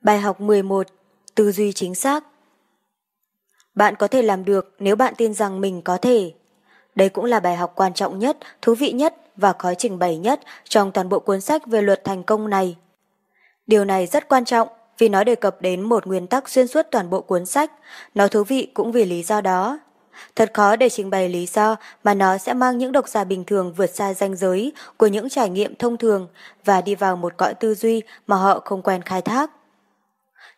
Bài học 11 Tư duy chính xác Bạn có thể làm được nếu bạn tin rằng mình có thể. Đây cũng là bài học quan trọng nhất, thú vị nhất và khó trình bày nhất trong toàn bộ cuốn sách về luật thành công này. Điều này rất quan trọng vì nó đề cập đến một nguyên tắc xuyên suốt toàn bộ cuốn sách, nó thú vị cũng vì lý do đó. Thật khó để trình bày lý do mà nó sẽ mang những độc giả bình thường vượt xa ranh giới của những trải nghiệm thông thường và đi vào một cõi tư duy mà họ không quen khai thác.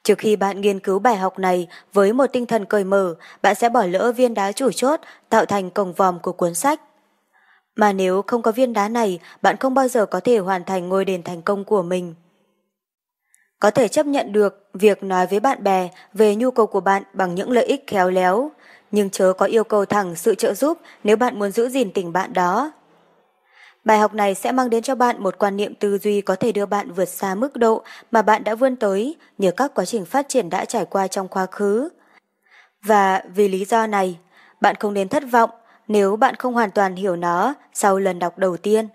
Trước khi bạn nghiên cứu bài học này với một tinh thần cởi mở, bạn sẽ bỏ lỡ viên đá chủ chốt tạo thành cổng vòm của cuốn sách. Mà nếu không có viên đá này, bạn không bao giờ có thể hoàn thành ngôi đền thành công của mình. Có thể chấp nhận được việc nói với bạn bè về nhu cầu của bạn bằng những lợi ích khéo léo, nhưng chớ có yêu cầu thẳng sự trợ giúp nếu bạn muốn giữ gìn tình bạn đó. Bài học này sẽ mang đến cho bạn một quan niệm tư duy có thể đưa bạn vượt xa mức độ mà bạn đã vươn tới nhờ các quá trình phát triển đã trải qua trong quá khứ. Và vì lý do này, bạn không nên thất vọng nếu bạn không hoàn toàn hiểu nó sau lần đọc đầu tiên.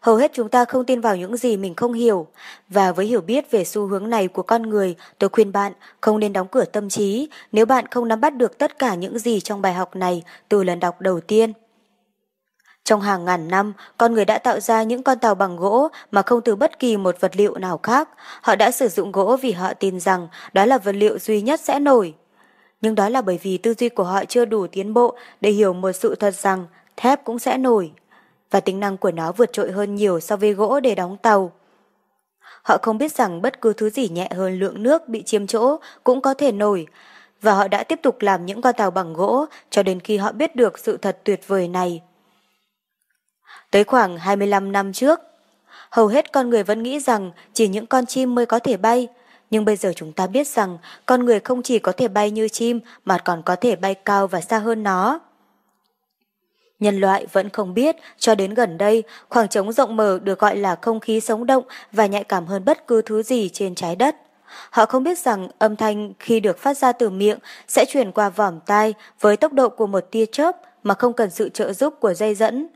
Hầu hết chúng ta không tin vào những gì mình không hiểu, và với hiểu biết về xu hướng này của con người, tôi khuyên bạn không nên đóng cửa tâm trí nếu bạn không nắm bắt được tất cả những gì trong bài học này từ lần đọc đầu tiên. Trong hàng ngàn năm, con người đã tạo ra những con tàu bằng gỗ mà không từ bất kỳ một vật liệu nào khác. Họ đã sử dụng gỗ vì họ tin rằng đó là vật liệu duy nhất sẽ nổi. Nhưng đó là bởi vì tư duy của họ chưa đủ tiến bộ để hiểu một sự thật rằng thép cũng sẽ nổi. Và tính năng của nó vượt trội hơn nhiều so với gỗ để đóng tàu. Họ không biết rằng bất cứ thứ gì nhẹ hơn lượng nước bị chiếm chỗ cũng có thể nổi, và họ đã tiếp tục làm những con tàu bằng gỗ cho đến khi họ biết được sự thật tuyệt vời này. Tới khoảng 25 năm trước, hầu hết con người vẫn nghĩ rằng chỉ những con chim mới có thể bay, nhưng bây giờ chúng ta biết rằng con người không chỉ có thể bay như chim mà còn có thể bay cao và xa hơn nó. Nhân loại vẫn không biết, cho đến gần đây, khoảng trống rộng mở được gọi là không khí sống động và nhạy cảm hơn bất cứ thứ gì trên trái đất. Họ không biết rằng âm thanh khi được phát ra từ miệng sẽ truyền qua vòm tai với tốc độ của một tia chớp mà không cần sự trợ giúp của dây dẫn.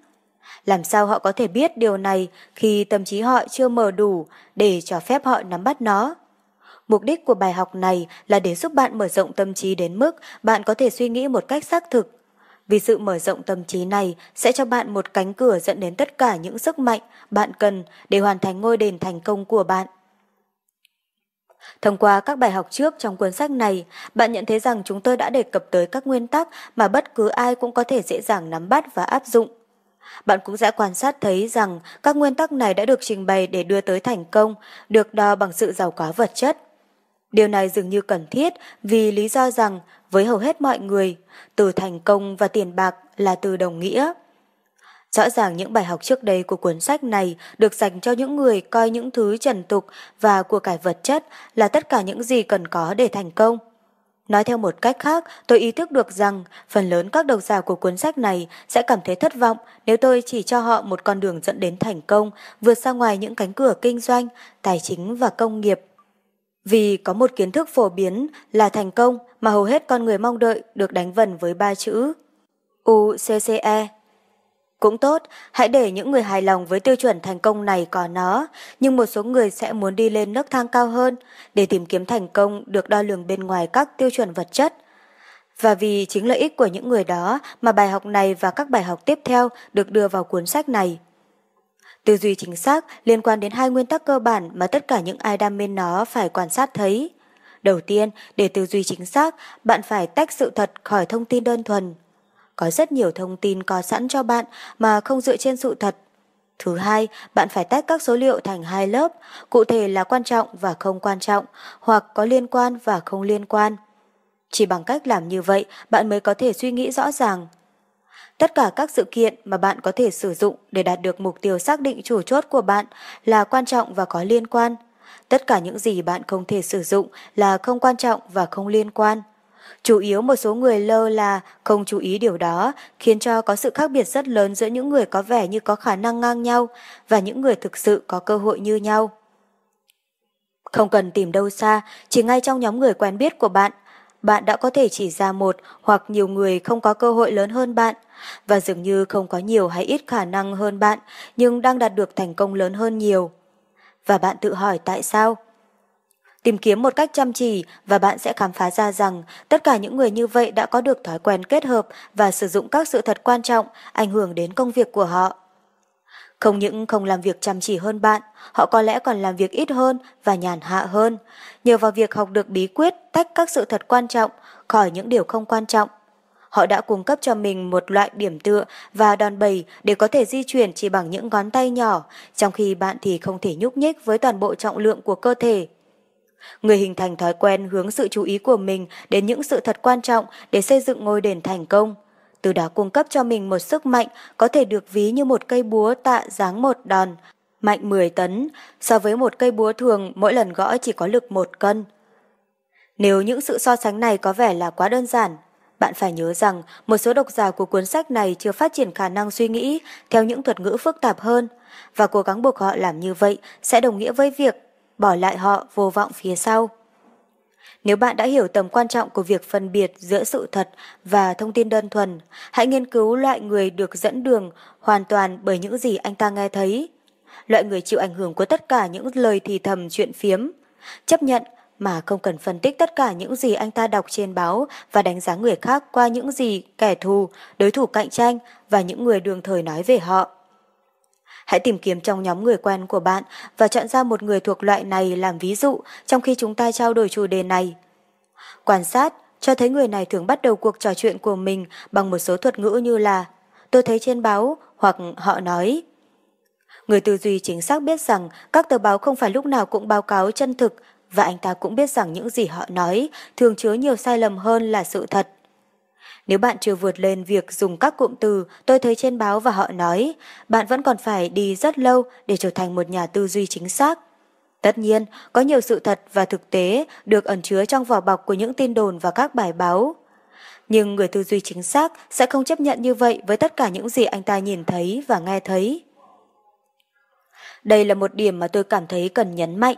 Làm sao họ có thể biết điều này khi tâm trí họ chưa mở đủ để cho phép họ nắm bắt nó? Mục đích của bài học này là để giúp bạn mở rộng tâm trí đến mức bạn có thể suy nghĩ một cách xác thực. Vì sự mở rộng tâm trí này sẽ cho bạn một cánh cửa dẫn đến tất cả những sức mạnh bạn cần để hoàn thành ngôi đền thành công của bạn. Thông qua các bài học trước trong cuốn sách này, bạn nhận thấy rằng chúng tôi đã đề cập tới các nguyên tắc mà bất cứ ai cũng có thể dễ dàng nắm bắt và áp dụng. Bạn cũng sẽ quan sát thấy rằng các nguyên tắc này đã được trình bày để đưa tới thành công, được đo bằng sự giàu có vật chất. Điều này dường như cần thiết vì lý do rằng với hầu hết mọi người, từ thành công và tiền bạc là từ đồng nghĩa. Rõ ràng những bài học trước đây của cuốn sách này được dành cho những người coi những thứ trần tục và của cải vật chất là tất cả những gì cần có để thành công. Nói theo một cách khác, tôi ý thức được rằng phần lớn các độc giả của cuốn sách này sẽ cảm thấy thất vọng nếu tôi chỉ cho họ một con đường dẫn đến thành công, vượt ra ngoài những cánh cửa kinh doanh, tài chính và công nghiệp. Vì có một kiến thức phổ biến là thành công mà hầu hết con người mong đợi được đánh vần với ba chữ UCCE cũng tốt, hãy để những người hài lòng với tiêu chuẩn thành công này có nó, nhưng một số người sẽ muốn đi lên nấc thang cao hơn để tìm kiếm thành công được đo lường bên ngoài các tiêu chuẩn vật chất. Và vì chính lợi ích của những người đó mà bài học này và các bài học tiếp theo được đưa vào cuốn sách này. Tư duy chính xác liên quan đến hai nguyên tắc cơ bản mà tất cả những ai đam mê nó phải quan sát thấy. Đầu tiên, để tư duy chính xác, bạn phải tách sự thật khỏi thông tin đơn thuần. Có rất nhiều thông tin có sẵn cho bạn mà không dựa trên sự thật. Thứ hai, bạn phải tách các số liệu thành hai lớp, cụ thể là quan trọng và không quan trọng, hoặc có liên quan và không liên quan. Chỉ bằng cách làm như vậy, bạn mới có thể suy nghĩ rõ ràng. Tất cả các sự kiện mà bạn có thể sử dụng để đạt được mục tiêu xác định chủ chốt của bạn là quan trọng và có liên quan. Tất cả những gì bạn không thể sử dụng là không quan trọng và không liên quan. Chủ yếu một số người lơ là không chú ý điều đó, khiến cho có sự khác biệt rất lớn giữa những người có vẻ như có khả năng ngang nhau và những người thực sự có cơ hội như nhau. Không cần tìm đâu xa, chỉ ngay trong nhóm người quen biết của bạn, bạn đã có thể chỉ ra một hoặc nhiều người không có cơ hội lớn hơn bạn, và dường như không có nhiều hay ít khả năng hơn bạn, nhưng đang đạt được thành công lớn hơn nhiều. Và bạn tự hỏi tại sao? Tìm kiếm một cách chăm chỉ và bạn sẽ khám phá ra rằng tất cả những người như vậy đã có được thói quen kết hợp và sử dụng các sự thật quan trọng ảnh hưởng đến công việc của họ. Không những không làm việc chăm chỉ hơn bạn, họ có lẽ còn làm việc ít hơn và nhàn hạ hơn, nhờ vào việc học được bí quyết tách các sự thật quan trọng khỏi những điều không quan trọng. Họ đã cung cấp cho mình một loại điểm tựa và đòn bẩy để có thể di chuyển chỉ bằng những ngón tay nhỏ, trong khi bạn thì không thể nhúc nhích với toàn bộ trọng lượng của cơ thể. Người hình thành thói quen hướng sự chú ý của mình đến những sự thật quan trọng để xây dựng ngôi đền thành công. Từ đó cung cấp cho mình một sức mạnh có thể được ví như một cây búa tạ dáng một đòn, mạnh 10 tấn, so với một cây búa thường mỗi lần gõ chỉ có lực một cân. Nếu những sự so sánh này có vẻ là quá đơn giản, bạn phải nhớ rằng một số độc giả của cuốn sách này chưa phát triển khả năng suy nghĩ theo những thuật ngữ phức tạp hơn, và cố gắng buộc họ làm như vậy sẽ đồng nghĩa với việc bỏ lại họ vô vọng phía sau. Nếu bạn đã hiểu tầm quan trọng của việc phân biệt giữa sự thật và thông tin đơn thuần, hãy nghiên cứu loại người được dẫn đường hoàn toàn bởi những gì anh ta nghe thấy. Loại người chịu ảnh hưởng của tất cả những lời thì thầm chuyện phiếm. Chấp nhận mà không cần phân tích tất cả những gì anh ta đọc trên báo và đánh giá người khác qua những gì kẻ thù, đối thủ cạnh tranh và những người đường thời nói về họ. Hãy tìm kiếm trong nhóm người quen của bạn và chọn ra một người thuộc loại này làm ví dụ trong khi chúng ta trao đổi chủ đề này. Quan sát, cho thấy người này thường bắt đầu cuộc trò chuyện của mình bằng một số thuật ngữ như là, tôi thấy trên báo hoặc họ nói. Người tư duy chính xác biết rằng các tờ báo không phải lúc nào cũng báo cáo chân thực và anh ta cũng biết rằng những gì họ nói thường chứa nhiều sai lầm hơn là sự thật. Nếu bạn chưa vượt lên việc dùng các cụm từ tôi thấy trên báo và họ nói, bạn vẫn còn phải đi rất lâu để trở thành một nhà tư duy chính xác. Tất nhiên, có nhiều sự thật và thực tế được ẩn chứa trong vỏ bọc của những tin đồn và các bài báo. Nhưng người tư duy chính xác sẽ không chấp nhận như vậy với tất cả những gì anh ta nhìn thấy và nghe thấy. Đây là một điểm mà tôi cảm thấy cần nhấn mạnh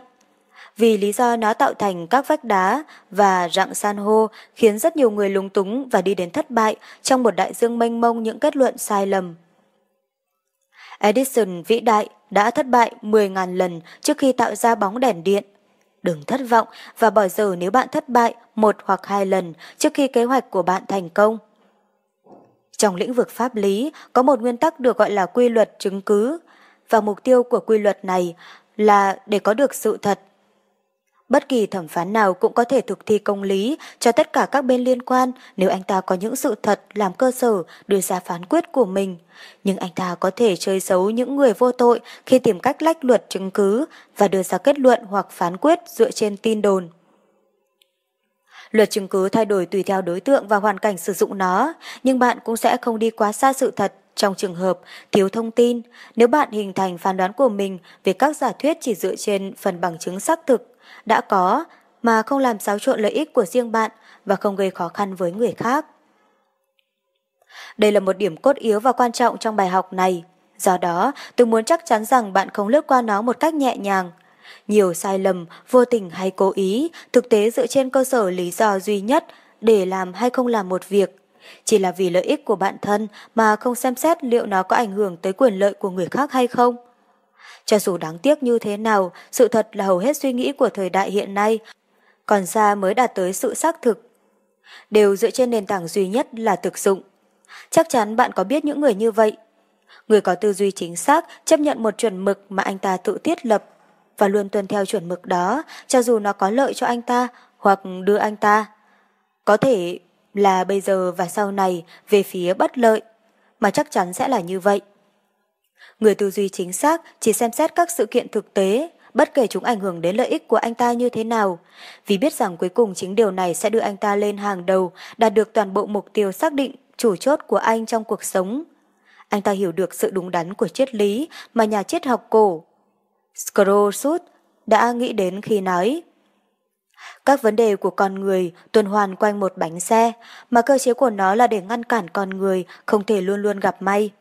vì lý do nó tạo thành các vách đá và rặng san hô khiến rất nhiều người lúng túng và đi đến thất bại trong một đại dương mênh mông những kết luận sai lầm. Edison vĩ đại đã thất bại 10.000 lần trước khi tạo ra bóng đèn điện. Đừng thất vọng và bỏ giờ nếu bạn thất bại một hoặc hai lần trước khi kế hoạch của bạn thành công. Trong lĩnh vực pháp lý, có một nguyên tắc được gọi là quy luật chứng cứ, và mục tiêu của quy luật này là để có được sự thật Bất kỳ thẩm phán nào cũng có thể thực thi công lý cho tất cả các bên liên quan nếu anh ta có những sự thật làm cơ sở đưa ra phán quyết của mình. Nhưng anh ta có thể chơi xấu những người vô tội khi tìm cách lách luật chứng cứ và đưa ra kết luận hoặc phán quyết dựa trên tin đồn. Luật chứng cứ thay đổi tùy theo đối tượng và hoàn cảnh sử dụng nó, nhưng bạn cũng sẽ không đi quá xa sự thật trong trường hợp thiếu thông tin nếu bạn hình thành phán đoán của mình về các giả thuyết chỉ dựa trên phần bằng chứng xác thực đã có mà không làm xáo trộn lợi ích của riêng bạn và không gây khó khăn với người khác. Đây là một điểm cốt yếu và quan trọng trong bài học này. Do đó, tôi muốn chắc chắn rằng bạn không lướt qua nó một cách nhẹ nhàng. Nhiều sai lầm, vô tình hay cố ý, thực tế dựa trên cơ sở lý do duy nhất để làm hay không làm một việc. Chỉ là vì lợi ích của bản thân mà không xem xét liệu nó có ảnh hưởng tới quyền lợi của người khác hay không. Cho dù đáng tiếc như thế nào, sự thật là hầu hết suy nghĩ của thời đại hiện nay, còn xa mới đạt tới sự xác thực. Đều dựa trên nền tảng duy nhất là thực dụng. Chắc chắn bạn có biết những người như vậy. Người có tư duy chính xác chấp nhận một chuẩn mực mà anh ta tự thiết lập và luôn tuân theo chuẩn mực đó cho dù nó có lợi cho anh ta hoặc đưa anh ta. Có thể là bây giờ và sau này về phía bất lợi, mà chắc chắn sẽ là như vậy. Người tư duy chính xác chỉ xem xét các sự kiện thực tế, bất kể chúng ảnh hưởng đến lợi ích của anh ta như thế nào, vì biết rằng cuối cùng chính điều này sẽ đưa anh ta lên hàng đầu, đạt được toàn bộ mục tiêu xác định chủ chốt của anh trong cuộc sống. Anh ta hiểu được sự đúng đắn của triết lý mà nhà triết học cổ Scrosut đã nghĩ đến khi nói các vấn đề của con người tuần hoàn quanh một bánh xe, mà cơ chế của nó là để ngăn cản con người không thể luôn luôn gặp may.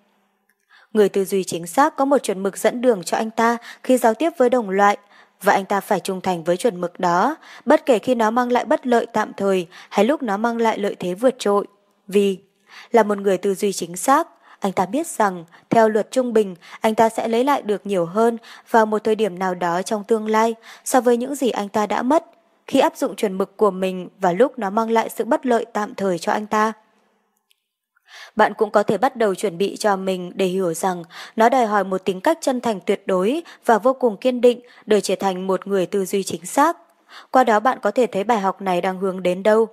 Người tư duy chính xác có một chuẩn mực dẫn đường cho anh ta khi giao tiếp với đồng loại, và anh ta phải trung thành với chuẩn mực đó, bất kể khi nó mang lại bất lợi tạm thời hay lúc nó mang lại lợi thế vượt trội. Vì, là một người tư duy chính xác, anh ta biết rằng, theo luật trung bình, anh ta sẽ lấy lại được nhiều hơn vào một thời điểm nào đó trong tương lai so với những gì anh ta đã mất khi áp dụng chuẩn mực của mình và lúc nó mang lại sự bất lợi tạm thời cho anh ta. Bạn cũng có thể bắt đầu chuẩn bị cho mình để hiểu rằng nó đòi hỏi một tính cách chân thành tuyệt đối và vô cùng kiên định để trở thành một người tư duy chính xác. Qua đó bạn có thể thấy bài học này đang hướng đến đâu.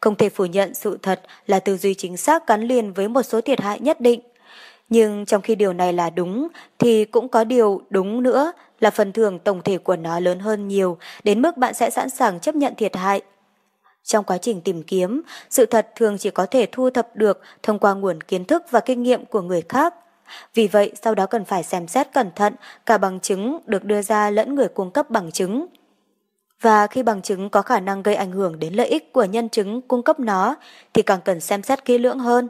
Không thể phủ nhận sự thật là tư duy chính xác gắn liền với một số thiệt hại nhất định. Nhưng trong khi điều này là đúng, thì cũng có điều đúng nữa là phần thưởng tổng thể của nó lớn hơn nhiều, đến mức bạn sẽ sẵn sàng chấp nhận thiệt hại. Trong quá trình tìm kiếm, sự thật thường chỉ có thể thu thập được thông qua nguồn kiến thức và kinh nghiệm của người khác. Vì vậy, sau đó cần phải xem xét cẩn thận cả bằng chứng được đưa ra lẫn người cung cấp bằng chứng. Và khi bằng chứng có khả năng gây ảnh hưởng đến lợi ích của nhân chứng cung cấp nó, thì càng cần xem xét kỹ lưỡng hơn.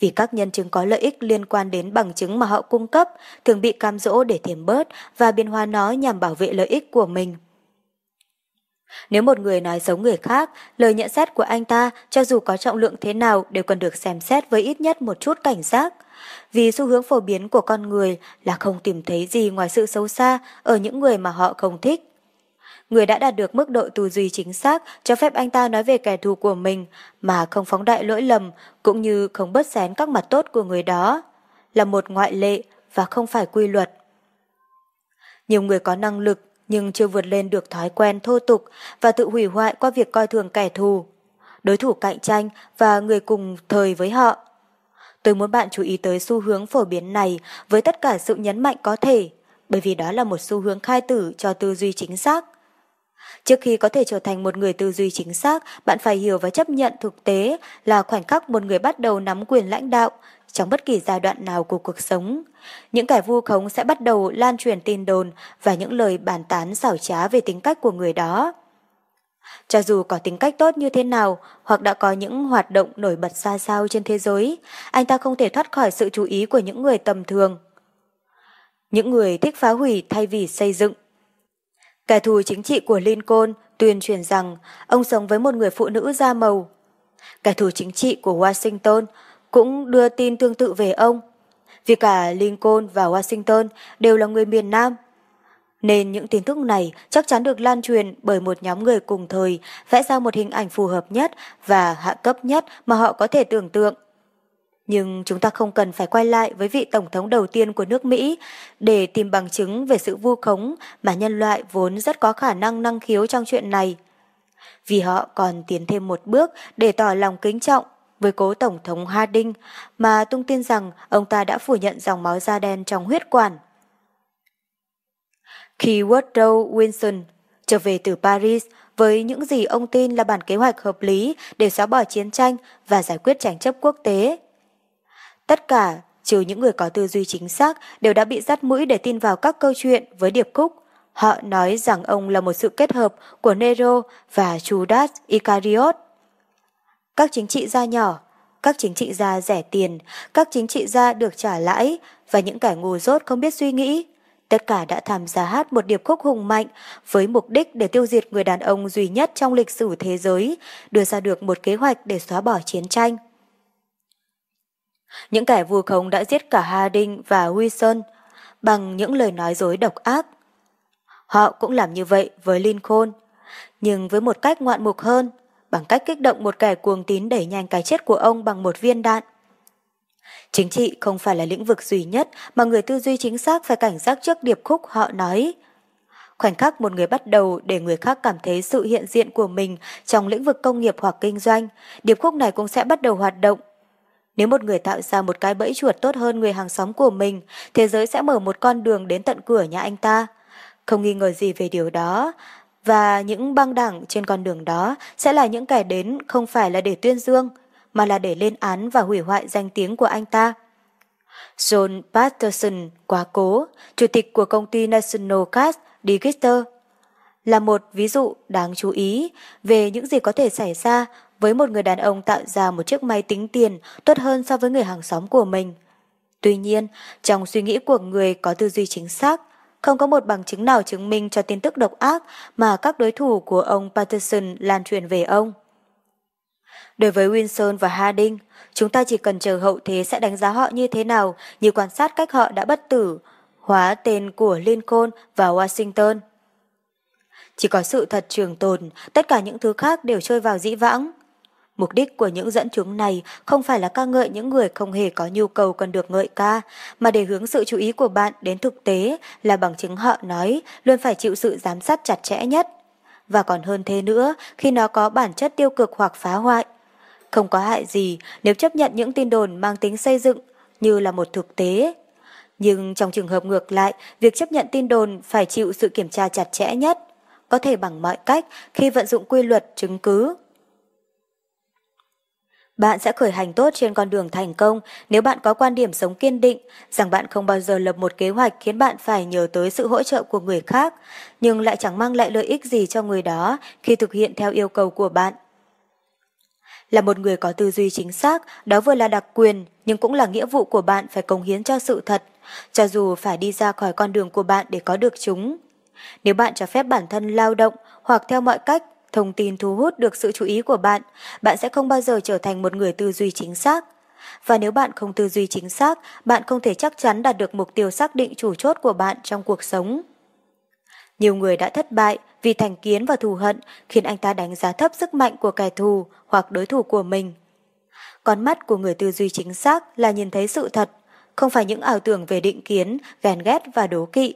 Vì các nhân chứng có lợi ích liên quan đến bằng chứng mà họ cung cấp thường bị cam dỗ để thêm bớt và biên hóa nó nhằm bảo vệ lợi ích của mình. Nếu một người nói giống người khác, lời nhận xét của anh ta cho dù có trọng lượng thế nào đều cần được xem xét với ít nhất một chút cảnh giác. Vì xu hướng phổ biến của con người là không tìm thấy gì ngoài sự xấu xa ở những người mà họ không thích. Người đã đạt được mức độ tư duy chính xác cho phép anh ta nói về kẻ thù của mình mà không phóng đại lỗi lầm cũng như không bớt xén các mặt tốt của người đó. Là một ngoại lệ và không phải quy luật. Nhiều người có năng lực nhưng chưa vượt lên được thói quen thô tục và tự hủy hoại qua việc coi thường kẻ thù, đối thủ cạnh tranh và người cùng thời với họ. Tôi muốn bạn chú ý tới xu hướng phổ biến này với tất cả sự nhấn mạnh có thể, bởi vì đó là một xu hướng khai tử cho tư duy chính xác. Trước khi có thể trở thành một người tư duy chính xác, bạn phải hiểu và chấp nhận thực tế là khoảnh khắc một người bắt đầu nắm quyền lãnh đạo trong bất kỳ giai đoạn nào của cuộc sống. Những kẻ vu khống sẽ bắt đầu lan truyền tin đồn và những lời bàn tán xảo trá về tính cách của người đó. Cho dù có tính cách tốt như thế nào hoặc đã có những hoạt động nổi bật xa sao trên thế giới, anh ta không thể thoát khỏi sự chú ý của những người tầm thường. Những người thích phá hủy thay vì xây dựng. Kẻ thù chính trị của Lincoln tuyên truyền rằng ông sống với một người phụ nữ da màu. Kẻ thù chính trị của Washington cũng đưa tin tương tự về ông, vì cả Lincoln và Washington đều là người miền Nam. Nên những tin tức này chắc chắn được lan truyền bởi một nhóm người cùng thời vẽ ra một hình ảnh phù hợp nhất và hạ cấp nhất mà họ có thể tưởng tượng. Nhưng chúng ta không cần phải quay lại với vị tổng thống đầu tiên của nước Mỹ để tìm bằng chứng về sự vu khống mà nhân loại vốn rất có khả năng năng khiếu trong chuyện này. Vì họ còn tiến thêm một bước để tỏ lòng kính trọng với cố Tổng thống Harding mà tung tin rằng ông ta đã phủ nhận dòng máu da đen trong huyết quản. Khi Woodrow Wilson trở về từ Paris với những gì ông tin là bản kế hoạch hợp lý để xóa bỏ chiến tranh và giải quyết tranh chấp quốc tế. Tất cả, trừ những người có tư duy chính xác, đều đã bị dắt mũi để tin vào các câu chuyện với điệp khúc. Họ nói rằng ông là một sự kết hợp của Nero và Judas Iscariot. Các chính trị gia nhỏ, các chính trị gia rẻ tiền, các chính trị gia được trả lãi và những kẻ ngu dốt không biết suy nghĩ. Tất cả đã tham gia hát một điệp khúc hùng mạnh với mục đích để tiêu diệt người đàn ông duy nhất trong lịch sử thế giới, đưa ra được một kế hoạch để xóa bỏ chiến tranh. Những kẻ vu khống đã giết cả Harding và Wilson bằng những lời nói dối độc ác. Họ cũng làm như vậy với Lincoln, nhưng với một cách ngoạn mục hơn – bằng cách kích động một kẻ cuồng tín đẩy nhanh cái chết của ông bằng một viên đạn. Chính trị không phải là lĩnh vực duy nhất mà người tư duy chính xác phải cảnh giác trước điệp khúc họ nói. Khoảnh khắc một người bắt đầu để người khác cảm thấy sự hiện diện của mình trong lĩnh vực công nghiệp hoặc kinh doanh, điệp khúc này cũng sẽ bắt đầu hoạt động. Nếu một người tạo ra một cái bẫy chuột tốt hơn người hàng xóm của mình, thế giới sẽ mở một con đường đến tận cửa nhà anh ta. Không nghi ngờ gì về điều đó, và những băng đảng trên con đường đó sẽ là những kẻ đến không phải là để tuyên dương, mà là để lên án và hủy hoại danh tiếng của anh ta. John Patterson quá cố, chủ tịch của công ty National Cast Register, là một ví dụ đáng chú ý về những gì có thể xảy ra với một người đàn ông tạo ra một chiếc máy tính tiền tốt hơn so với người hàng xóm của mình. Tuy nhiên, trong suy nghĩ của người có tư duy chính xác, không có một bằng chứng nào chứng minh cho tin tức độc ác mà các đối thủ của ông Patterson lan truyền về ông. Đối với Wilson và Harding, chúng ta chỉ cần chờ hậu thế sẽ đánh giá họ như thế nào như quan sát cách họ đã bất tử, hóa tên của Lincoln và Washington. Chỉ có sự thật trường tồn, tất cả những thứ khác đều trôi vào dĩ vãng. Mục đích của những dẫn chứng này không phải là ca ngợi những người không hề có nhu cầu cần được ngợi ca, mà để hướng sự chú ý của bạn đến thực tế là bằng chứng họ nói luôn phải chịu sự giám sát chặt chẽ nhất. Và còn hơn thế nữa khi nó có bản chất tiêu cực hoặc phá hoại. Không có hại gì nếu chấp nhận những tin đồn mang tính xây dựng như là một thực tế. Nhưng trong trường hợp ngược lại, việc chấp nhận tin đồn phải chịu sự kiểm tra chặt chẽ nhất, có thể bằng mọi cách khi vận dụng quy luật chứng cứ. Bạn sẽ khởi hành tốt trên con đường thành công nếu bạn có quan điểm sống kiên định rằng bạn không bao giờ lập một kế hoạch khiến bạn phải nhờ tới sự hỗ trợ của người khác, nhưng lại chẳng mang lại lợi ích gì cho người đó khi thực hiện theo yêu cầu của bạn. Là một người có tư duy chính xác, đó vừa là đặc quyền, nhưng cũng là nghĩa vụ của bạn phải cống hiến cho sự thật, cho dù phải đi ra khỏi con đường của bạn để có được chúng. Nếu bạn cho phép bản thân lao động hoặc theo mọi cách thông tin thu hút được sự chú ý của bạn, bạn sẽ không bao giờ trở thành một người tư duy chính xác. Và nếu bạn không tư duy chính xác, bạn không thể chắc chắn đạt được mục tiêu xác định chủ chốt của bạn trong cuộc sống. Nhiều người đã thất bại vì thành kiến và thù hận khiến anh ta đánh giá thấp sức mạnh của kẻ thù hoặc đối thủ của mình. Con mắt của người tư duy chính xác là nhìn thấy sự thật, không phải những ảo tưởng về định kiến, ghen ghét và đố kỵ.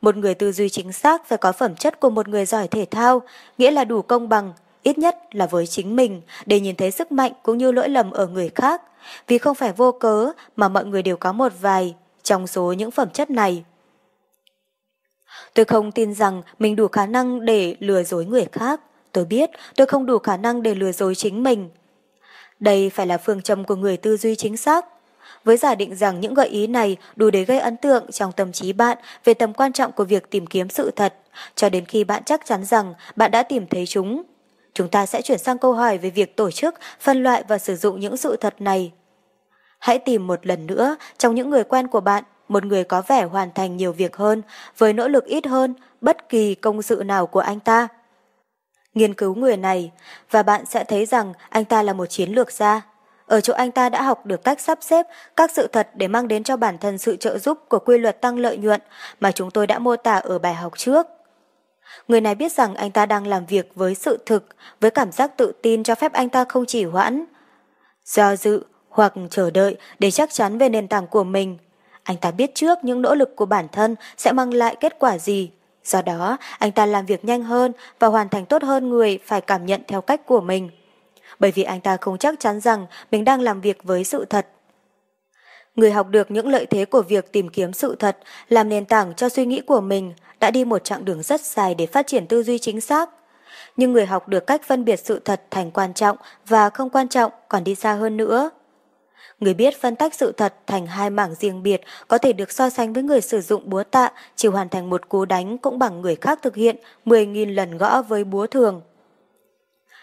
Một người tư duy chính xác phải có phẩm chất của một người giỏi thể thao, nghĩa là đủ công bằng, ít nhất là với chính mình, để nhìn thấy sức mạnh cũng như lỗi lầm ở người khác, vì không phải vô cớ mà mọi người đều có một vài trong số những phẩm chất này. Tôi không tin rằng mình đủ khả năng để lừa dối người khác. Tôi biết tôi không đủ khả năng để lừa dối chính mình. Đây phải là phương châm của người tư duy chính xác với giả định rằng những gợi ý này đủ để gây ấn tượng trong tâm trí bạn về tầm quan trọng của việc tìm kiếm sự thật, cho đến khi bạn chắc chắn rằng bạn đã tìm thấy chúng. Chúng ta sẽ chuyển sang câu hỏi về việc tổ chức, phân loại và sử dụng những sự thật này. Hãy tìm một lần nữa trong những người quen của bạn, một người có vẻ hoàn thành nhiều việc hơn, với nỗ lực ít hơn bất kỳ công sự nào của anh ta. Nghiên cứu người này, và bạn sẽ thấy rằng anh ta là một chiến lược gia. Ở chỗ anh ta đã học được cách sắp xếp các sự thật để mang đến cho bản thân sự trợ giúp của quy luật tăng lợi nhuận mà chúng tôi đã mô tả ở bài học trước. Người này biết rằng anh ta đang làm việc với sự thực, với cảm giác tự tin cho phép anh ta không chỉ hoãn, do dự hoặc chờ đợi để chắc chắn về nền tảng của mình. Anh ta biết trước những nỗ lực của bản thân sẽ mang lại kết quả gì. Do đó, anh ta làm việc nhanh hơn và hoàn thành tốt hơn người phải cảm nhận theo cách của mình bởi vì anh ta không chắc chắn rằng mình đang làm việc với sự thật. Người học được những lợi thế của việc tìm kiếm sự thật, làm nền tảng cho suy nghĩ của mình, đã đi một chặng đường rất dài để phát triển tư duy chính xác. Nhưng người học được cách phân biệt sự thật thành quan trọng và không quan trọng còn đi xa hơn nữa. Người biết phân tách sự thật thành hai mảng riêng biệt có thể được so sánh với người sử dụng búa tạ, chỉ hoàn thành một cú đánh cũng bằng người khác thực hiện 10.000 lần gõ với búa thường.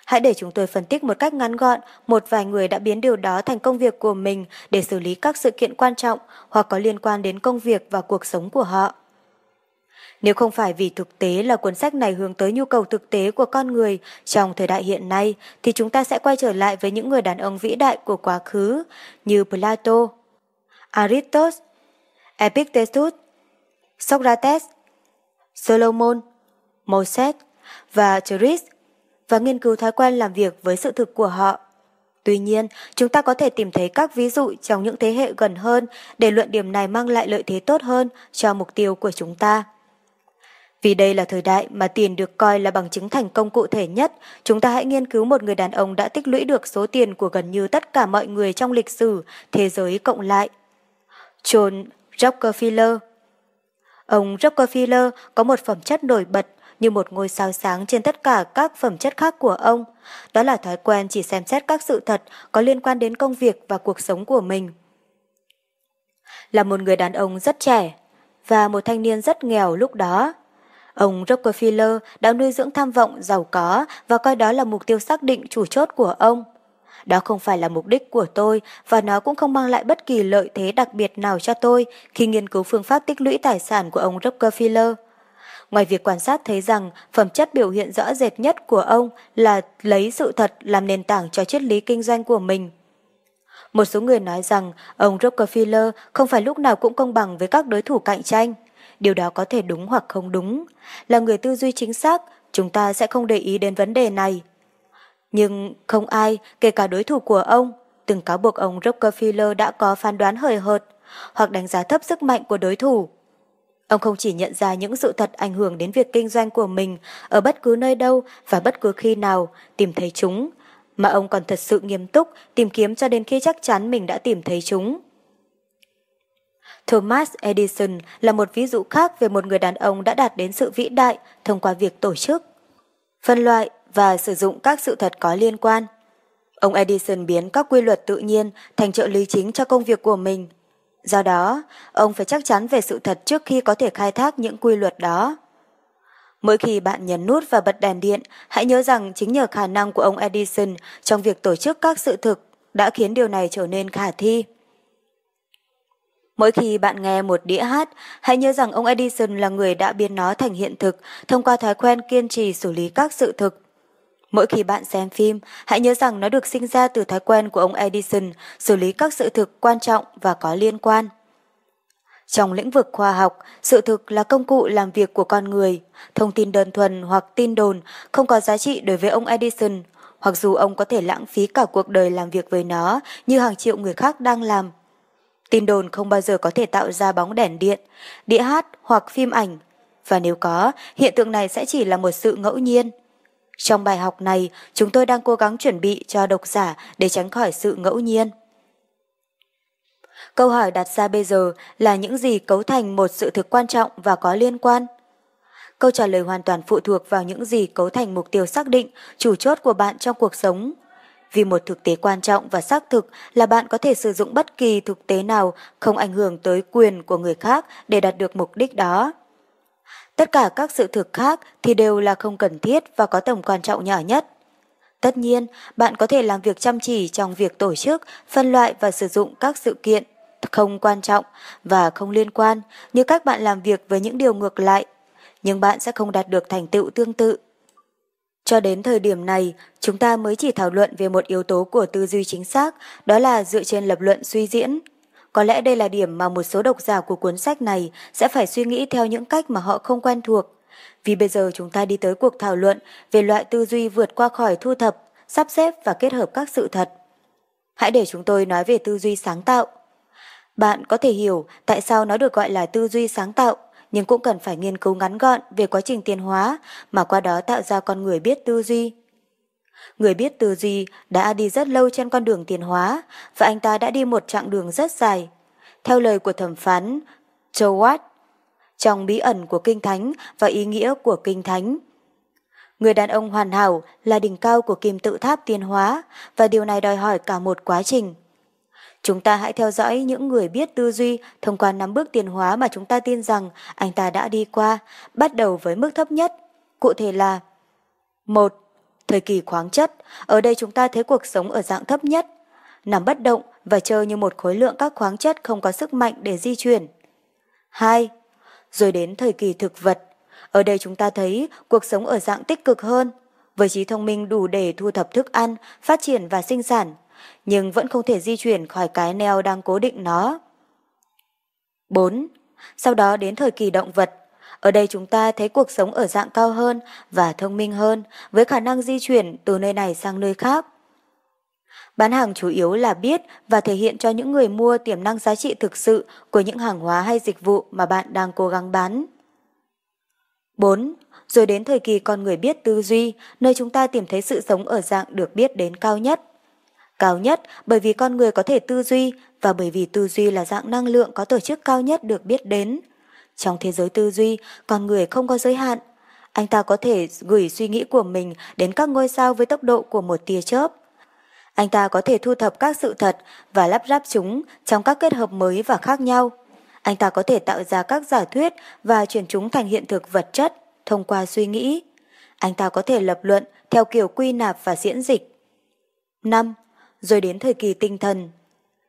Hãy để chúng tôi phân tích một cách ngắn gọn một vài người đã biến điều đó thành công việc của mình để xử lý các sự kiện quan trọng hoặc có liên quan đến công việc và cuộc sống của họ. Nếu không phải vì thực tế là cuốn sách này hướng tới nhu cầu thực tế của con người trong thời đại hiện nay, thì chúng ta sẽ quay trở lại với những người đàn ông vĩ đại của quá khứ như Plato, Aristotle, Epictetus, Socrates, Solomon, Moses và Chris và nghiên cứu thói quen làm việc với sự thực của họ. Tuy nhiên, chúng ta có thể tìm thấy các ví dụ trong những thế hệ gần hơn để luận điểm này mang lại lợi thế tốt hơn cho mục tiêu của chúng ta. Vì đây là thời đại mà tiền được coi là bằng chứng thành công cụ thể nhất, chúng ta hãy nghiên cứu một người đàn ông đã tích lũy được số tiền của gần như tất cả mọi người trong lịch sử thế giới cộng lại. John Rockefeller Ông Rockefeller có một phẩm chất nổi bật như một ngôi sao sáng trên tất cả các phẩm chất khác của ông. Đó là thói quen chỉ xem xét các sự thật có liên quan đến công việc và cuộc sống của mình. Là một người đàn ông rất trẻ và một thanh niên rất nghèo lúc đó. Ông Rockefeller đã nuôi dưỡng tham vọng, giàu có và coi đó là mục tiêu xác định chủ chốt của ông. Đó không phải là mục đích của tôi và nó cũng không mang lại bất kỳ lợi thế đặc biệt nào cho tôi khi nghiên cứu phương pháp tích lũy tài sản của ông Rockefeller. Ngoài việc quan sát thấy rằng phẩm chất biểu hiện rõ rệt nhất của ông là lấy sự thật làm nền tảng cho triết lý kinh doanh của mình. Một số người nói rằng ông Rockefeller không phải lúc nào cũng công bằng với các đối thủ cạnh tranh. điều đó có thể đúng hoặc không đúng. Là người tư duy chính xác, chúng ta sẽ không để ý đến vấn đề này. Nhưng không ai, kể cả đối thủ của ông, từng cáo buộc ông Rockefeller đã có phán đoán hời hợt hoặc đánh giá thấp sức mạnh của đối thủ. Ông không chỉ nhận ra những sự thật ảnh hưởng đến việc kinh doanh của mình ở bất cứ nơi đâu và bất cứ khi nào tìm thấy chúng, mà ông còn thật sự nghiêm túc tìm kiếm cho đến khi chắc chắn mình đã tìm thấy chúng. Thomas Edison là một ví dụ khác về một người đàn ông đã đạt đến sự vĩ đại thông qua việc tổ chức, phân loại và sử dụng các sự thật có liên quan. Ông Edison biến các quy luật tự nhiên thành trợ lý chính cho công việc của mình. Do đó, ông phải chắc chắn về sự thật trước khi có thể khai thác những quy luật đó. Mỗi khi bạn nhấn nút và bật đèn điện, hãy nhớ rằng chính nhờ khả năng của ông Edison trong việc tổ chức các sự thực đã khiến điều này trở nên khả thi. Mỗi khi bạn nghe một đĩa hát, hãy nhớ rằng ông Edison là người đã biến nó thành hiện thực thông qua thói quen kiên trì xử lý các sự thực. Mỗi khi bạn xem phim, hãy nhớ rằng nó được sinh ra từ thói quen của ông Edison xử lý các sự thực quan trọng và có liên quan. Trong lĩnh vực khoa học, sự thực là công cụ làm việc của con người. Thông tin đơn thuần hoặc tin đồn không có giá trị đối với ông Edison, hoặc dù ông có thể lãng phí cả cuộc đời làm việc với nó như hàng triệu người khác đang làm. Tin đồn không bao giờ có thể tạo ra bóng đèn điện, đĩa hát hoặc phim ảnh. Và nếu có, hiện tượng này sẽ chỉ là một sự ngẫu nhiên. Trong bài học này, chúng tôi đang cố gắng chuẩn bị cho độc giả để tránh khỏi sự ngẫu nhiên. Câu hỏi đặt ra bây giờ là những gì cấu thành một sự thực quan trọng và có liên quan? Câu trả lời hoàn toàn phụ thuộc vào những gì cấu thành mục tiêu xác định, chủ chốt của bạn trong cuộc sống. Vì một thực tế quan trọng và xác thực là bạn có thể sử dụng bất kỳ thực tế nào không ảnh hưởng tới quyền của người khác để đạt được mục đích đó. Tất cả các sự thực khác thì đều là không cần thiết và có tầm quan trọng nhỏ nhất. Tất nhiên, bạn có thể làm việc chăm chỉ trong việc tổ chức, phân loại và sử dụng các sự kiện không quan trọng và không liên quan như các bạn làm việc với những điều ngược lại, nhưng bạn sẽ không đạt được thành tựu tương tự. Cho đến thời điểm này, chúng ta mới chỉ thảo luận về một yếu tố của tư duy chính xác, đó là dựa trên lập luận suy diễn. Có lẽ đây là điểm mà một số độc giả của cuốn sách này sẽ phải suy nghĩ theo những cách mà họ không quen thuộc. Vì bây giờ chúng ta đi tới cuộc thảo luận về loại tư duy vượt qua khỏi thu thập, sắp xếp và kết hợp các sự thật. Hãy để chúng tôi nói về tư duy sáng tạo. Bạn có thể hiểu tại sao nó được gọi là tư duy sáng tạo, nhưng cũng cần phải nghiên cứu ngắn gọn về quá trình tiến hóa mà qua đó tạo ra con người biết tư duy. Người biết tư duy đã đi rất lâu trên con đường tiến hóa và anh ta đã đi một chặng đường rất dài. Theo lời của thẩm phán Jowat, trong bí ẩn của Kinh Thánh và ý nghĩa của Kinh Thánh. Người đàn ông hoàn hảo là đỉnh cao của kim tự tháp tiến hóa và điều này đòi hỏi cả một quá trình. Chúng ta hãy theo dõi những người biết tư duy thông qua năm bước tiến hóa mà chúng ta tin rằng anh ta đã đi qua, bắt đầu với mức thấp nhất, cụ thể là một Thời kỳ khoáng chất, ở đây chúng ta thấy cuộc sống ở dạng thấp nhất, nằm bất động và chơi như một khối lượng các khoáng chất không có sức mạnh để di chuyển. 2. Rồi đến thời kỳ thực vật, ở đây chúng ta thấy cuộc sống ở dạng tích cực hơn, với trí thông minh đủ để thu thập thức ăn, phát triển và sinh sản, nhưng vẫn không thể di chuyển khỏi cái neo đang cố định nó. 4. Sau đó đến thời kỳ động vật, ở đây chúng ta thấy cuộc sống ở dạng cao hơn và thông minh hơn, với khả năng di chuyển từ nơi này sang nơi khác. Bán hàng chủ yếu là biết và thể hiện cho những người mua tiềm năng giá trị thực sự của những hàng hóa hay dịch vụ mà bạn đang cố gắng bán. 4. Rồi đến thời kỳ con người biết tư duy, nơi chúng ta tìm thấy sự sống ở dạng được biết đến cao nhất. Cao nhất bởi vì con người có thể tư duy và bởi vì tư duy là dạng năng lượng có tổ chức cao nhất được biết đến. Trong thế giới tư duy, con người không có giới hạn. Anh ta có thể gửi suy nghĩ của mình đến các ngôi sao với tốc độ của một tia chớp. Anh ta có thể thu thập các sự thật và lắp ráp chúng trong các kết hợp mới và khác nhau. Anh ta có thể tạo ra các giả thuyết và chuyển chúng thành hiện thực vật chất thông qua suy nghĩ. Anh ta có thể lập luận theo kiểu quy nạp và diễn dịch. 5. Rồi đến thời kỳ tinh thần,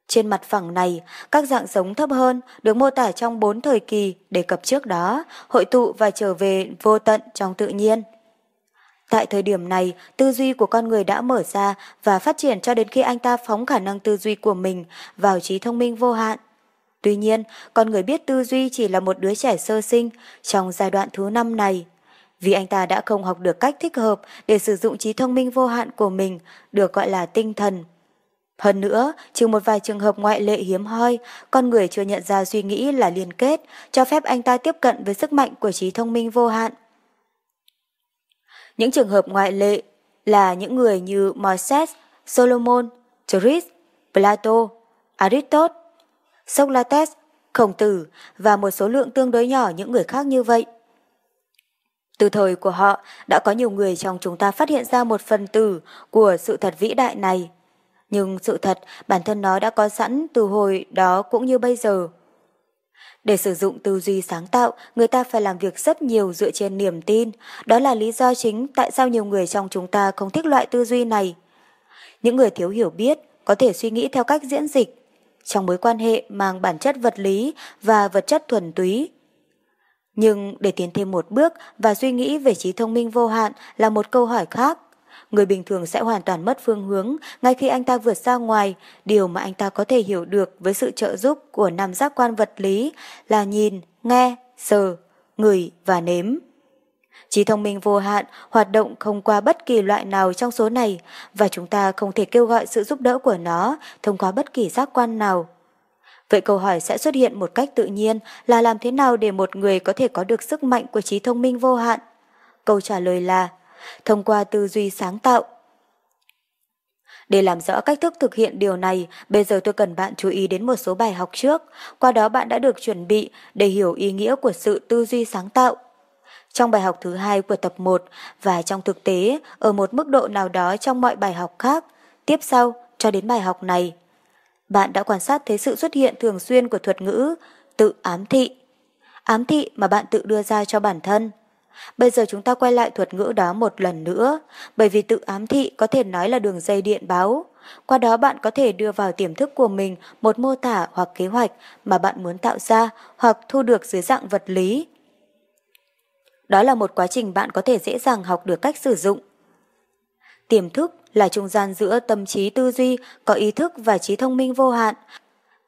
trên mặt phẳng này, các dạng sống thấp hơn được mô tả trong bốn thời kỳ đề cập trước đó, hội tụ và trở về vô tận trong tự nhiên. Tại thời điểm này, tư duy của con người đã mở ra và phát triển cho đến khi anh ta phóng khả năng tư duy của mình vào trí thông minh vô hạn. Tuy nhiên, con người biết tư duy chỉ là một đứa trẻ sơ sinh trong giai đoạn thứ năm này. Vì anh ta đã không học được cách thích hợp để sử dụng trí thông minh vô hạn của mình, được gọi là tinh thần. Hơn nữa, trừ một vài trường hợp ngoại lệ hiếm hoi, con người chưa nhận ra suy nghĩ là liên kết, cho phép anh ta tiếp cận với sức mạnh của trí thông minh vô hạn. Những trường hợp ngoại lệ là những người như Moses, Solomon, Chris, Plato, Aristotle, Socrates, Khổng Tử và một số lượng tương đối nhỏ những người khác như vậy. Từ thời của họ, đã có nhiều người trong chúng ta phát hiện ra một phần tử của sự thật vĩ đại này. Nhưng sự thật, bản thân nó đã có sẵn từ hồi đó cũng như bây giờ. Để sử dụng tư duy sáng tạo, người ta phải làm việc rất nhiều dựa trên niềm tin. Đó là lý do chính tại sao nhiều người trong chúng ta không thích loại tư duy này. Những người thiếu hiểu biết có thể suy nghĩ theo cách diễn dịch, trong mối quan hệ mang bản chất vật lý và vật chất thuần túy. Nhưng để tiến thêm một bước và suy nghĩ về trí thông minh vô hạn là một câu hỏi khác. Người bình thường sẽ hoàn toàn mất phương hướng ngay khi anh ta vượt ra ngoài, điều mà anh ta có thể hiểu được với sự trợ giúp của năm giác quan vật lý là nhìn, nghe, sờ, ngửi và nếm. Trí thông minh vô hạn hoạt động không qua bất kỳ loại nào trong số này và chúng ta không thể kêu gọi sự giúp đỡ của nó thông qua bất kỳ giác quan nào. Vậy câu hỏi sẽ xuất hiện một cách tự nhiên là làm thế nào để một người có thể có được sức mạnh của trí thông minh vô hạn? Câu trả lời là thông qua tư duy sáng tạo. Để làm rõ cách thức thực hiện điều này, bây giờ tôi cần bạn chú ý đến một số bài học trước, qua đó bạn đã được chuẩn bị để hiểu ý nghĩa của sự tư duy sáng tạo. Trong bài học thứ hai của tập 1 và trong thực tế ở một mức độ nào đó trong mọi bài học khác, tiếp sau cho đến bài học này. Bạn đã quan sát thấy sự xuất hiện thường xuyên của thuật ngữ tự ám thị. Ám thị mà bạn tự đưa ra cho bản thân. Bây giờ chúng ta quay lại thuật ngữ đó một lần nữa, bởi vì tự ám thị có thể nói là đường dây điện báo. Qua đó bạn có thể đưa vào tiềm thức của mình một mô tả hoặc kế hoạch mà bạn muốn tạo ra hoặc thu được dưới dạng vật lý. Đó là một quá trình bạn có thể dễ dàng học được cách sử dụng. Tiềm thức là trung gian giữa tâm trí tư duy, có ý thức và trí thông minh vô hạn,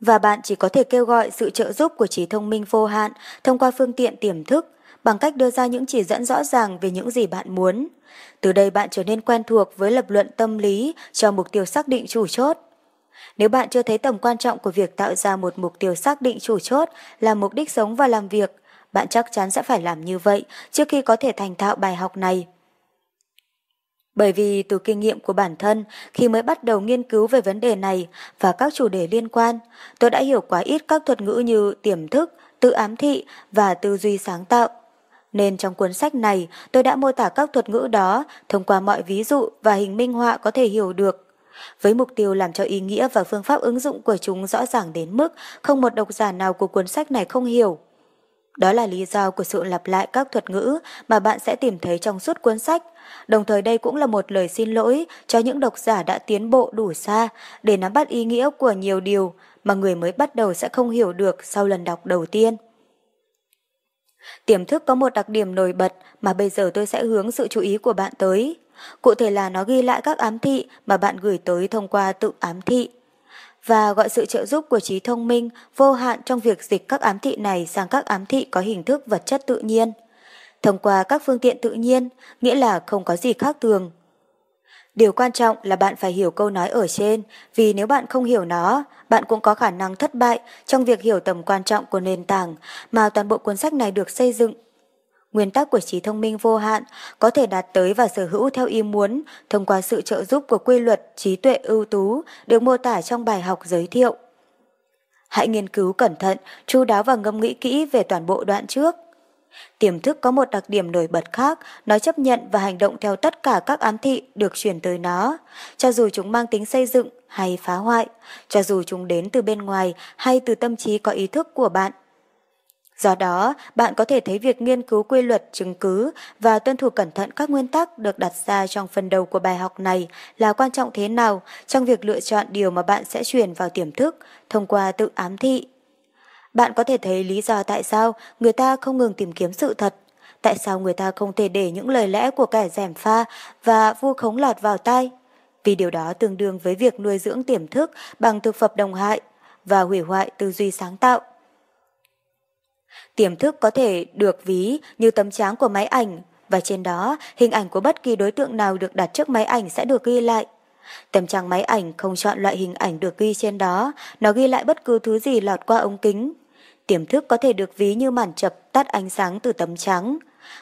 và bạn chỉ có thể kêu gọi sự trợ giúp của trí thông minh vô hạn thông qua phương tiện tiềm thức bằng cách đưa ra những chỉ dẫn rõ ràng về những gì bạn muốn. Từ đây bạn trở nên quen thuộc với lập luận tâm lý cho mục tiêu xác định chủ chốt. Nếu bạn chưa thấy tầm quan trọng của việc tạo ra một mục tiêu xác định chủ chốt là mục đích sống và làm việc, bạn chắc chắn sẽ phải làm như vậy trước khi có thể thành thạo bài học này. Bởi vì từ kinh nghiệm của bản thân, khi mới bắt đầu nghiên cứu về vấn đề này và các chủ đề liên quan, tôi đã hiểu quá ít các thuật ngữ như tiềm thức, tự ám thị và tư duy sáng tạo. Nên trong cuốn sách này, tôi đã mô tả các thuật ngữ đó thông qua mọi ví dụ và hình minh họa có thể hiểu được. Với mục tiêu làm cho ý nghĩa và phương pháp ứng dụng của chúng rõ ràng đến mức không một độc giả nào của cuốn sách này không hiểu. Đó là lý do của sự lặp lại các thuật ngữ mà bạn sẽ tìm thấy trong suốt cuốn sách. Đồng thời đây cũng là một lời xin lỗi cho những độc giả đã tiến bộ đủ xa để nắm bắt ý nghĩa của nhiều điều mà người mới bắt đầu sẽ không hiểu được sau lần đọc đầu tiên. Tiềm thức có một đặc điểm nổi bật mà bây giờ tôi sẽ hướng sự chú ý của bạn tới. Cụ thể là nó ghi lại các ám thị mà bạn gửi tới thông qua tự ám thị và gọi sự trợ giúp của trí thông minh vô hạn trong việc dịch các ám thị này sang các ám thị có hình thức vật chất tự nhiên. Thông qua các phương tiện tự nhiên, nghĩa là không có gì khác thường. Điều quan trọng là bạn phải hiểu câu nói ở trên, vì nếu bạn không hiểu nó, bạn cũng có khả năng thất bại trong việc hiểu tầm quan trọng của nền tảng mà toàn bộ cuốn sách này được xây dựng Nguyên tắc của trí thông minh vô hạn có thể đạt tới và sở hữu theo ý muốn thông qua sự trợ giúp của quy luật trí tuệ ưu tú được mô tả trong bài học giới thiệu. Hãy nghiên cứu cẩn thận, chu đáo và ngâm nghĩ kỹ về toàn bộ đoạn trước. Tiềm thức có một đặc điểm nổi bật khác, nó chấp nhận và hành động theo tất cả các ám thị được truyền tới nó, cho dù chúng mang tính xây dựng hay phá hoại, cho dù chúng đến từ bên ngoài hay từ tâm trí có ý thức của bạn. Do đó, bạn có thể thấy việc nghiên cứu quy luật, chứng cứ và tuân thủ cẩn thận các nguyên tắc được đặt ra trong phần đầu của bài học này là quan trọng thế nào trong việc lựa chọn điều mà bạn sẽ truyền vào tiềm thức thông qua tự ám thị. Bạn có thể thấy lý do tại sao người ta không ngừng tìm kiếm sự thật, tại sao người ta không thể để những lời lẽ của kẻ dèm pha và vu khống lọt vào tai. Vì điều đó tương đương với việc nuôi dưỡng tiềm thức bằng thực phẩm đồng hại và hủy hoại tư duy sáng tạo. Tiềm thức có thể được ví như tấm tráng của máy ảnh, và trên đó hình ảnh của bất kỳ đối tượng nào được đặt trước máy ảnh sẽ được ghi lại. Tấm trắng máy ảnh không chọn loại hình ảnh được ghi trên đó, nó ghi lại bất cứ thứ gì lọt qua ống kính. Tiềm thức có thể được ví như màn chập tắt ánh sáng từ tấm trắng,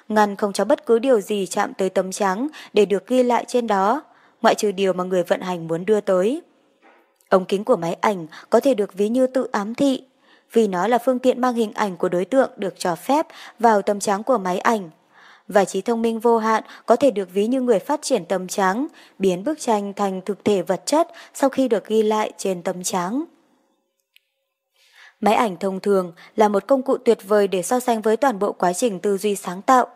ngăn không cho bất cứ điều gì chạm tới tấm trắng để được ghi lại trên đó, ngoại trừ điều mà người vận hành muốn đưa tới. Ống kính của máy ảnh có thể được ví như tự ám thị, vì nó là phương tiện mang hình ảnh của đối tượng được cho phép vào tấm trắng của máy ảnh. Và trí thông minh vô hạn có thể được ví như người phát triển tấm trắng, biến bức tranh thành thực thể vật chất sau khi được ghi lại trên tấm trắng. Máy ảnh thông thường là một công cụ tuyệt vời để so sánh với toàn bộ quá trình tư duy sáng tạo.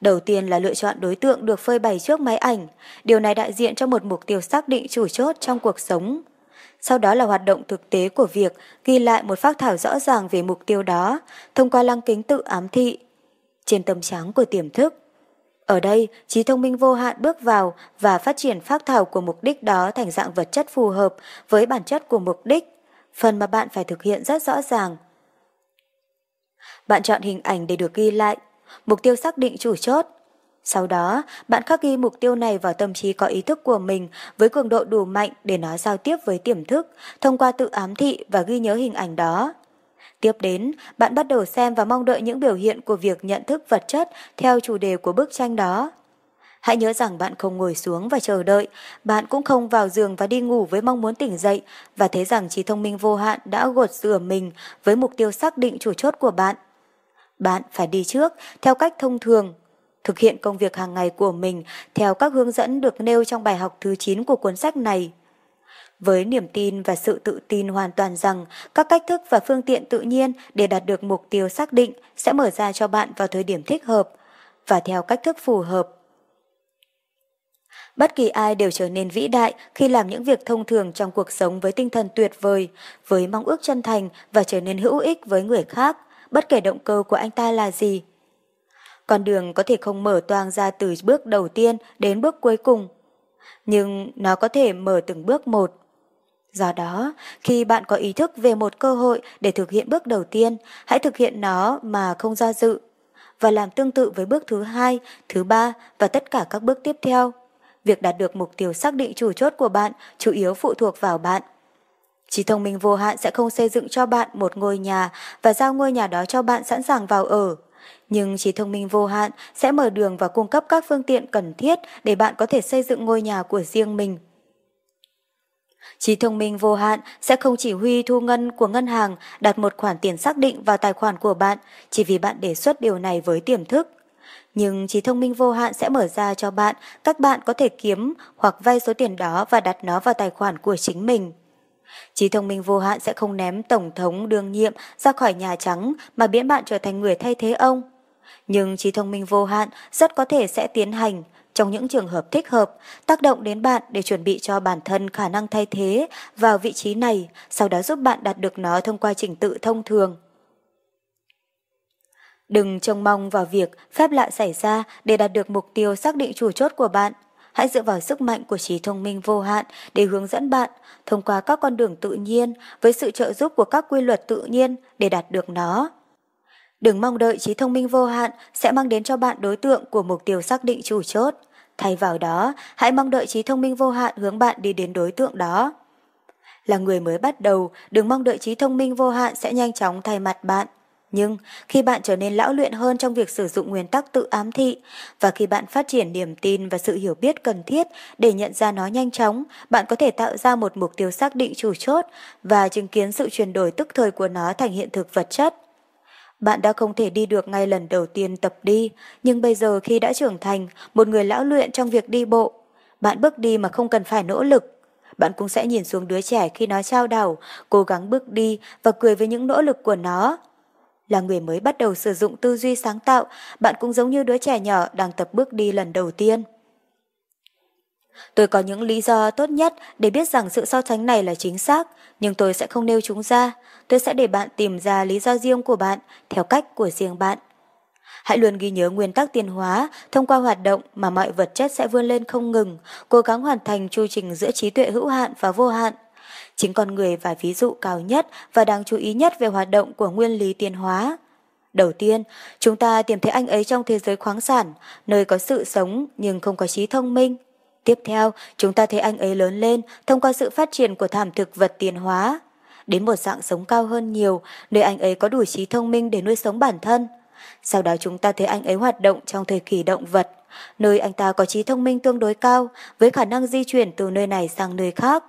Đầu tiên là lựa chọn đối tượng được phơi bày trước máy ảnh. Điều này đại diện cho một mục tiêu xác định chủ chốt trong cuộc sống. Sau đó là hoạt động thực tế của việc ghi lại một phác thảo rõ ràng về mục tiêu đó thông qua lăng kính tự ám thị. Trên tâm trắng của tiềm thức. Ở đây, trí thông minh vô hạn bước vào và phát triển phác thảo của mục đích đó thành dạng vật chất phù hợp với bản chất của mục đích phần mà bạn phải thực hiện rất rõ ràng. Bạn chọn hình ảnh để được ghi lại, mục tiêu xác định chủ chốt. Sau đó, bạn khắc ghi mục tiêu này vào tâm trí có ý thức của mình với cường độ đủ mạnh để nó giao tiếp với tiềm thức, thông qua tự ám thị và ghi nhớ hình ảnh đó. Tiếp đến, bạn bắt đầu xem và mong đợi những biểu hiện của việc nhận thức vật chất theo chủ đề của bức tranh đó. Hãy nhớ rằng bạn không ngồi xuống và chờ đợi, bạn cũng không vào giường và đi ngủ với mong muốn tỉnh dậy và thấy rằng trí thông minh vô hạn đã gột rửa mình với mục tiêu xác định chủ chốt của bạn. Bạn phải đi trước theo cách thông thường, thực hiện công việc hàng ngày của mình theo các hướng dẫn được nêu trong bài học thứ 9 của cuốn sách này. Với niềm tin và sự tự tin hoàn toàn rằng các cách thức và phương tiện tự nhiên để đạt được mục tiêu xác định sẽ mở ra cho bạn vào thời điểm thích hợp và theo cách thức phù hợp Bất kỳ ai đều trở nên vĩ đại khi làm những việc thông thường trong cuộc sống với tinh thần tuyệt vời, với mong ước chân thành và trở nên hữu ích với người khác, bất kể động cơ của anh ta là gì. Con đường có thể không mở toang ra từ bước đầu tiên đến bước cuối cùng, nhưng nó có thể mở từng bước một. Do đó, khi bạn có ý thức về một cơ hội để thực hiện bước đầu tiên, hãy thực hiện nó mà không do dự và làm tương tự với bước thứ hai, thứ ba và tất cả các bước tiếp theo việc đạt được mục tiêu xác định chủ chốt của bạn chủ yếu phụ thuộc vào bạn. Trí thông minh vô hạn sẽ không xây dựng cho bạn một ngôi nhà và giao ngôi nhà đó cho bạn sẵn sàng vào ở. Nhưng trí thông minh vô hạn sẽ mở đường và cung cấp các phương tiện cần thiết để bạn có thể xây dựng ngôi nhà của riêng mình. Trí thông minh vô hạn sẽ không chỉ huy thu ngân của ngân hàng, đặt một khoản tiền xác định vào tài khoản của bạn chỉ vì bạn đề xuất điều này với tiềm thức nhưng trí thông minh vô hạn sẽ mở ra cho bạn các bạn có thể kiếm hoặc vay số tiền đó và đặt nó vào tài khoản của chính mình. Trí thông minh vô hạn sẽ không ném Tổng thống đương nhiệm ra khỏi Nhà Trắng mà biến bạn trở thành người thay thế ông. Nhưng trí thông minh vô hạn rất có thể sẽ tiến hành, trong những trường hợp thích hợp, tác động đến bạn để chuẩn bị cho bản thân khả năng thay thế vào vị trí này, sau đó giúp bạn đạt được nó thông qua trình tự thông thường. Đừng trông mong vào việc phép lạ xảy ra để đạt được mục tiêu xác định chủ chốt của bạn. Hãy dựa vào sức mạnh của trí thông minh vô hạn để hướng dẫn bạn thông qua các con đường tự nhiên với sự trợ giúp của các quy luật tự nhiên để đạt được nó. Đừng mong đợi trí thông minh vô hạn sẽ mang đến cho bạn đối tượng của mục tiêu xác định chủ chốt. Thay vào đó, hãy mong đợi trí thông minh vô hạn hướng bạn đi đến đối tượng đó. Là người mới bắt đầu, đừng mong đợi trí thông minh vô hạn sẽ nhanh chóng thay mặt bạn. Nhưng khi bạn trở nên lão luyện hơn trong việc sử dụng nguyên tắc tự ám thị và khi bạn phát triển niềm tin và sự hiểu biết cần thiết để nhận ra nó nhanh chóng, bạn có thể tạo ra một mục tiêu xác định chủ chốt và chứng kiến sự chuyển đổi tức thời của nó thành hiện thực vật chất. Bạn đã không thể đi được ngay lần đầu tiên tập đi, nhưng bây giờ khi đã trưởng thành, một người lão luyện trong việc đi bộ, bạn bước đi mà không cần phải nỗ lực. Bạn cũng sẽ nhìn xuống đứa trẻ khi nó trao đảo, cố gắng bước đi và cười với những nỗ lực của nó là người mới bắt đầu sử dụng tư duy sáng tạo, bạn cũng giống như đứa trẻ nhỏ đang tập bước đi lần đầu tiên. Tôi có những lý do tốt nhất để biết rằng sự so sánh này là chính xác, nhưng tôi sẽ không nêu chúng ra. Tôi sẽ để bạn tìm ra lý do riêng của bạn, theo cách của riêng bạn. Hãy luôn ghi nhớ nguyên tắc tiền hóa, thông qua hoạt động mà mọi vật chất sẽ vươn lên không ngừng, cố gắng hoàn thành chu trình giữa trí tuệ hữu hạn và vô hạn. Chính con người và ví dụ cao nhất và đáng chú ý nhất về hoạt động của nguyên lý tiến hóa. Đầu tiên, chúng ta tìm thấy anh ấy trong thế giới khoáng sản, nơi có sự sống nhưng không có trí thông minh. Tiếp theo, chúng ta thấy anh ấy lớn lên thông qua sự phát triển của thảm thực vật tiến hóa. Đến một dạng sống cao hơn nhiều, nơi anh ấy có đủ trí thông minh để nuôi sống bản thân. Sau đó chúng ta thấy anh ấy hoạt động trong thời kỳ động vật, nơi anh ta có trí thông minh tương đối cao, với khả năng di chuyển từ nơi này sang nơi khác.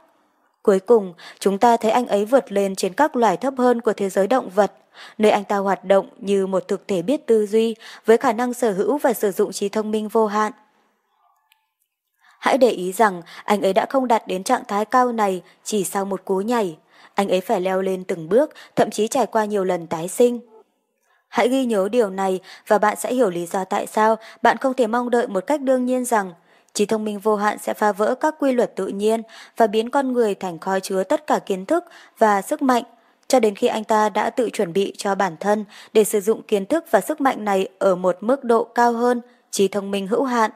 Cuối cùng, chúng ta thấy anh ấy vượt lên trên các loài thấp hơn của thế giới động vật, nơi anh ta hoạt động như một thực thể biết tư duy với khả năng sở hữu và sử dụng trí thông minh vô hạn. Hãy để ý rằng anh ấy đã không đạt đến trạng thái cao này chỉ sau một cú nhảy. Anh ấy phải leo lên từng bước, thậm chí trải qua nhiều lần tái sinh. Hãy ghi nhớ điều này và bạn sẽ hiểu lý do tại sao bạn không thể mong đợi một cách đương nhiên rằng trí thông minh vô hạn sẽ phá vỡ các quy luật tự nhiên và biến con người thành kho chứa tất cả kiến thức và sức mạnh cho đến khi anh ta đã tự chuẩn bị cho bản thân để sử dụng kiến thức và sức mạnh này ở một mức độ cao hơn, trí thông minh hữu hạn.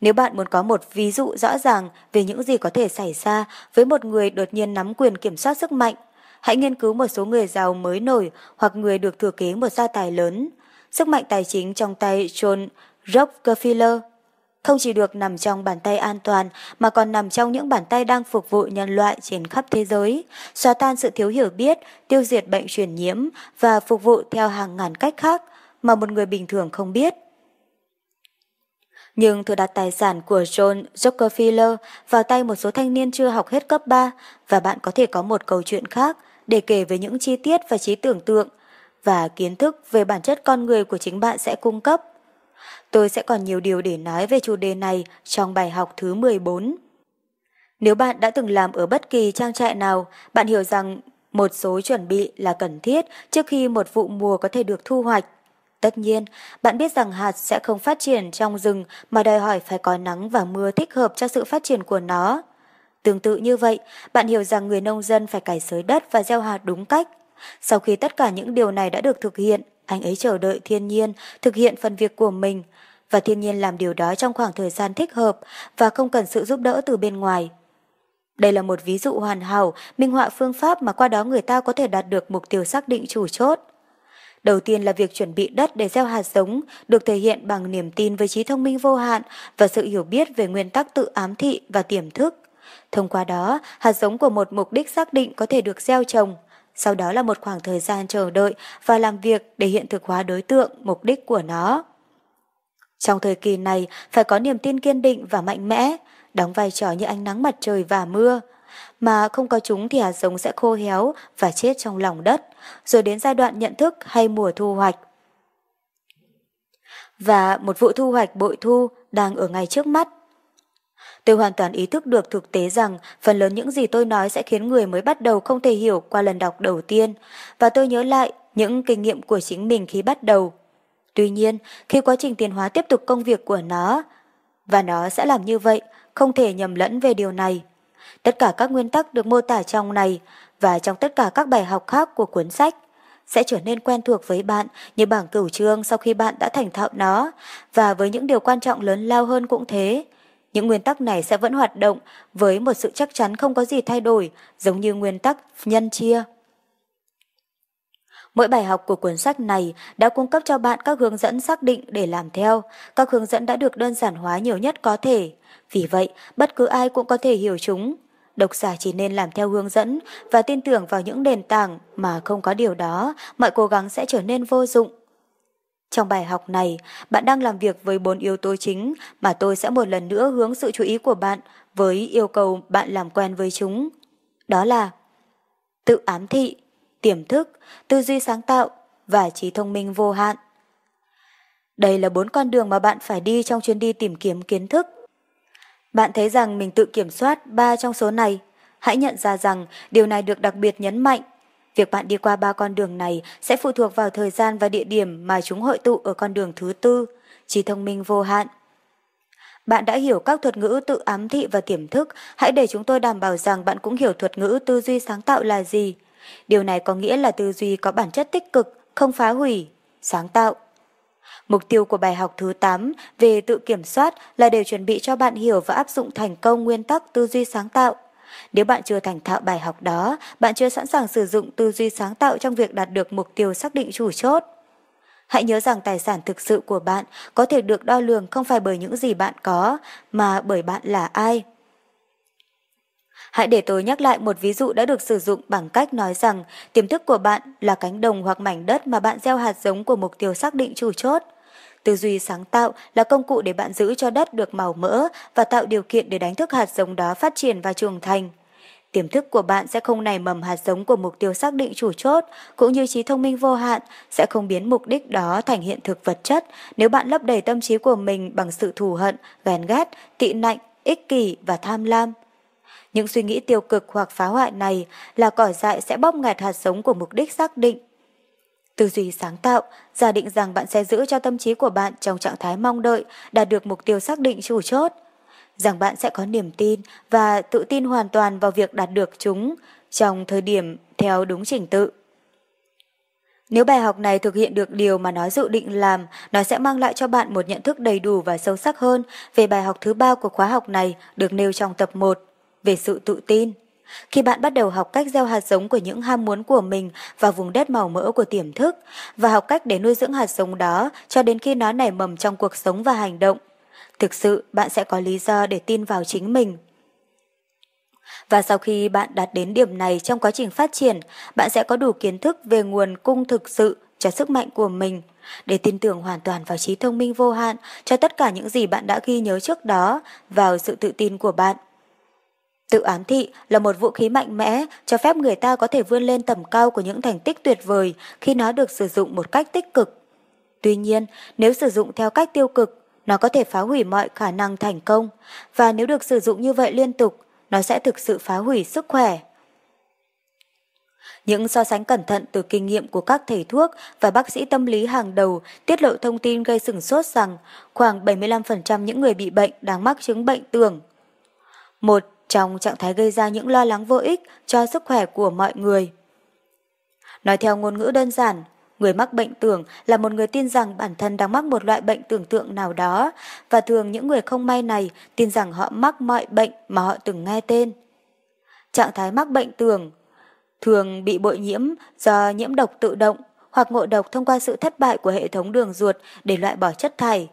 Nếu bạn muốn có một ví dụ rõ ràng về những gì có thể xảy ra với một người đột nhiên nắm quyền kiểm soát sức mạnh, hãy nghiên cứu một số người giàu mới nổi hoặc người được thừa kế một gia tài lớn. Sức mạnh tài chính trong tay John Rockefeller không chỉ được nằm trong bàn tay an toàn mà còn nằm trong những bàn tay đang phục vụ nhân loại trên khắp thế giới, xóa tan sự thiếu hiểu biết, tiêu diệt bệnh truyền nhiễm và phục vụ theo hàng ngàn cách khác mà một người bình thường không biết. Nhưng thừa đặt tài sản của John Rockefeller vào tay một số thanh niên chưa học hết cấp 3 và bạn có thể có một câu chuyện khác để kể về những chi tiết và trí tưởng tượng và kiến thức về bản chất con người của chính bạn sẽ cung cấp. Tôi sẽ còn nhiều điều để nói về chủ đề này trong bài học thứ 14. Nếu bạn đã từng làm ở bất kỳ trang trại nào, bạn hiểu rằng một số chuẩn bị là cần thiết trước khi một vụ mùa có thể được thu hoạch. Tất nhiên, bạn biết rằng hạt sẽ không phát triển trong rừng mà đòi hỏi phải có nắng và mưa thích hợp cho sự phát triển của nó. Tương tự như vậy, bạn hiểu rằng người nông dân phải cải sới đất và gieo hạt đúng cách. Sau khi tất cả những điều này đã được thực hiện, anh ấy chờ đợi thiên nhiên thực hiện phần việc của mình và thiên nhiên làm điều đó trong khoảng thời gian thích hợp và không cần sự giúp đỡ từ bên ngoài. Đây là một ví dụ hoàn hảo, minh họa phương pháp mà qua đó người ta có thể đạt được mục tiêu xác định chủ chốt. Đầu tiên là việc chuẩn bị đất để gieo hạt giống, được thể hiện bằng niềm tin với trí thông minh vô hạn và sự hiểu biết về nguyên tắc tự ám thị và tiềm thức. Thông qua đó, hạt giống của một mục đích xác định có thể được gieo trồng. Sau đó là một khoảng thời gian chờ đợi và làm việc để hiện thực hóa đối tượng, mục đích của nó. Trong thời kỳ này, phải có niềm tin kiên định và mạnh mẽ, đóng vai trò như ánh nắng mặt trời và mưa. Mà không có chúng thì hạt giống sẽ khô héo và chết trong lòng đất, rồi đến giai đoạn nhận thức hay mùa thu hoạch. Và một vụ thu hoạch bội thu đang ở ngay trước mắt. Tôi hoàn toàn ý thức được thực tế rằng phần lớn những gì tôi nói sẽ khiến người mới bắt đầu không thể hiểu qua lần đọc đầu tiên, và tôi nhớ lại những kinh nghiệm của chính mình khi bắt đầu. Tuy nhiên, khi quá trình tiến hóa tiếp tục công việc của nó, và nó sẽ làm như vậy, không thể nhầm lẫn về điều này. Tất cả các nguyên tắc được mô tả trong này và trong tất cả các bài học khác của cuốn sách sẽ trở nên quen thuộc với bạn như bảng cửu trương sau khi bạn đã thành thạo nó và với những điều quan trọng lớn lao hơn cũng thế. Những nguyên tắc này sẽ vẫn hoạt động với một sự chắc chắn không có gì thay đổi giống như nguyên tắc nhân chia. Mỗi bài học của cuốn sách này đã cung cấp cho bạn các hướng dẫn xác định để làm theo. Các hướng dẫn đã được đơn giản hóa nhiều nhất có thể. Vì vậy, bất cứ ai cũng có thể hiểu chúng. Độc giả chỉ nên làm theo hướng dẫn và tin tưởng vào những nền tảng mà không có điều đó, mọi cố gắng sẽ trở nên vô dụng. Trong bài học này, bạn đang làm việc với bốn yếu tố chính mà tôi sẽ một lần nữa hướng sự chú ý của bạn với yêu cầu bạn làm quen với chúng. Đó là tự ám thị, tiềm thức, tư duy sáng tạo và trí thông minh vô hạn. Đây là bốn con đường mà bạn phải đi trong chuyến đi tìm kiếm kiến thức. Bạn thấy rằng mình tự kiểm soát ba trong số này. Hãy nhận ra rằng điều này được đặc biệt nhấn mạnh. Việc bạn đi qua ba con đường này sẽ phụ thuộc vào thời gian và địa điểm mà chúng hội tụ ở con đường thứ tư, trí thông minh vô hạn. Bạn đã hiểu các thuật ngữ tự ám thị và tiềm thức, hãy để chúng tôi đảm bảo rằng bạn cũng hiểu thuật ngữ tư duy sáng tạo là gì. Điều này có nghĩa là tư duy có bản chất tích cực, không phá hủy, sáng tạo. Mục tiêu của bài học thứ 8 về tự kiểm soát là để chuẩn bị cho bạn hiểu và áp dụng thành công nguyên tắc tư duy sáng tạo. Nếu bạn chưa thành thạo bài học đó, bạn chưa sẵn sàng sử dụng tư duy sáng tạo trong việc đạt được mục tiêu xác định chủ chốt. Hãy nhớ rằng tài sản thực sự của bạn có thể được đo lường không phải bởi những gì bạn có, mà bởi bạn là ai. Hãy để tôi nhắc lại một ví dụ đã được sử dụng bằng cách nói rằng tiềm thức của bạn là cánh đồng hoặc mảnh đất mà bạn gieo hạt giống của mục tiêu xác định chủ chốt. Tư duy sáng tạo là công cụ để bạn giữ cho đất được màu mỡ và tạo điều kiện để đánh thức hạt giống đó phát triển và trưởng thành. Tiềm thức của bạn sẽ không nảy mầm hạt giống của mục tiêu xác định chủ chốt, cũng như trí thông minh vô hạn sẽ không biến mục đích đó thành hiện thực vật chất nếu bạn lấp đầy tâm trí của mình bằng sự thù hận, ghen ghét, tị nạnh, ích kỷ và tham lam. Những suy nghĩ tiêu cực hoặc phá hoại này là cỏ dại sẽ bóp nghẹt hạt giống của mục đích xác định. Tư duy sáng tạo, giả định rằng bạn sẽ giữ cho tâm trí của bạn trong trạng thái mong đợi, đạt được mục tiêu xác định chủ chốt. Rằng bạn sẽ có niềm tin và tự tin hoàn toàn vào việc đạt được chúng trong thời điểm theo đúng trình tự. Nếu bài học này thực hiện được điều mà nó dự định làm, nó sẽ mang lại cho bạn một nhận thức đầy đủ và sâu sắc hơn về bài học thứ ba của khóa học này được nêu trong tập 1 về sự tự tin. Khi bạn bắt đầu học cách gieo hạt giống của những ham muốn của mình vào vùng đất màu mỡ của tiềm thức và học cách để nuôi dưỡng hạt giống đó cho đến khi nó nảy mầm trong cuộc sống và hành động, thực sự bạn sẽ có lý do để tin vào chính mình. Và sau khi bạn đạt đến điểm này trong quá trình phát triển, bạn sẽ có đủ kiến thức về nguồn cung thực sự cho sức mạnh của mình, để tin tưởng hoàn toàn vào trí thông minh vô hạn cho tất cả những gì bạn đã ghi nhớ trước đó vào sự tự tin của bạn. Tự ám thị là một vũ khí mạnh mẽ cho phép người ta có thể vươn lên tầm cao của những thành tích tuyệt vời khi nó được sử dụng một cách tích cực. Tuy nhiên, nếu sử dụng theo cách tiêu cực, nó có thể phá hủy mọi khả năng thành công, và nếu được sử dụng như vậy liên tục, nó sẽ thực sự phá hủy sức khỏe. Những so sánh cẩn thận từ kinh nghiệm của các thầy thuốc và bác sĩ tâm lý hàng đầu tiết lộ thông tin gây sửng sốt rằng khoảng 75% những người bị bệnh đang mắc chứng bệnh tưởng. Một trong trạng thái gây ra những lo lắng vô ích cho sức khỏe của mọi người. Nói theo ngôn ngữ đơn giản, người mắc bệnh tưởng là một người tin rằng bản thân đang mắc một loại bệnh tưởng tượng nào đó và thường những người không may này tin rằng họ mắc mọi bệnh mà họ từng nghe tên. Trạng thái mắc bệnh tưởng thường bị bội nhiễm do nhiễm độc tự động hoặc ngộ độc thông qua sự thất bại của hệ thống đường ruột để loại bỏ chất thải.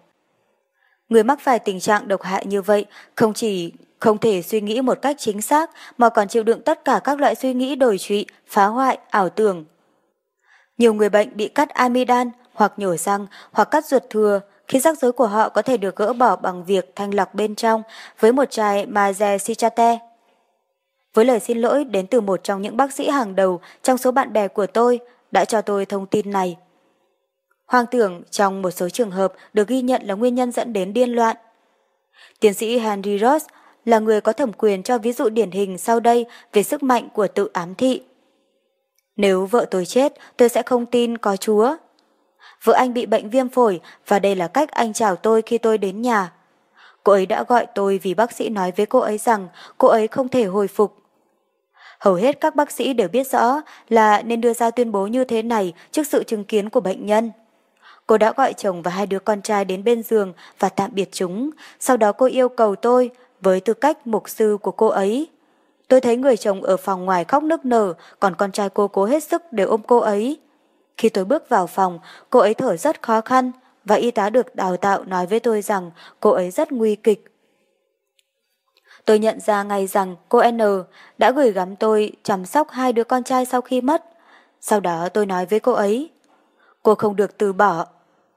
Người mắc phải tình trạng độc hại như vậy không chỉ không thể suy nghĩ một cách chính xác mà còn chịu đựng tất cả các loại suy nghĩ đổi trụy, phá hoại, ảo tưởng. Nhiều người bệnh bị cắt amidan hoặc nhổ răng hoặc cắt ruột thừa khi rắc rối của họ có thể được gỡ bỏ bằng việc thanh lọc bên trong với một chai Mazesichate. Với lời xin lỗi đến từ một trong những bác sĩ hàng đầu trong số bạn bè của tôi đã cho tôi thông tin này. Hoang tưởng trong một số trường hợp được ghi nhận là nguyên nhân dẫn đến điên loạn. Tiến sĩ Henry Ross là người có thẩm quyền cho ví dụ điển hình sau đây về sức mạnh của tự ám thị. Nếu vợ tôi chết, tôi sẽ không tin có Chúa. Vợ anh bị bệnh viêm phổi và đây là cách anh chào tôi khi tôi đến nhà. Cô ấy đã gọi tôi vì bác sĩ nói với cô ấy rằng cô ấy không thể hồi phục. Hầu hết các bác sĩ đều biết rõ là nên đưa ra tuyên bố như thế này trước sự chứng kiến của bệnh nhân. Cô đã gọi chồng và hai đứa con trai đến bên giường và tạm biệt chúng. Sau đó cô yêu cầu tôi với tư cách mục sư của cô ấy. Tôi thấy người chồng ở phòng ngoài khóc nức nở, còn con trai cô cố hết sức để ôm cô ấy. Khi tôi bước vào phòng, cô ấy thở rất khó khăn và y tá được đào tạo nói với tôi rằng cô ấy rất nguy kịch. Tôi nhận ra ngay rằng cô N đã gửi gắm tôi chăm sóc hai đứa con trai sau khi mất. Sau đó tôi nói với cô ấy, cô không được từ bỏ,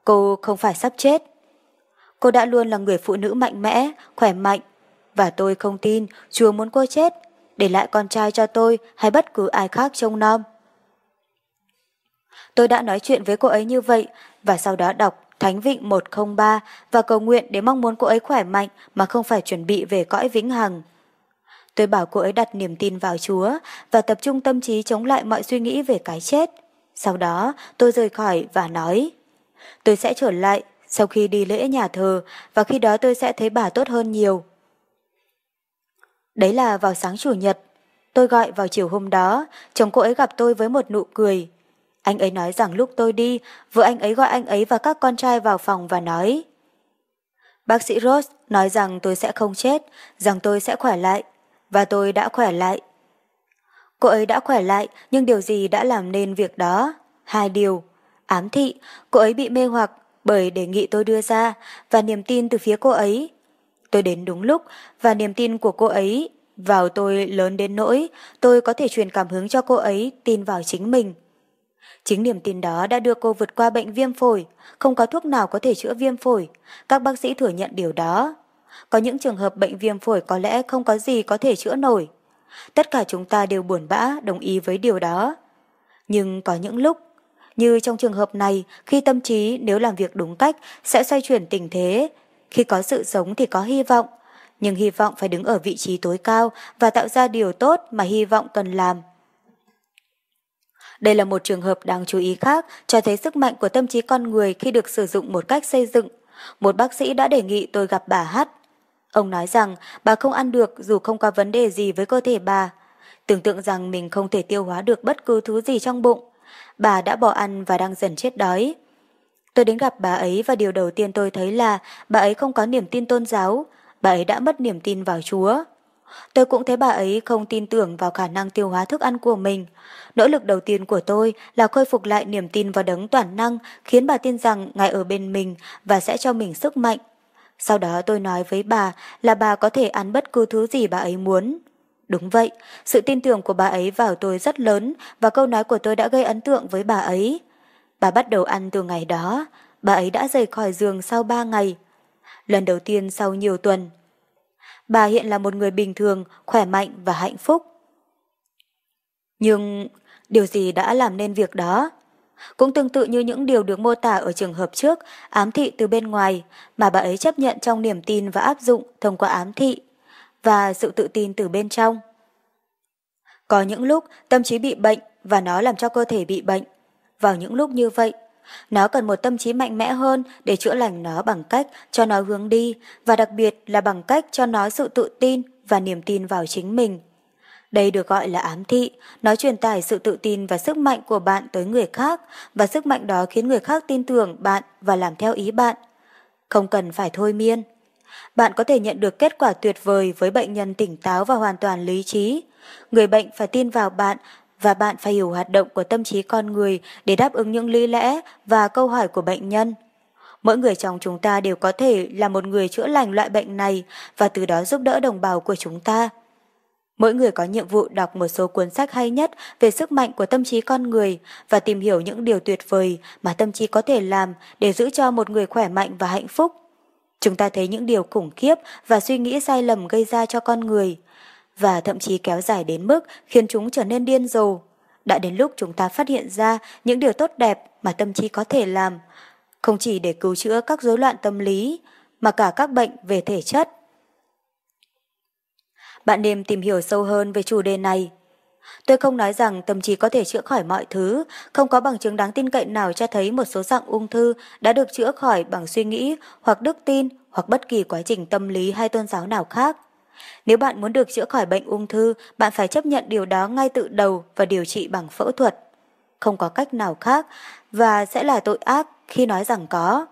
cô không phải sắp chết. Cô đã luôn là người phụ nữ mạnh mẽ, khỏe mạnh và tôi không tin Chúa muốn cô chết, để lại con trai cho tôi hay bất cứ ai khác trông nom. Tôi đã nói chuyện với cô ấy như vậy và sau đó đọc Thánh Vịnh 103 và cầu nguyện để mong muốn cô ấy khỏe mạnh mà không phải chuẩn bị về cõi vĩnh hằng. Tôi bảo cô ấy đặt niềm tin vào Chúa và tập trung tâm trí chống lại mọi suy nghĩ về cái chết. Sau đó tôi rời khỏi và nói Tôi sẽ trở lại sau khi đi lễ nhà thờ và khi đó tôi sẽ thấy bà tốt hơn nhiều. Đấy là vào sáng chủ nhật. Tôi gọi vào chiều hôm đó, chồng cô ấy gặp tôi với một nụ cười. Anh ấy nói rằng lúc tôi đi, vợ anh ấy gọi anh ấy và các con trai vào phòng và nói Bác sĩ Ross nói rằng tôi sẽ không chết, rằng tôi sẽ khỏe lại. và tôi đã khỏe lại. Cô ấy đã khỏe lại, nhưng điều gì đã làm nên việc đó? Hai điều. Ám thị, cô ấy bị mê hoặc bởi đề nghị tôi đưa ra và niềm tin từ phía cô ấy. Tôi đến đúng lúc và niềm tin của cô ấy vào tôi lớn đến nỗi tôi có thể truyền cảm hứng cho cô ấy tin vào chính mình. Chính niềm tin đó đã đưa cô vượt qua bệnh viêm phổi, không có thuốc nào có thể chữa viêm phổi. Các bác sĩ thừa nhận điều đó. Có những trường hợp bệnh viêm phổi có lẽ không có gì có thể chữa nổi. Tất cả chúng ta đều buồn bã, đồng ý với điều đó. Nhưng có những lúc, như trong trường hợp này, khi tâm trí nếu làm việc đúng cách sẽ xoay chuyển tình thế. Khi có sự sống thì có hy vọng, nhưng hy vọng phải đứng ở vị trí tối cao và tạo ra điều tốt mà hy vọng cần làm. Đây là một trường hợp đáng chú ý khác cho thấy sức mạnh của tâm trí con người khi được sử dụng một cách xây dựng. Một bác sĩ đã đề nghị tôi gặp bà Hát. Ông nói rằng bà không ăn được dù không có vấn đề gì với cơ thể bà. Tưởng tượng rằng mình không thể tiêu hóa được bất cứ thứ gì trong bụng. Bà đã bỏ ăn và đang dần chết đói. Tôi đến gặp bà ấy và điều đầu tiên tôi thấy là bà ấy không có niềm tin tôn giáo, bà ấy đã mất niềm tin vào Chúa. Tôi cũng thấy bà ấy không tin tưởng vào khả năng tiêu hóa thức ăn của mình. Nỗ lực đầu tiên của tôi là khôi phục lại niềm tin vào đấng toàn năng, khiến bà tin rằng Ngài ở bên mình và sẽ cho mình sức mạnh. Sau đó tôi nói với bà là bà có thể ăn bất cứ thứ gì bà ấy muốn. Đúng vậy, sự tin tưởng của bà ấy vào tôi rất lớn và câu nói của tôi đã gây ấn tượng với bà ấy. Bà bắt đầu ăn từ ngày đó, bà ấy đã rời khỏi giường sau ba ngày. Lần đầu tiên sau nhiều tuần, bà hiện là một người bình thường, khỏe mạnh và hạnh phúc. Nhưng điều gì đã làm nên việc đó? Cũng tương tự như những điều được mô tả ở trường hợp trước, ám thị từ bên ngoài, mà bà ấy chấp nhận trong niềm tin và áp dụng thông qua ám thị, và sự tự tin từ bên trong. Có những lúc tâm trí bị bệnh và nó làm cho cơ thể bị bệnh. Vào những lúc như vậy, nó cần một tâm trí mạnh mẽ hơn để chữa lành nó bằng cách cho nó hướng đi và đặc biệt là bằng cách cho nó sự tự tin và niềm tin vào chính mình. Đây được gọi là ám thị, nó truyền tải sự tự tin và sức mạnh của bạn tới người khác và sức mạnh đó khiến người khác tin tưởng bạn và làm theo ý bạn. Không cần phải thôi miên. Bạn có thể nhận được kết quả tuyệt vời với bệnh nhân tỉnh táo và hoàn toàn lý trí. Người bệnh phải tin vào bạn và bạn phải hiểu hoạt động của tâm trí con người để đáp ứng những lý lẽ và câu hỏi của bệnh nhân. Mỗi người trong chúng ta đều có thể là một người chữa lành loại bệnh này và từ đó giúp đỡ đồng bào của chúng ta. Mỗi người có nhiệm vụ đọc một số cuốn sách hay nhất về sức mạnh của tâm trí con người và tìm hiểu những điều tuyệt vời mà tâm trí có thể làm để giữ cho một người khỏe mạnh và hạnh phúc. Chúng ta thấy những điều khủng khiếp và suy nghĩ sai lầm gây ra cho con người và thậm chí kéo dài đến mức khiến chúng trở nên điên rồ. Đã đến lúc chúng ta phát hiện ra những điều tốt đẹp mà tâm trí có thể làm, không chỉ để cứu chữa các rối loạn tâm lý, mà cả các bệnh về thể chất. Bạn nên tìm hiểu sâu hơn về chủ đề này. Tôi không nói rằng tâm trí có thể chữa khỏi mọi thứ, không có bằng chứng đáng tin cậy nào cho thấy một số dạng ung thư đã được chữa khỏi bằng suy nghĩ hoặc đức tin hoặc bất kỳ quá trình tâm lý hay tôn giáo nào khác. Nếu bạn muốn được chữa khỏi bệnh ung thư, bạn phải chấp nhận điều đó ngay từ đầu và điều trị bằng phẫu thuật. Không có cách nào khác và sẽ là tội ác khi nói rằng có.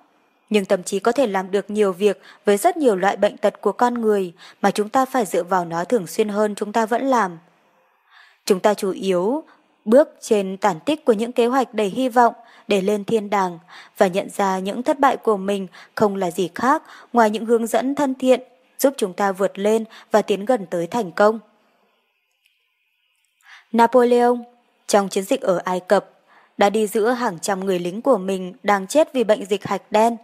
Nhưng tâm trí có thể làm được nhiều việc với rất nhiều loại bệnh tật của con người mà chúng ta phải dựa vào nó thường xuyên hơn chúng ta vẫn làm. Chúng ta chủ yếu bước trên tản tích của những kế hoạch đầy hy vọng để lên thiên đàng và nhận ra những thất bại của mình không là gì khác ngoài những hướng dẫn thân thiện giúp chúng ta vượt lên và tiến gần tới thành công. Napoleon, trong chiến dịch ở Ai Cập, đã đi giữa hàng trăm người lính của mình đang chết vì bệnh dịch hạch đen.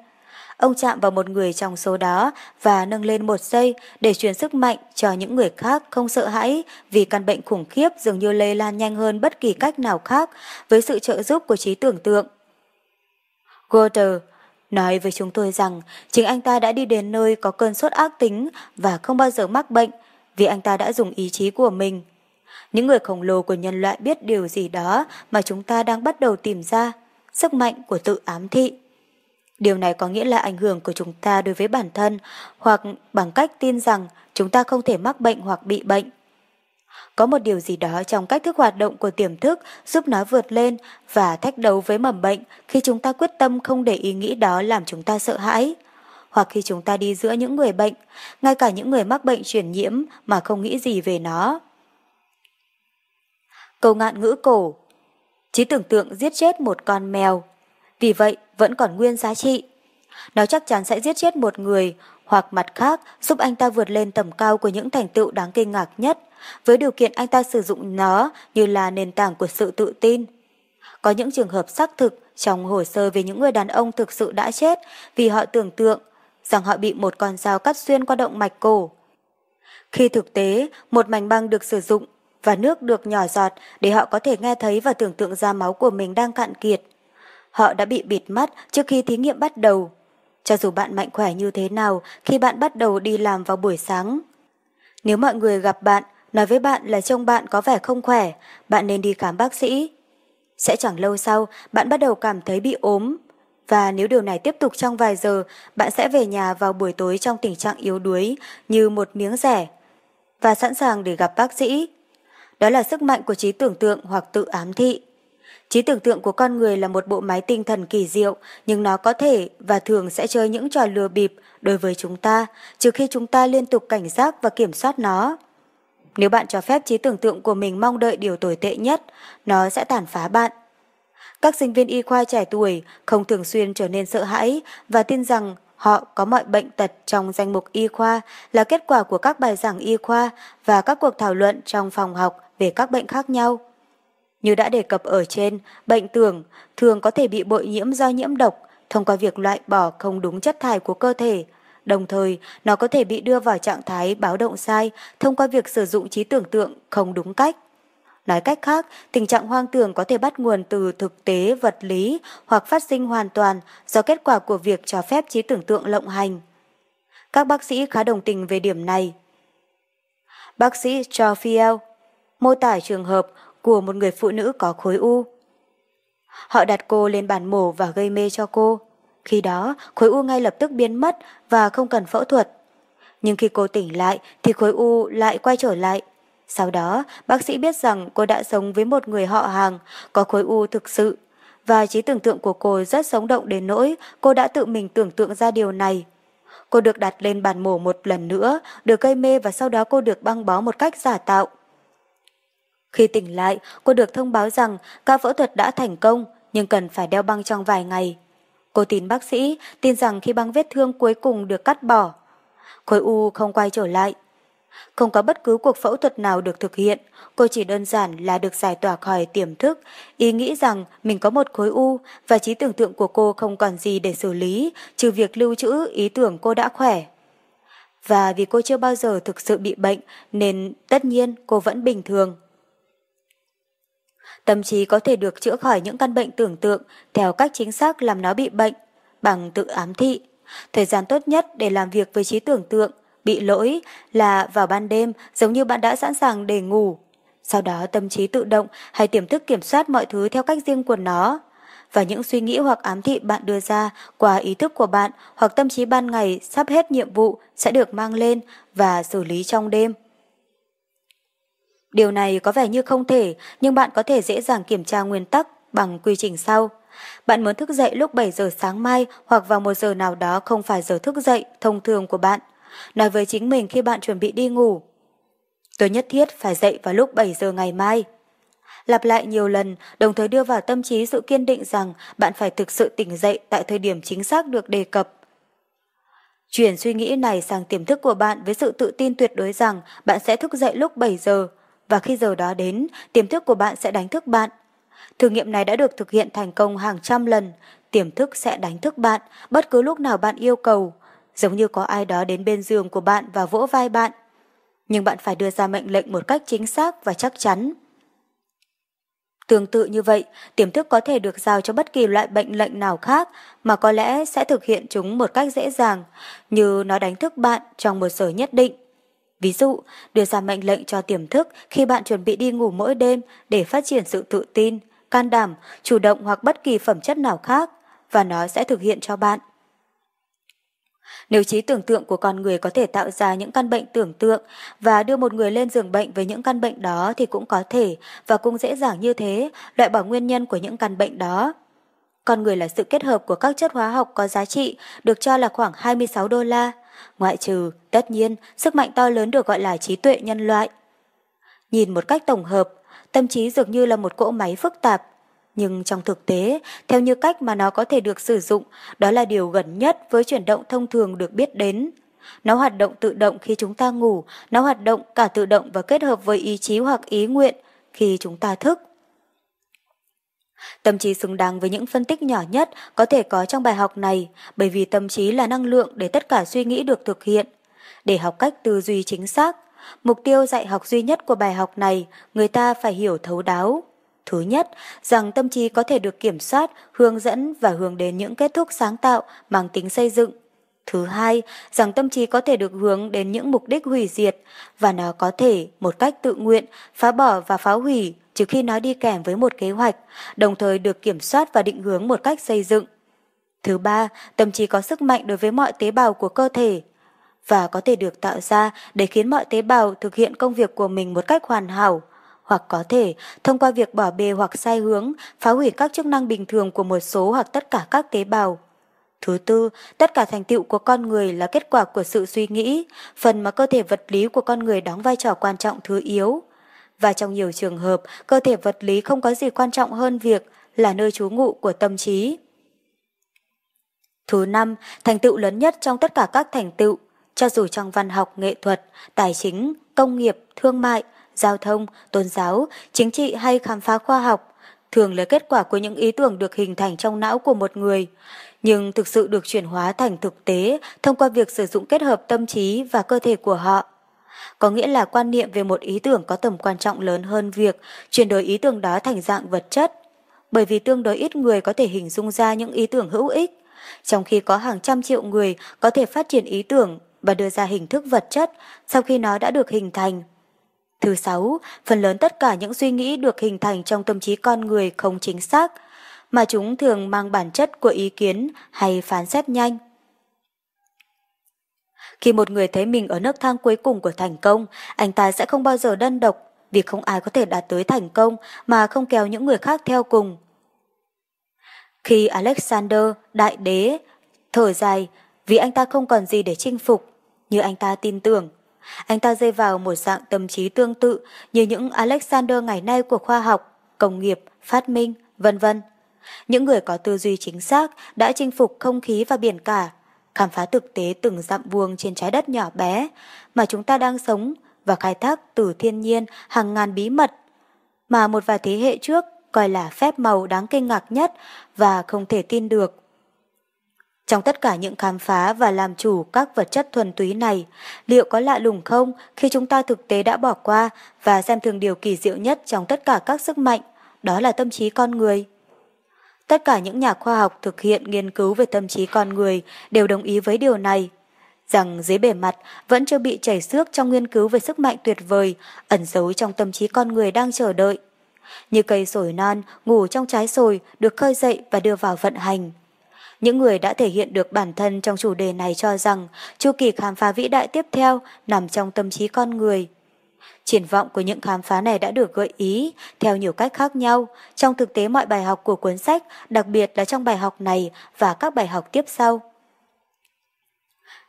Ông chạm vào một người trong số đó và nâng lên một giây để truyền sức mạnh cho những người khác không sợ hãi vì căn bệnh khủng khiếp dường như lây lan nhanh hơn bất kỳ cách nào khác với sự trợ giúp của trí tưởng tượng. Goethe nói với chúng tôi rằng chính anh ta đã đi đến nơi có cơn sốt ác tính và không bao giờ mắc bệnh vì anh ta đã dùng ý chí của mình. Những người khổng lồ của nhân loại biết điều gì đó mà chúng ta đang bắt đầu tìm ra, sức mạnh của tự ám thị. Điều này có nghĩa là ảnh hưởng của chúng ta đối với bản thân hoặc bằng cách tin rằng chúng ta không thể mắc bệnh hoặc bị bệnh. Có một điều gì đó trong cách thức hoạt động của tiềm thức giúp nó vượt lên và thách đấu với mầm bệnh khi chúng ta quyết tâm không để ý nghĩ đó làm chúng ta sợ hãi. hoặc khi chúng ta đi giữa những người bệnh, ngay cả những người mắc bệnh truyền nhiễm mà không nghĩ gì về nó. Câu ngạn ngữ cổ Trí tưởng tượng giết chết một con mèo, vì vậy vẫn còn nguyên giá trị. Nó chắc chắn sẽ giết chết một người, hoặc mặt khác giúp anh ta vượt lên tầm cao của những thành tựu đáng kinh ngạc nhất, với điều kiện anh ta sử dụng nó như là nền tảng của sự tự tin. Có những trường hợp xác thực trong hồ sơ về những người đàn ông thực sự đã chết vì họ tưởng tượng rằng họ bị một con dao cắt xuyên qua động mạch cổ. Khi thực tế, một mảnh băng được sử dụng và nước được nhỏ giọt để họ có thể nghe thấy và tưởng tượng ra máu của mình đang cạn kiệt. Họ đã bị bịt mắt trước khi thí nghiệm bắt đầu. Cho dù bạn mạnh khỏe như thế nào khi bạn bắt đầu đi làm vào buổi sáng. Nếu mọi người gặp bạn, nói với bạn là trông bạn có vẻ không khỏe, bạn nên đi khám bác sĩ. Sẽ chẳng lâu sau, bạn bắt đầu cảm thấy bị ốm. Và nếu điều này tiếp tục trong vài giờ, bạn sẽ về nhà vào buổi tối trong tình trạng yếu đuối, như một miếng rẻ, và sẵn sàng để gặp bác sĩ. Đó là sức mạnh của trí tưởng tượng hoặc tự ám thị. Trí tưởng tượng của con người là một bộ máy tinh thần kỳ diệu, nhưng nó có thể và thường sẽ chơi những trò lừa bịp đối với chúng ta, trừ khi chúng ta liên tục cảnh giác và kiểm soát nó. Nếu bạn cho phép trí tưởng tượng của mình mong đợi điều tồi tệ nhất, nó sẽ tàn phá bạn. Các sinh viên y khoa trẻ tuổi không thường xuyên trở nên sợ hãi và tin rằng họ có mọi bệnh tật trong danh mục y khoa là kết quả của các bài giảng y khoa và các cuộc thảo luận trong phòng học về các bệnh khác nhau. Như đã đề cập ở trên, bệnh tưởng thường có thể bị bội nhiễm do nhiễm độc thông qua việc loại bỏ không đúng chất thải của cơ thể. Đồng thời, nó có thể bị đưa vào trạng thái báo động sai thông qua việc sử dụng trí tưởng tượng không đúng cách. Nói cách khác, tình trạng hoang tưởng có thể bắt nguồn từ thực tế vật lý hoặc phát sinh hoàn toàn do kết quả của việc cho phép trí tưởng tượng lộng hành. Các bác sĩ khá đồng tình về điểm này. Bác sĩ Charles mô tả trường hợp của một người phụ nữ có khối u. Họ đặt cô lên bàn mổ và gây mê cho cô. Khi đó, khối u ngay lập tức biến mất và không cần phẫu thuật. Nhưng khi cô tỉnh lại thì khối u lại quay trở lại. Sau đó, bác sĩ biết rằng cô đã sống với một người họ hàng có khối u thực sự và trí tưởng tượng của cô rất sống động đến nỗi cô đã tự mình tưởng tượng ra điều này. Cô được đặt lên bàn mổ một lần nữa, được gây mê và sau đó cô được băng bó một cách giả tạo. Khi tỉnh lại, cô được thông báo rằng ca phẫu thuật đã thành công, nhưng cần phải đeo băng trong vài ngày. Cô tin bác sĩ, tin rằng khi băng vết thương cuối cùng được cắt bỏ, khối u không quay trở lại. Không có bất cứ cuộc phẫu thuật nào được thực hiện, cô chỉ đơn giản là được giải tỏa khỏi tiềm thức, ý nghĩ rằng mình có một khối u và trí tưởng tượng của cô không còn gì để xử lý, trừ việc lưu trữ ý tưởng cô đã khỏe. Và vì cô chưa bao giờ thực sự bị bệnh nên tất nhiên cô vẫn bình thường. Tâm trí có thể được chữa khỏi những căn bệnh tưởng tượng theo cách chính xác làm nó bị bệnh, bằng tự ám thị. Thời gian tốt nhất để làm việc với trí tưởng tượng, bị lỗi là vào ban đêm giống như bạn đã sẵn sàng để ngủ. Sau đó tâm trí tự động hay tiềm thức kiểm soát mọi thứ theo cách riêng của nó. Và những suy nghĩ hoặc ám thị bạn đưa ra qua ý thức của bạn hoặc tâm trí ban ngày sắp hết nhiệm vụ sẽ được mang lên và xử lý trong đêm. Điều này có vẻ như không thể, nhưng bạn có thể dễ dàng kiểm tra nguyên tắc bằng quy trình sau. Bạn muốn thức dậy lúc 7 giờ sáng mai hoặc vào một giờ nào đó không phải giờ thức dậy thông thường của bạn. Nói với chính mình khi bạn chuẩn bị đi ngủ. Tôi nhất thiết phải dậy vào lúc 7 giờ ngày mai. Lặp lại nhiều lần, đồng thời đưa vào tâm trí sự kiên định rằng bạn phải thực sự tỉnh dậy tại thời điểm chính xác được đề cập. Chuyển suy nghĩ này sang tiềm thức của bạn với sự tự tin tuyệt đối rằng bạn sẽ thức dậy lúc 7 giờ, và khi giờ đó đến, tiềm thức của bạn sẽ đánh thức bạn. Thử nghiệm này đã được thực hiện thành công hàng trăm lần, tiềm thức sẽ đánh thức bạn bất cứ lúc nào bạn yêu cầu, giống như có ai đó đến bên giường của bạn và vỗ vai bạn. Nhưng bạn phải đưa ra mệnh lệnh một cách chính xác và chắc chắn. Tương tự như vậy, tiềm thức có thể được giao cho bất kỳ loại bệnh lệnh nào khác mà có lẽ sẽ thực hiện chúng một cách dễ dàng, như nó đánh thức bạn trong một giờ nhất định. Ví dụ, đưa ra mệnh lệnh cho tiềm thức khi bạn chuẩn bị đi ngủ mỗi đêm để phát triển sự tự tin, can đảm, chủ động hoặc bất kỳ phẩm chất nào khác, và nó sẽ thực hiện cho bạn. Nếu trí tưởng tượng của con người có thể tạo ra những căn bệnh tưởng tượng và đưa một người lên giường bệnh với những căn bệnh đó thì cũng có thể và cũng dễ dàng như thế loại bỏ nguyên nhân của những căn bệnh đó. Con người là sự kết hợp của các chất hóa học có giá trị, được cho là khoảng 26 đô la. Ngoại trừ, tất nhiên, sức mạnh to lớn được gọi là trí tuệ nhân loại. Nhìn một cách tổng hợp, tâm trí dường như là một cỗ máy phức tạp. Nhưng trong thực tế, theo như cách mà nó có thể được sử dụng, đó là điều gần nhất với chuyển động thông thường được biết đến. Nó hoạt động tự động khi chúng ta ngủ, nó hoạt động cả tự động và kết hợp với ý chí hoặc ý nguyện khi chúng ta thức. Tâm trí xứng đáng với những phân tích nhỏ nhất có thể có trong bài học này, bởi vì tâm trí là năng lượng để tất cả suy nghĩ được thực hiện. Để học cách tư duy chính xác, mục tiêu dạy học duy nhất của bài học này, người ta phải hiểu thấu đáo. Thứ nhất, rằng tâm trí có thể được kiểm soát, hướng dẫn và hướng đến những kết thúc sáng tạo mang tính xây dựng. Thứ hai, rằng tâm trí có thể được hướng đến những mục đích hủy diệt và nó có thể một cách tự nguyện phá bỏ và phá hủy trừ khi nó đi kèm với một kế hoạch, đồng thời được kiểm soát và định hướng một cách xây dựng. Thứ ba, tâm trí có sức mạnh đối với mọi tế bào của cơ thể và có thể được tạo ra để khiến mọi tế bào thực hiện công việc của mình một cách hoàn hảo, hoặc có thể thông qua việc bỏ bê hoặc sai hướng, phá hủy các chức năng bình thường của một số hoặc tất cả các tế bào. Thứ tư, tất cả thành tựu của con người là kết quả của sự suy nghĩ, phần mà cơ thể vật lý của con người đóng vai trò quan trọng thứ yếu và trong nhiều trường hợp, cơ thể vật lý không có gì quan trọng hơn việc là nơi trú ngụ của tâm trí. Thứ năm, thành tựu lớn nhất trong tất cả các thành tựu, cho dù trong văn học, nghệ thuật, tài chính, công nghiệp, thương mại, giao thông, tôn giáo, chính trị hay khám phá khoa học, thường là kết quả của những ý tưởng được hình thành trong não của một người, nhưng thực sự được chuyển hóa thành thực tế thông qua việc sử dụng kết hợp tâm trí và cơ thể của họ có nghĩa là quan niệm về một ý tưởng có tầm quan trọng lớn hơn việc chuyển đổi ý tưởng đó thành dạng vật chất. Bởi vì tương đối ít người có thể hình dung ra những ý tưởng hữu ích, trong khi có hàng trăm triệu người có thể phát triển ý tưởng và đưa ra hình thức vật chất sau khi nó đã được hình thành. Thứ sáu, phần lớn tất cả những suy nghĩ được hình thành trong tâm trí con người không chính xác, mà chúng thường mang bản chất của ý kiến hay phán xét nhanh. Khi một người thấy mình ở nước thang cuối cùng của thành công, anh ta sẽ không bao giờ đơn độc, vì không ai có thể đạt tới thành công mà không kéo những người khác theo cùng. Khi Alexander, đại đế, thở dài vì anh ta không còn gì để chinh phục, như anh ta tin tưởng, anh ta rơi vào một dạng tâm trí tương tự như những Alexander ngày nay của khoa học, công nghiệp, phát minh, vân vân. Những người có tư duy chính xác đã chinh phục không khí và biển cả, khám phá thực tế từng dặm vuông trên trái đất nhỏ bé mà chúng ta đang sống và khai thác từ thiên nhiên hàng ngàn bí mật mà một vài thế hệ trước coi là phép màu đáng kinh ngạc nhất và không thể tin được. Trong tất cả những khám phá và làm chủ các vật chất thuần túy này, liệu có lạ lùng không khi chúng ta thực tế đã bỏ qua và xem thường điều kỳ diệu nhất trong tất cả các sức mạnh, đó là tâm trí con người? Tất cả những nhà khoa học thực hiện nghiên cứu về tâm trí con người đều đồng ý với điều này, rằng dưới bề mặt vẫn chưa bị chảy xước trong nghiên cứu về sức mạnh tuyệt vời ẩn giấu trong tâm trí con người đang chờ đợi. Như cây sồi non ngủ trong trái sồi được khơi dậy và đưa vào vận hành. Những người đã thể hiện được bản thân trong chủ đề này cho rằng chu kỳ khám phá vĩ đại tiếp theo nằm trong tâm trí con người. Triển vọng của những khám phá này đã được gợi ý theo nhiều cách khác nhau trong thực tế mọi bài học của cuốn sách, đặc biệt là trong bài học này và các bài học tiếp sau.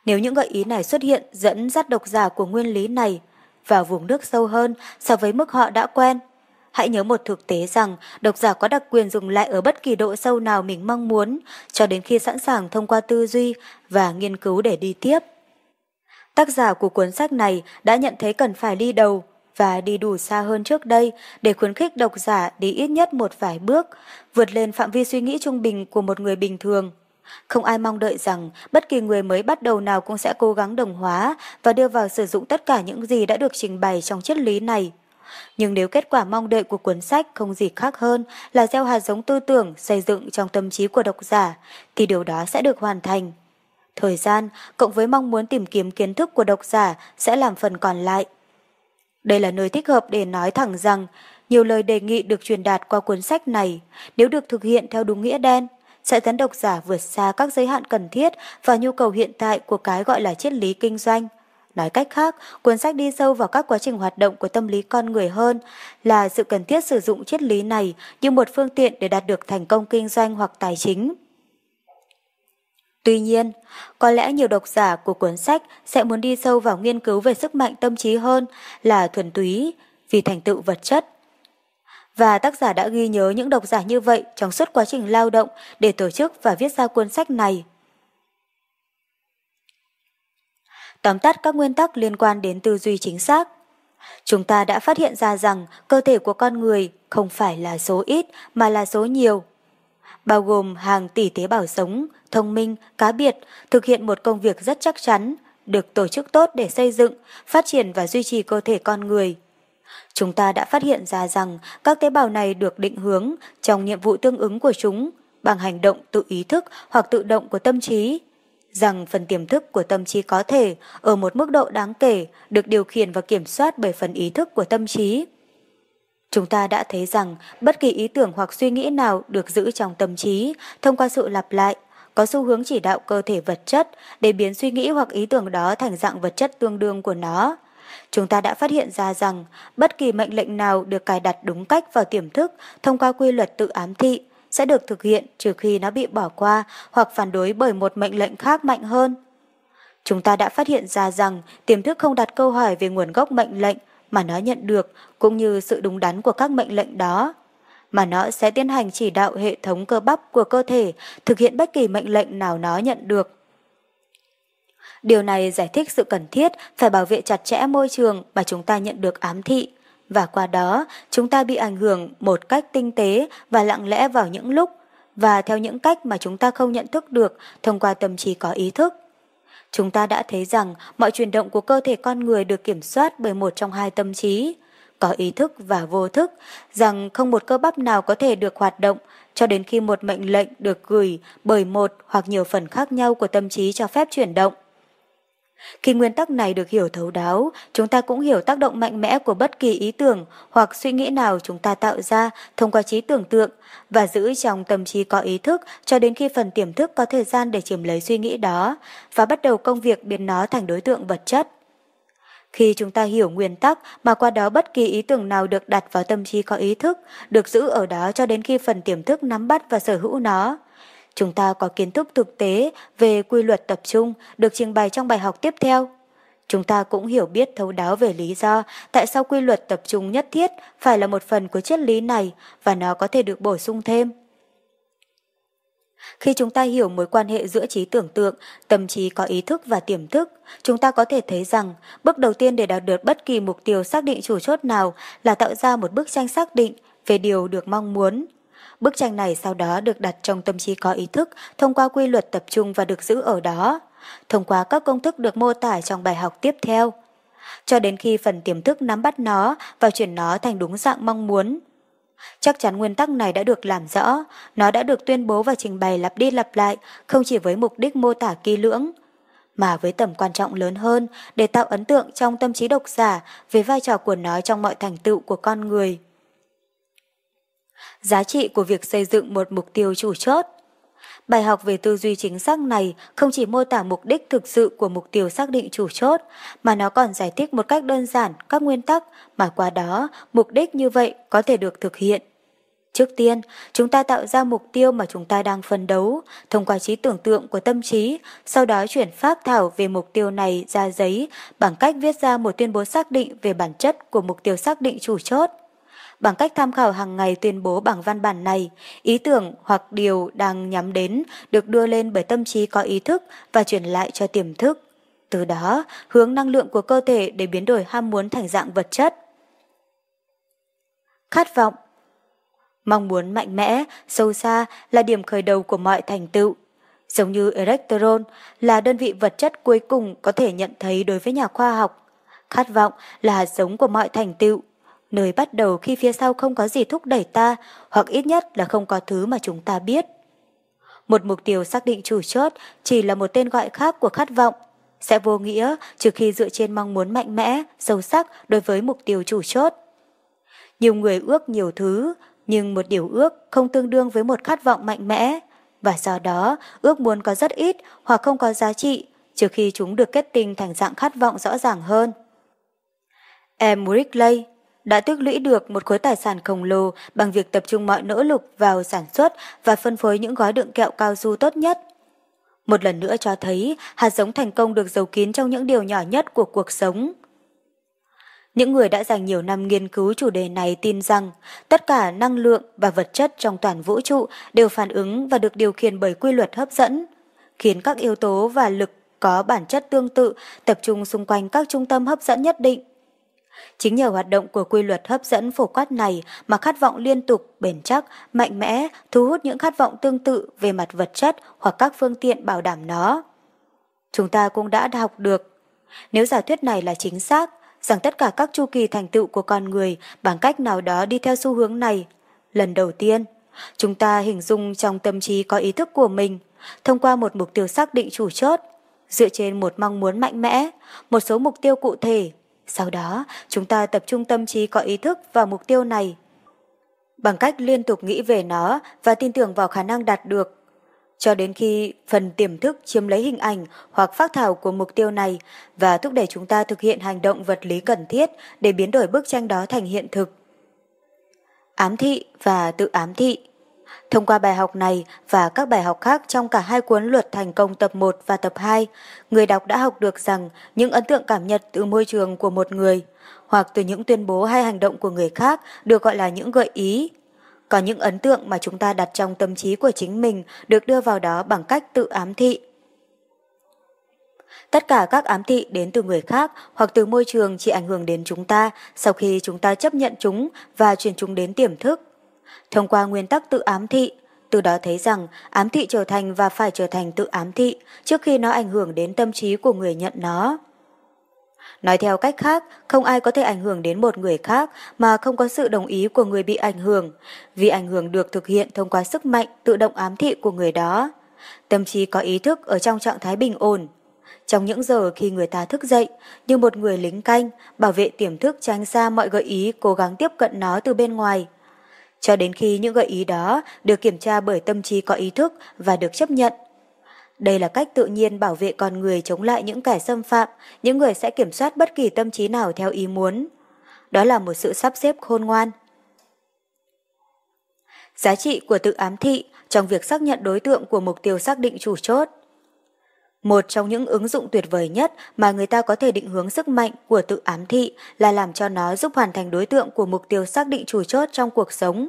Nếu những gợi ý này xuất hiện dẫn dắt độc giả của nguyên lý này vào vùng nước sâu hơn so với mức họ đã quen, hãy nhớ một thực tế rằng độc giả có đặc quyền dùng lại ở bất kỳ độ sâu nào mình mong muốn cho đến khi sẵn sàng thông qua tư duy và nghiên cứu để đi tiếp. Tác giả của cuốn sách này đã nhận thấy cần phải đi đầu và đi đủ xa hơn trước đây để khuyến khích độc giả đi ít nhất một vài bước, vượt lên phạm vi suy nghĩ trung bình của một người bình thường. Không ai mong đợi rằng bất kỳ người mới bắt đầu nào cũng sẽ cố gắng đồng hóa và đưa vào sử dụng tất cả những gì đã được trình bày trong triết lý này. Nhưng nếu kết quả mong đợi của cuốn sách không gì khác hơn là gieo hạt giống tư tưởng xây dựng trong tâm trí của độc giả, thì điều đó sẽ được hoàn thành. Thời gian, cộng với mong muốn tìm kiếm kiến thức của độc giả sẽ làm phần còn lại. Đây là nơi thích hợp để nói thẳng rằng nhiều lời đề nghị được truyền đạt qua cuốn sách này, nếu được thực hiện theo đúng nghĩa đen, sẽ dẫn độc giả vượt xa các giới hạn cần thiết và nhu cầu hiện tại của cái gọi là triết lý kinh doanh, Nói cách khác, cuốn sách đi sâu vào các quá trình hoạt động của tâm lý con người hơn là sự cần thiết sử dụng triết lý này như một phương tiện để đạt được thành công kinh doanh hoặc tài chính. Tuy nhiên, có lẽ nhiều độc giả của cuốn sách sẽ muốn đi sâu vào nghiên cứu về sức mạnh tâm trí hơn là thuần túy vì thành tựu vật chất. Và tác giả đã ghi nhớ những độc giả như vậy trong suốt quá trình lao động để tổ chức và viết ra cuốn sách này. Tóm tắt các nguyên tắc liên quan đến tư duy chính xác. Chúng ta đã phát hiện ra rằng cơ thể của con người không phải là số ít mà là số nhiều. Bao gồm hàng tỷ tế bào sống, thông minh, cá biệt, thực hiện một công việc rất chắc chắn, được tổ chức tốt để xây dựng, phát triển và duy trì cơ thể con người. Chúng ta đã phát hiện ra rằng các tế bào này được định hướng trong nhiệm vụ tương ứng của chúng bằng hành động tự ý thức hoặc tự động của tâm trí rằng phần tiềm thức của tâm trí có thể, ở một mức độ đáng kể, được điều khiển và kiểm soát bởi phần ý thức của tâm trí. Chúng ta đã thấy rằng bất kỳ ý tưởng hoặc suy nghĩ nào được giữ trong tâm trí thông qua sự lặp lại, có xu hướng chỉ đạo cơ thể vật chất để biến suy nghĩ hoặc ý tưởng đó thành dạng vật chất tương đương của nó. Chúng ta đã phát hiện ra rằng bất kỳ mệnh lệnh nào được cài đặt đúng cách vào tiềm thức thông qua quy luật tự ám thị sẽ được thực hiện trừ khi nó bị bỏ qua hoặc phản đối bởi một mệnh lệnh khác mạnh hơn. Chúng ta đã phát hiện ra rằng tiềm thức không đặt câu hỏi về nguồn gốc mệnh lệnh mà nó nhận được cũng như sự đúng đắn của các mệnh lệnh đó, mà nó sẽ tiến hành chỉ đạo hệ thống cơ bắp của cơ thể thực hiện bất kỳ mệnh lệnh nào nó nhận được. Điều này giải thích sự cần thiết phải bảo vệ chặt chẽ môi trường mà chúng ta nhận được ám thị và qua đó chúng ta bị ảnh hưởng một cách tinh tế và lặng lẽ vào những lúc và theo những cách mà chúng ta không nhận thức được thông qua tâm trí có ý thức. Chúng ta đã thấy rằng mọi chuyển động của cơ thể con người được kiểm soát bởi một trong hai tâm trí, có ý thức và vô thức, rằng không một cơ bắp nào có thể được hoạt động cho đến khi một mệnh lệnh được gửi bởi một hoặc nhiều phần khác nhau của tâm trí cho phép chuyển động. Khi nguyên tắc này được hiểu thấu đáo, chúng ta cũng hiểu tác động mạnh mẽ của bất kỳ ý tưởng hoặc suy nghĩ nào chúng ta tạo ra thông qua trí tưởng tượng và giữ trong tâm trí có ý thức cho đến khi phần tiềm thức có thời gian để chiếm lấy suy nghĩ đó và bắt đầu công việc biến nó thành đối tượng vật chất. Khi chúng ta hiểu nguyên tắc mà qua đó bất kỳ ý tưởng nào được đặt vào tâm trí có ý thức, được giữ ở đó cho đến khi phần tiềm thức nắm bắt và sở hữu nó, Chúng ta có kiến thức thực tế về quy luật tập trung được trình bày trong bài học tiếp theo. Chúng ta cũng hiểu biết thấu đáo về lý do tại sao quy luật tập trung nhất thiết phải là một phần của triết lý này và nó có thể được bổ sung thêm. Khi chúng ta hiểu mối quan hệ giữa trí tưởng tượng, tâm trí có ý thức và tiềm thức, chúng ta có thể thấy rằng bước đầu tiên để đạt được bất kỳ mục tiêu xác định chủ chốt nào là tạo ra một bức tranh xác định về điều được mong muốn. Bức tranh này sau đó được đặt trong tâm trí có ý thức thông qua quy luật tập trung và được giữ ở đó, thông qua các công thức được mô tả trong bài học tiếp theo. Cho đến khi phần tiềm thức nắm bắt nó và chuyển nó thành đúng dạng mong muốn. Chắc chắn nguyên tắc này đã được làm rõ, nó đã được tuyên bố và trình bày lặp đi lặp lại, không chỉ với mục đích mô tả kỹ lưỡng, mà với tầm quan trọng lớn hơn để tạo ấn tượng trong tâm trí độc giả về vai trò của nó trong mọi thành tựu của con người. Giá trị của việc xây dựng một mục tiêu chủ chốt Bài học về tư duy chính xác này không chỉ mô tả mục đích thực sự của mục tiêu xác định chủ chốt, mà nó còn giải thích một cách đơn giản các nguyên tắc mà qua đó mục đích như vậy có thể được thực hiện. Trước tiên, chúng ta tạo ra mục tiêu mà chúng ta đang phân đấu, thông qua trí tưởng tượng của tâm trí, sau đó chuyển pháp thảo về mục tiêu này ra giấy bằng cách viết ra một tuyên bố xác định về bản chất của mục tiêu xác định chủ chốt. Bằng cách tham khảo hàng ngày tuyên bố bằng văn bản này, ý tưởng hoặc điều đang nhắm đến được đưa lên bởi tâm trí có ý thức và chuyển lại cho tiềm thức. Từ đó, hướng năng lượng của cơ thể để biến đổi ham muốn thành dạng vật chất. Khát vọng Mong muốn mạnh mẽ, sâu xa là điểm khởi đầu của mọi thành tựu. Giống như electron là đơn vị vật chất cuối cùng có thể nhận thấy đối với nhà khoa học. Khát vọng là hạt giống của mọi thành tựu nơi bắt đầu khi phía sau không có gì thúc đẩy ta, hoặc ít nhất là không có thứ mà chúng ta biết. Một mục tiêu xác định chủ chốt chỉ là một tên gọi khác của khát vọng, sẽ vô nghĩa trừ khi dựa trên mong muốn mạnh mẽ, sâu sắc đối với mục tiêu chủ chốt. Nhiều người ước nhiều thứ, nhưng một điều ước không tương đương với một khát vọng mạnh mẽ, và do đó ước muốn có rất ít hoặc không có giá trị, trừ khi chúng được kết tinh thành dạng khát vọng rõ ràng hơn. Em Rickley đã tích lũy được một khối tài sản khổng lồ bằng việc tập trung mọi nỗ lực vào sản xuất và phân phối những gói đựng kẹo cao su tốt nhất. Một lần nữa cho thấy hạt giống thành công được giấu kín trong những điều nhỏ nhất của cuộc sống. Những người đã dành nhiều năm nghiên cứu chủ đề này tin rằng tất cả năng lượng và vật chất trong toàn vũ trụ đều phản ứng và được điều khiển bởi quy luật hấp dẫn, khiến các yếu tố và lực có bản chất tương tự tập trung xung quanh các trung tâm hấp dẫn nhất định. Chính nhờ hoạt động của quy luật hấp dẫn phổ quát này mà khát vọng liên tục, bền chắc, mạnh mẽ thu hút những khát vọng tương tự về mặt vật chất hoặc các phương tiện bảo đảm nó. Chúng ta cũng đã học được. Nếu giả thuyết này là chính xác, rằng tất cả các chu kỳ thành tựu của con người bằng cách nào đó đi theo xu hướng này. Lần đầu tiên, chúng ta hình dung trong tâm trí có ý thức của mình, thông qua một mục tiêu xác định chủ chốt, dựa trên một mong muốn mạnh mẽ, một số mục tiêu cụ thể. Sau đó, chúng ta tập trung tâm trí có ý thức vào mục tiêu này. Bằng cách liên tục nghĩ về nó và tin tưởng vào khả năng đạt được, cho đến khi phần tiềm thức chiếm lấy hình ảnh hoặc phát thảo của mục tiêu này và thúc đẩy chúng ta thực hiện hành động vật lý cần thiết để biến đổi bức tranh đó thành hiện thực. Ám thị và tự ám thị Thông qua bài học này và các bài học khác trong cả hai cuốn luật thành công tập 1 và tập 2, người đọc đã học được rằng những ấn tượng cảm nhận từ môi trường của một người hoặc từ những tuyên bố hay hành động của người khác được gọi là những gợi ý có những ấn tượng mà chúng ta đặt trong tâm trí của chính mình được đưa vào đó bằng cách tự ám thị. Tất cả các ám thị đến từ người khác hoặc từ môi trường chỉ ảnh hưởng đến chúng ta sau khi chúng ta chấp nhận chúng và truyền chúng đến tiềm thức. Thông qua nguyên tắc tự ám thị, từ đó thấy rằng ám thị trở thành và phải trở thành tự ám thị trước khi nó ảnh hưởng đến tâm trí của người nhận nó. Nói theo cách khác, không ai có thể ảnh hưởng đến một người khác mà không có sự đồng ý của người bị ảnh hưởng, vì ảnh hưởng được thực hiện thông qua sức mạnh tự động ám thị của người đó. Tâm trí có ý thức ở trong trạng thái bình ổn. Trong những giờ khi người ta thức dậy, như một người lính canh, bảo vệ tiềm thức tránh xa mọi gợi ý cố gắng tiếp cận nó từ bên ngoài. Cho đến khi những gợi ý đó được kiểm tra bởi tâm trí có ý thức và được chấp nhận, đây là cách tự nhiên bảo vệ con người chống lại những kẻ xâm phạm, những người sẽ kiểm soát bất kỳ tâm trí nào theo ý muốn. Đó là một sự sắp xếp khôn ngoan. Giá trị của tự ám thị trong việc xác nhận đối tượng của mục tiêu xác định chủ chốt. Một trong những ứng dụng tuyệt vời nhất mà người ta có thể định hướng sức mạnh của tự ám thị là làm cho nó giúp hoàn thành đối tượng của mục tiêu xác định chủ chốt trong cuộc sống.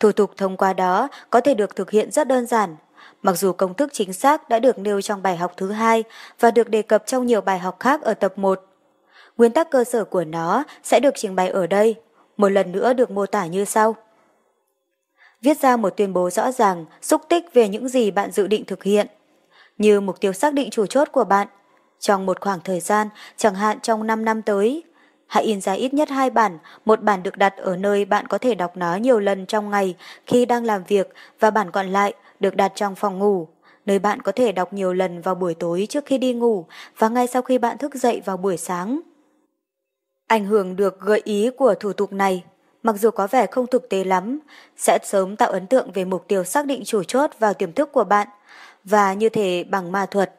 Thủ tục thông qua đó có thể được thực hiện rất đơn giản, Mặc dù công thức chính xác đã được nêu trong bài học thứ hai và được đề cập trong nhiều bài học khác ở tập 1. Nguyên tắc cơ sở của nó sẽ được trình bày ở đây, một lần nữa được mô tả như sau. Viết ra một tuyên bố rõ ràng, xúc tích về những gì bạn dự định thực hiện, như mục tiêu xác định chủ chốt của bạn. Trong một khoảng thời gian, chẳng hạn trong 5 năm tới, hãy in ra ít nhất hai bản, một bản được đặt ở nơi bạn có thể đọc nó nhiều lần trong ngày khi đang làm việc và bản còn lại được đặt trong phòng ngủ, nơi bạn có thể đọc nhiều lần vào buổi tối trước khi đi ngủ và ngay sau khi bạn thức dậy vào buổi sáng. Ảnh hưởng được gợi ý của thủ tục này, mặc dù có vẻ không thực tế lắm, sẽ sớm tạo ấn tượng về mục tiêu xác định chủ chốt vào tiềm thức của bạn và như thể bằng ma thuật,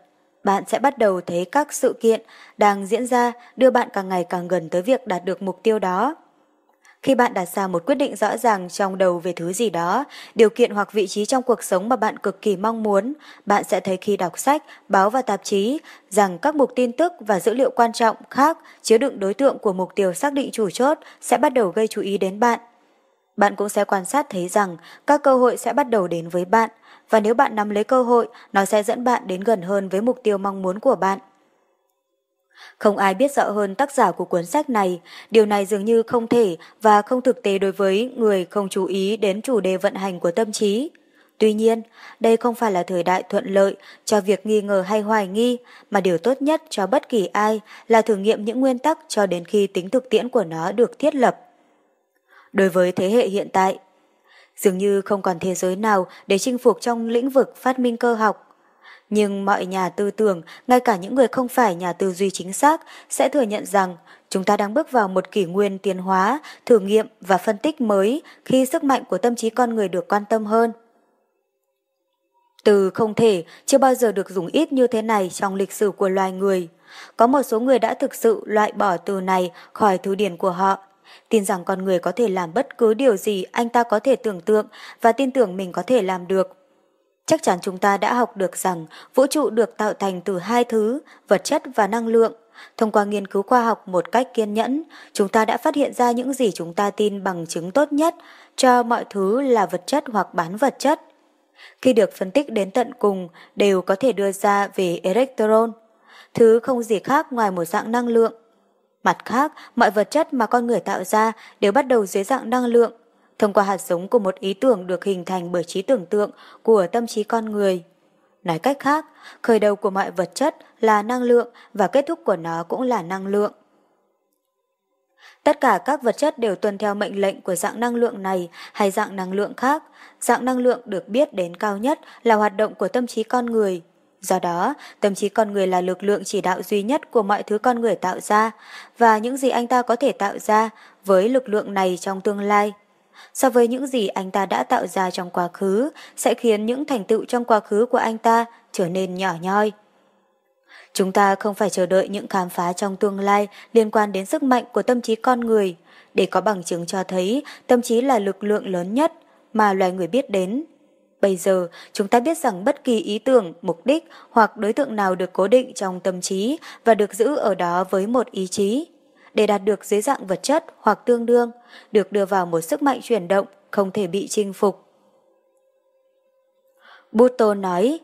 bạn sẽ bắt đầu thấy các sự kiện đang diễn ra đưa bạn càng ngày càng gần tới việc đạt được mục tiêu đó. Khi bạn đặt ra một quyết định rõ ràng trong đầu về thứ gì đó, điều kiện hoặc vị trí trong cuộc sống mà bạn cực kỳ mong muốn, bạn sẽ thấy khi đọc sách, báo và tạp chí rằng các mục tin tức và dữ liệu quan trọng khác chứa đựng đối tượng của mục tiêu xác định chủ chốt sẽ bắt đầu gây chú ý đến bạn. Bạn cũng sẽ quan sát thấy rằng các cơ hội sẽ bắt đầu đến với bạn, và nếu bạn nắm lấy cơ hội, nó sẽ dẫn bạn đến gần hơn với mục tiêu mong muốn của bạn. Không ai biết rõ hơn tác giả của cuốn sách này, điều này dường như không thể và không thực tế đối với người không chú ý đến chủ đề vận hành của tâm trí. Tuy nhiên, đây không phải là thời đại thuận lợi cho việc nghi ngờ hay hoài nghi, mà điều tốt nhất cho bất kỳ ai là thử nghiệm những nguyên tắc cho đến khi tính thực tiễn của nó được thiết lập. Đối với thế hệ hiện tại, dường như không còn thế giới nào để chinh phục trong lĩnh vực phát minh cơ học, nhưng mọi nhà tư tưởng, ngay cả những người không phải nhà tư duy chính xác, sẽ thừa nhận rằng chúng ta đang bước vào một kỷ nguyên tiến hóa, thử nghiệm và phân tích mới khi sức mạnh của tâm trí con người được quan tâm hơn. Từ không thể chưa bao giờ được dùng ít như thế này trong lịch sử của loài người. Có một số người đã thực sự loại bỏ từ này khỏi thư điển của họ. Tin rằng con người có thể làm bất cứ điều gì anh ta có thể tưởng tượng và tin tưởng mình có thể làm được. Chắc chắn chúng ta đã học được rằng vũ trụ được tạo thành từ hai thứ, vật chất và năng lượng. Thông qua nghiên cứu khoa học một cách kiên nhẫn, chúng ta đã phát hiện ra những gì chúng ta tin bằng chứng tốt nhất cho mọi thứ là vật chất hoặc bán vật chất. Khi được phân tích đến tận cùng, đều có thể đưa ra về electron, thứ không gì khác ngoài một dạng năng lượng. Mặt khác, mọi vật chất mà con người tạo ra đều bắt đầu dưới dạng năng lượng, thông qua hạt giống của một ý tưởng được hình thành bởi trí tưởng tượng của tâm trí con người. Nói cách khác, khởi đầu của mọi vật chất là năng lượng và kết thúc của nó cũng là năng lượng. Tất cả các vật chất đều tuân theo mệnh lệnh của dạng năng lượng này hay dạng năng lượng khác. Dạng năng lượng được biết đến cao nhất là hoạt động của tâm trí con người. Do đó, tâm trí con người là lực lượng chỉ đạo duy nhất của mọi thứ con người tạo ra và những gì anh ta có thể tạo ra với lực lượng này trong tương lai. So với những gì anh ta đã tạo ra trong quá khứ sẽ khiến những thành tựu trong quá khứ của anh ta trở nên nhỏ nhoi. Chúng ta không phải chờ đợi những khám phá trong tương lai liên quan đến sức mạnh của tâm trí con người để có bằng chứng cho thấy tâm trí là lực lượng lớn nhất mà loài người biết đến. Bây giờ, chúng ta biết rằng bất kỳ ý tưởng, mục đích hoặc đối tượng nào được cố định trong tâm trí và được giữ ở đó với một ý chí. Để đạt được dưới dạng vật chất hoặc tương đương, được đưa vào một sức mạnh chuyển động, không thể bị chinh phục. Buto nói,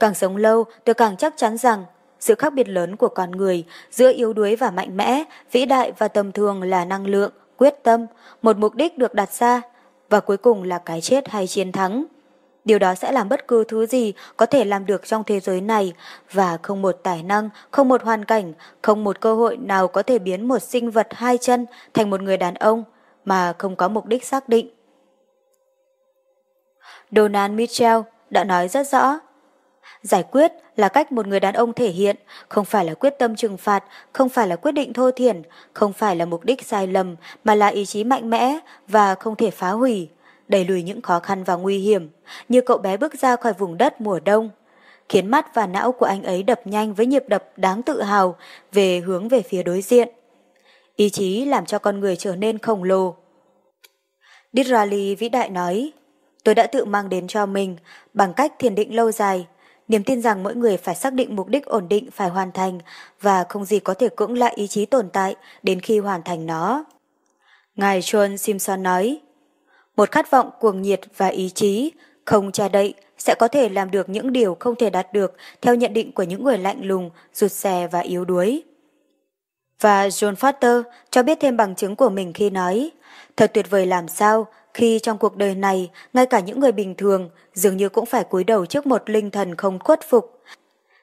Càng sống lâu, tôi càng chắc chắn rằng sự khác biệt lớn của con người giữa yếu đuối và mạnh mẽ, vĩ đại và tầm thường là năng lượng, quyết tâm, một mục đích được đặt ra, và cuối cùng là cái chết hay chiến thắng. Điều đó sẽ làm bất cứ thứ gì có thể làm được trong thế giới này và không một tài năng, không một hoàn cảnh, không một cơ hội nào có thể biến một sinh vật hai chân thành một người đàn ông mà không có mục đích xác định. Donald Mitchell đã nói rất rõ, Giải quyết là cách một người đàn ông thể hiện, không phải là quyết tâm trừng phạt, không phải là quyết định thô thiển, không phải là mục đích sai lầm, mà là ý chí mạnh mẽ và không thể phá hủy, đẩy lùi những khó khăn và nguy hiểm, như cậu bé bước ra khỏi vùng đất mùa đông, khiến mắt và não của anh ấy đập nhanh với nhịp đập đáng tự hào về hướng về phía đối diện. Ý chí làm cho con người trở nên khổng lồ. Disraeli vĩ đại nói, tôi đã tự mang đến cho mình bằng cách thiền định lâu dài, niềm tin rằng mỗi người phải xác định mục đích ổn định phải hoàn thành và không gì có thể cưỡng lại ý chí tồn tại đến khi hoàn thành nó. Ngài John Simpson nói, một khát vọng cuồng nhiệt và ý chí, không che đậy, sẽ có thể làm được những điều không thể đạt được theo nhận định của những người lạnh lùng, rụt rè và yếu đuối. Và John Foster cho biết thêm bằng chứng của mình khi nói, thật tuyệt vời làm sao khi trong cuộc đời này, ngay cả những người bình thường dường như cũng phải cúi đầu trước một linh thần không khuất phục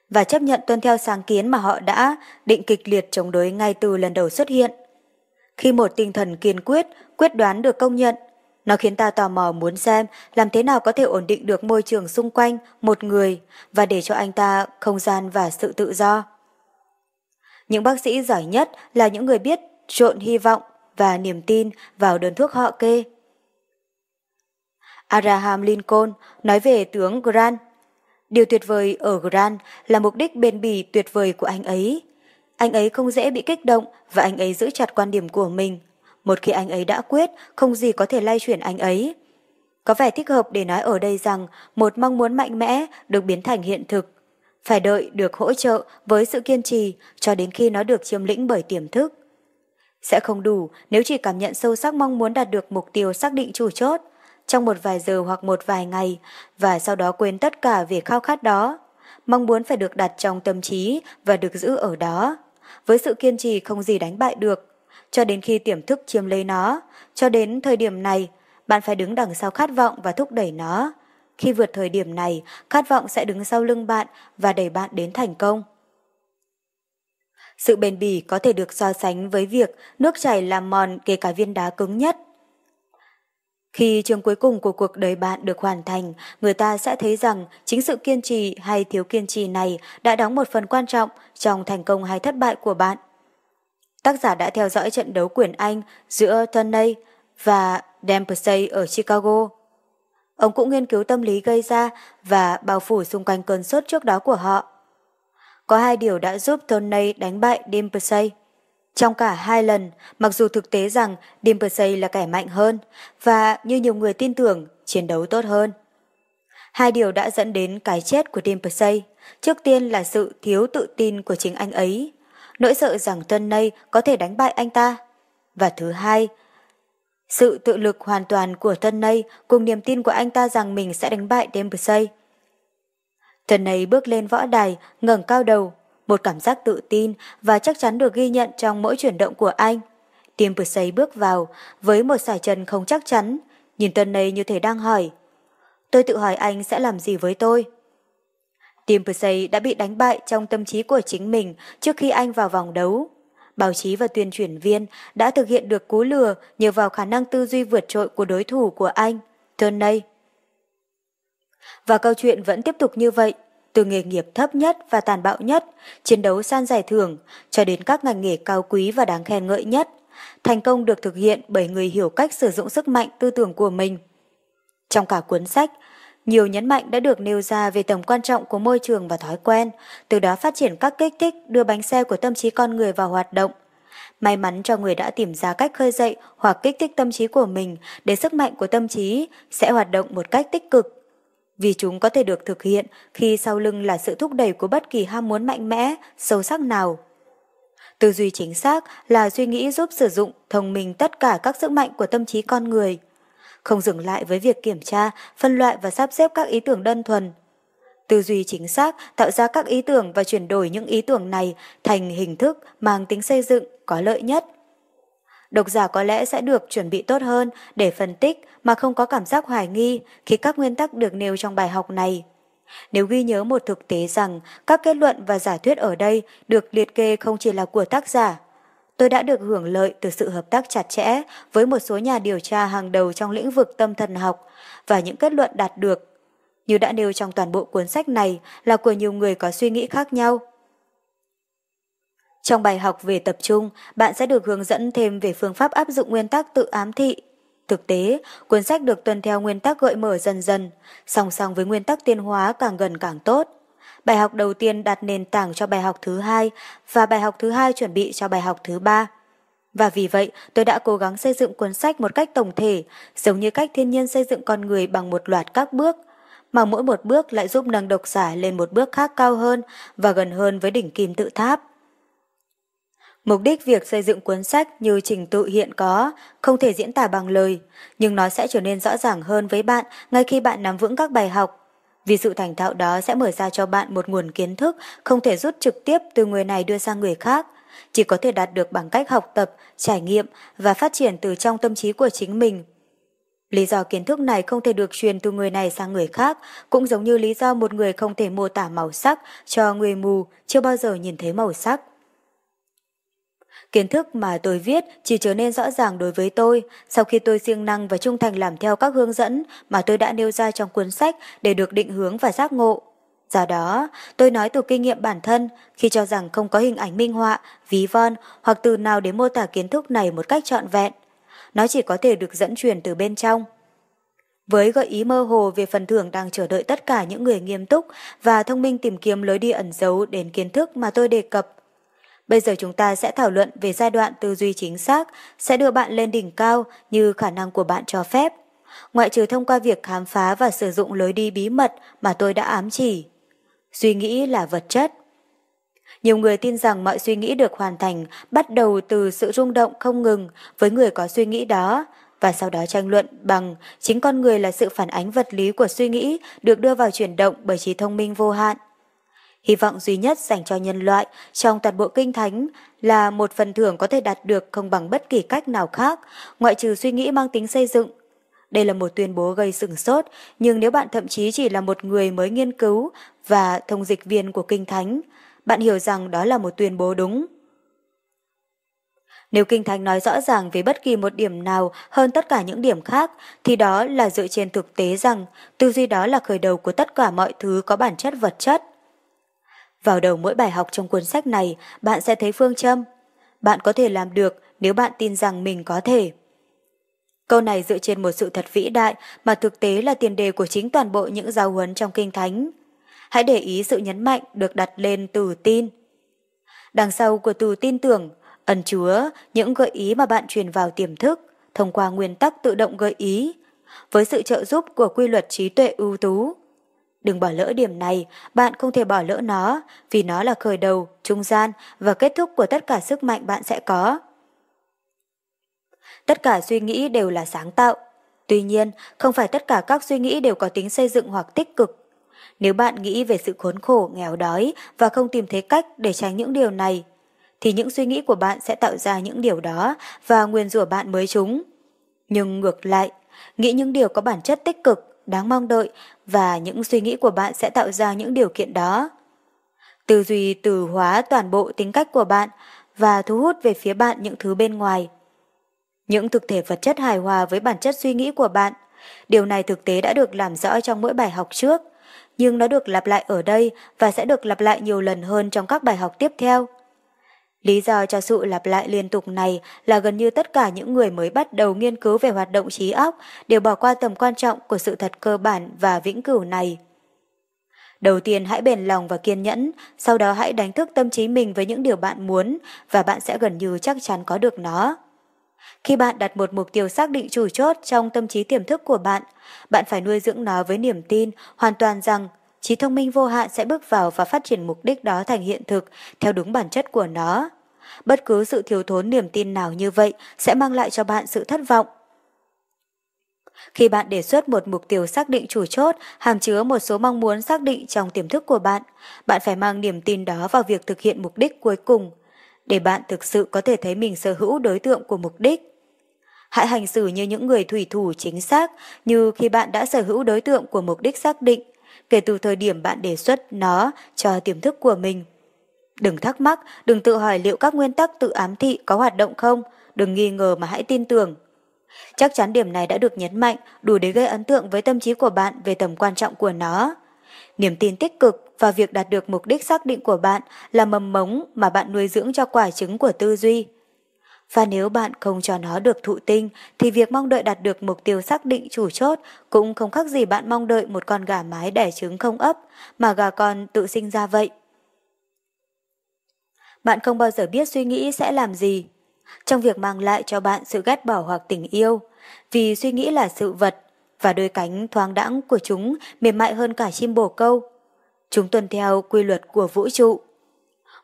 và chấp nhận tuân theo sáng kiến mà họ đã định kịch liệt chống đối ngay từ lần đầu xuất hiện. Khi một tinh thần kiên quyết, quyết đoán được công nhận, nó khiến ta tò mò muốn xem làm thế nào có thể ổn định được môi trường xung quanh một người và để cho anh ta không gian và sự tự do. Những bác sĩ giỏi nhất là những người biết trộn hy vọng và niềm tin vào đơn thuốc họ kê. Abraham Lincoln nói về tướng Grant. Điều tuyệt vời ở Grant là mục đích bền bỉ tuyệt vời của anh ấy. Anh ấy không dễ bị kích động và anh ấy giữ chặt quan điểm của mình. Một khi anh ấy đã quyết, không gì có thể lay chuyển anh ấy. Có vẻ thích hợp để nói ở đây rằng một mong muốn mạnh mẽ được biến thành hiện thực. Phải đợi được hỗ trợ với sự kiên trì cho đến khi nó được chiếm lĩnh bởi tiềm thức. Sẽ không đủ nếu chỉ cảm nhận sâu sắc mong muốn đạt được mục tiêu xác định chủ chốt, trong một vài giờ hoặc một vài ngày và sau đó quên tất cả về khao khát đó. Mong muốn phải được đặt trong tâm trí và được giữ ở đó. Với sự kiên trì không gì đánh bại được. Cho đến khi tiềm thức chiếm lấy nó, cho đến thời điểm này, bạn phải đứng đằng sau khát vọng và thúc đẩy nó. Khi vượt thời điểm này, khát vọng sẽ đứng sau lưng bạn và đẩy bạn đến thành công. Sự bền bỉ có thể được so sánh với việc nước chảy làm mòn kể cả viên đá cứng nhất. Khi chương cuối cùng của cuộc đời bạn được hoàn thành, người ta sẽ thấy rằng chính sự kiên trì hay thiếu kiên trì này đã đóng một phần quan trọng trong thành công hay thất bại của bạn. Tác giả đã theo dõi trận đấu quyền Anh giữa Turney và Dempsey ở Chicago. Ông cũng nghiên cứu tâm lý gây ra và bao phủ xung quanh cơn sốt trước đó của họ. Có hai điều đã giúp Tony đánh bại Dempsey. Trong cả hai lần, mặc dù thực tế rằng Dempsey là kẻ mạnh hơn và như nhiều người tin tưởng, chiến đấu tốt hơn. Hai điều đã dẫn đến cái chết của Dempsey. Trước tiên là sự thiếu tự tin của chính anh ấy, nỗi sợ rằng Tony có thể đánh bại anh ta. Và thứ hai, sự tự lực hoàn toàn của Tony cùng niềm tin của anh ta rằng mình sẽ đánh bại Dimplesey Tân Nây bước lên võ đài, ngẩng cao đầu, một cảm giác tự tin và chắc chắn được ghi nhận trong mỗi chuyển động của anh. Dempsey bước vào với một sải chân không chắc chắn, nhìn Tony như thể đang hỏi. Tôi tự hỏi anh sẽ làm gì với tôi? Dempsey đã bị đánh bại trong tâm trí của chính mình trước khi anh vào vòng đấu báo chí và tuyên truyền viên đã thực hiện được cú lừa nhờ vào khả năng tư duy vượt trội của đối thủ của anh, Turney. Và câu chuyện vẫn tiếp tục như vậy, từ nghề nghiệp thấp nhất và tàn bạo nhất, chiến đấu san giải thưởng, cho đến các ngành nghề cao quý và đáng khen ngợi nhất. Thành công được thực hiện bởi người hiểu cách sử dụng sức mạnh tư tưởng của mình. Trong cả cuốn sách, nhiều nhấn mạnh đã được nêu ra về tầm quan trọng của môi trường và thói quen, từ đó phát triển các kích thích đưa bánh xe của tâm trí con người vào hoạt động. May mắn cho người đã tìm ra cách khơi dậy hoặc kích thích tâm trí của mình để sức mạnh của tâm trí sẽ hoạt động một cách tích cực. Vì chúng có thể được thực hiện khi sau lưng là sự thúc đẩy của bất kỳ ham muốn mạnh mẽ, sâu sắc nào. Tư duy chính xác là suy nghĩ giúp sử dụng thông minh tất cả các sức mạnh của tâm trí con người – không dừng lại với việc kiểm tra, phân loại và sắp xếp các ý tưởng đơn thuần. Tư duy chính xác tạo ra các ý tưởng và chuyển đổi những ý tưởng này thành hình thức mang tính xây dựng có lợi nhất. Độc giả có lẽ sẽ được chuẩn bị tốt hơn để phân tích mà không có cảm giác hoài nghi khi các nguyên tắc được nêu trong bài học này. Nếu ghi nhớ một thực tế rằng các kết luận và giả thuyết ở đây được liệt kê không chỉ là của tác giả, tôi đã được hưởng lợi từ sự hợp tác chặt chẽ với một số nhà điều tra hàng đầu trong lĩnh vực tâm thần học và những kết luận đạt được, như đã nêu trong toàn bộ cuốn sách này là của nhiều người có suy nghĩ khác nhau. Trong bài học về tập trung, bạn sẽ được hướng dẫn thêm về phương pháp áp dụng nguyên tắc tự ám thị. Thực tế, cuốn sách được tuân theo nguyên tắc gợi mở dần dần, song song với nguyên tắc tiên hóa càng gần càng tốt. Bài học đầu tiên đặt nền tảng cho bài học thứ hai và bài học thứ hai chuẩn bị cho bài học thứ ba. Và vì vậy, tôi đã cố gắng xây dựng cuốn sách một cách tổng thể, giống như cách thiên nhiên xây dựng con người bằng một loạt các bước, mà mỗi một bước lại giúp nâng độc giả lên một bước khác cao hơn và gần hơn với đỉnh kim tự tháp. Mục đích việc xây dựng cuốn sách như trình tự hiện có, không thể diễn tả bằng lời, nhưng nó sẽ trở nên rõ ràng hơn với bạn ngay khi bạn nắm vững các bài học vì sự thành thạo đó sẽ mở ra cho bạn một nguồn kiến thức không thể rút trực tiếp từ người này đưa sang người khác, chỉ có thể đạt được bằng cách học tập, trải nghiệm và phát triển từ trong tâm trí của chính mình. Lý do kiến thức này không thể được truyền từ người này sang người khác, cũng giống như lý do một người không thể mô tả màu sắc cho người mù chưa bao giờ nhìn thấy màu sắc. Kiến thức mà tôi viết chỉ trở nên rõ ràng đối với tôi sau khi tôi siêng năng và trung thành làm theo các hướng dẫn mà tôi đã nêu ra trong cuốn sách để được định hướng và giác ngộ. Do đó, tôi nói từ kinh nghiệm bản thân khi cho rằng không có hình ảnh minh họa, ví von hoặc từ nào để mô tả kiến thức này một cách trọn vẹn. Nó chỉ có thể được dẫn truyền từ bên trong. Với gợi ý mơ hồ về phần thưởng đang chờ đợi tất cả những người nghiêm túc và thông minh tìm kiếm lối đi ẩn giấu đến kiến thức mà tôi đề cập, Bây giờ chúng ta sẽ thảo luận về giai đoạn tư duy chính xác sẽ đưa bạn lên đỉnh cao như khả năng của bạn cho phép. Ngoại trừ thông qua việc khám phá và sử dụng lối đi bí mật mà tôi đã ám chỉ. Suy nghĩ là vật chất. Nhiều người tin rằng mọi suy nghĩ được hoàn thành bắt đầu từ sự rung động không ngừng với người có suy nghĩ đó và sau đó tranh luận bằng chính con người là sự phản ánh vật lý của suy nghĩ được đưa vào chuyển động bởi trí thông minh vô hạn. Hy vọng duy nhất dành cho nhân loại trong toàn bộ kinh thánh là một phần thưởng có thể đạt được không bằng bất kỳ cách nào khác, ngoại trừ suy nghĩ mang tính xây dựng. Đây là một tuyên bố gây sửng sốt, nhưng nếu bạn thậm chí chỉ là một người mới nghiên cứu và thông dịch viên của kinh thánh, bạn hiểu rằng đó là một tuyên bố đúng. Nếu Kinh Thánh nói rõ ràng về bất kỳ một điểm nào hơn tất cả những điểm khác, thì đó là dựa trên thực tế rằng tư duy đó là khởi đầu của tất cả mọi thứ có bản chất vật chất. Vào đầu mỗi bài học trong cuốn sách này, bạn sẽ thấy phương châm. Bạn có thể làm được nếu bạn tin rằng mình có thể. Câu này dựa trên một sự thật vĩ đại mà thực tế là tiền đề của chính toàn bộ những giáo huấn trong kinh thánh. Hãy để ý sự nhấn mạnh được đặt lên từ tin. Đằng sau của từ tin tưởng, ẩn chứa những gợi ý mà bạn truyền vào tiềm thức thông qua nguyên tắc tự động gợi ý, với sự trợ giúp của quy luật trí tuệ ưu tú. Đừng bỏ lỡ điểm này, bạn không thể bỏ lỡ nó, vì nó là khởi đầu, trung gian và kết thúc của tất cả sức mạnh bạn sẽ có. Tất cả suy nghĩ đều là sáng tạo. Tuy nhiên, không phải tất cả các suy nghĩ đều có tính xây dựng hoặc tích cực. Nếu bạn nghĩ về sự khốn khổ, nghèo đói và không tìm thấy cách để tránh những điều này, thì những suy nghĩ của bạn sẽ tạo ra những điều đó và nguyên rủa bạn mới chúng. Nhưng ngược lại, nghĩ những điều có bản chất tích cực, đáng mong đợi và những suy nghĩ của bạn sẽ tạo ra những điều kiện đó. Tư duy từ hóa toàn bộ tính cách của bạn và thu hút về phía bạn những thứ bên ngoài. Những thực thể vật chất hài hòa với bản chất suy nghĩ của bạn. Điều này thực tế đã được làm rõ trong mỗi bài học trước, nhưng nó được lặp lại ở đây và sẽ được lặp lại nhiều lần hơn trong các bài học tiếp theo. Lý do cho sự lặp lại liên tục này là gần như tất cả những người mới bắt đầu nghiên cứu về hoạt động trí óc đều bỏ qua tầm quan trọng của sự thật cơ bản và vĩnh cửu này. Đầu tiên hãy bền lòng và kiên nhẫn, sau đó hãy đánh thức tâm trí mình với những điều bạn muốn và bạn sẽ gần như chắc chắn có được nó. Khi bạn đặt một mục tiêu xác định chủ chốt trong tâm trí tiềm thức của bạn, bạn phải nuôi dưỡng nó với niềm tin hoàn toàn rằng trí thông minh vô hạn sẽ bước vào và phát triển mục đích đó thành hiện thực theo đúng bản chất của nó. Bất cứ sự thiếu thốn niềm tin nào như vậy sẽ mang lại cho bạn sự thất vọng. Khi bạn đề xuất một mục tiêu xác định chủ chốt, hàm chứa một số mong muốn xác định trong tiềm thức của bạn, bạn phải mang niềm tin đó vào việc thực hiện mục đích cuối cùng, để bạn thực sự có thể thấy mình sở hữu đối tượng của mục đích. Hãy hành xử như những người thủy thủ chính xác như khi bạn đã sở hữu đối tượng của mục đích xác định, kể từ thời điểm bạn đề xuất nó cho tiềm thức của mình. Đừng thắc mắc, đừng tự hỏi liệu các nguyên tắc tự ám thị có hoạt động không, đừng nghi ngờ mà hãy tin tưởng. Chắc chắn điểm này đã được nhấn mạnh đủ để gây ấn tượng với tâm trí của bạn về tầm quan trọng của nó. Niềm tin tích cực và việc đạt được mục đích xác định của bạn là mầm mống mà bạn nuôi dưỡng cho quả trứng của tư duy. Và nếu bạn không cho nó được thụ tinh, thì việc mong đợi đạt được mục tiêu xác định chủ chốt cũng không khác gì bạn mong đợi một con gà mái đẻ trứng không ấp, mà gà con tự sinh ra vậy. Bạn không bao giờ biết suy nghĩ sẽ làm gì. Trong việc mang lại cho bạn sự ghét bỏ hoặc tình yêu, vì suy nghĩ là sự vật, và đôi cánh thoáng đãng của chúng mềm mại hơn cả chim bồ câu. Chúng tuân theo quy luật của vũ trụ.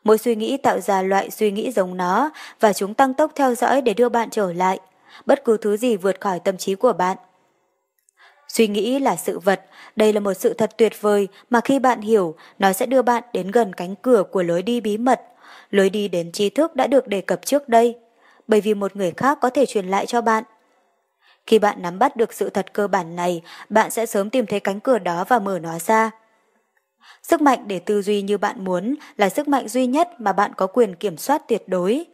Mỗi suy nghĩ tạo ra loại suy nghĩ giống nó và chúng tăng tốc theo dõi để đưa bạn trở lại, bất cứ thứ gì vượt khỏi tâm trí của bạn. Suy nghĩ là sự vật, đây là một sự thật tuyệt vời mà khi bạn hiểu, nó sẽ đưa bạn đến gần cánh cửa của lối đi bí mật, lối đi đến tri thức đã được đề cập trước đây, bởi vì một người khác có thể truyền lại cho bạn. Khi bạn nắm bắt được sự thật cơ bản này, bạn sẽ sớm tìm thấy cánh cửa đó và mở nó ra. Sức mạnh để tư duy như bạn muốn là sức mạnh duy nhất mà bạn có quyền kiểm soát tuyệt đối.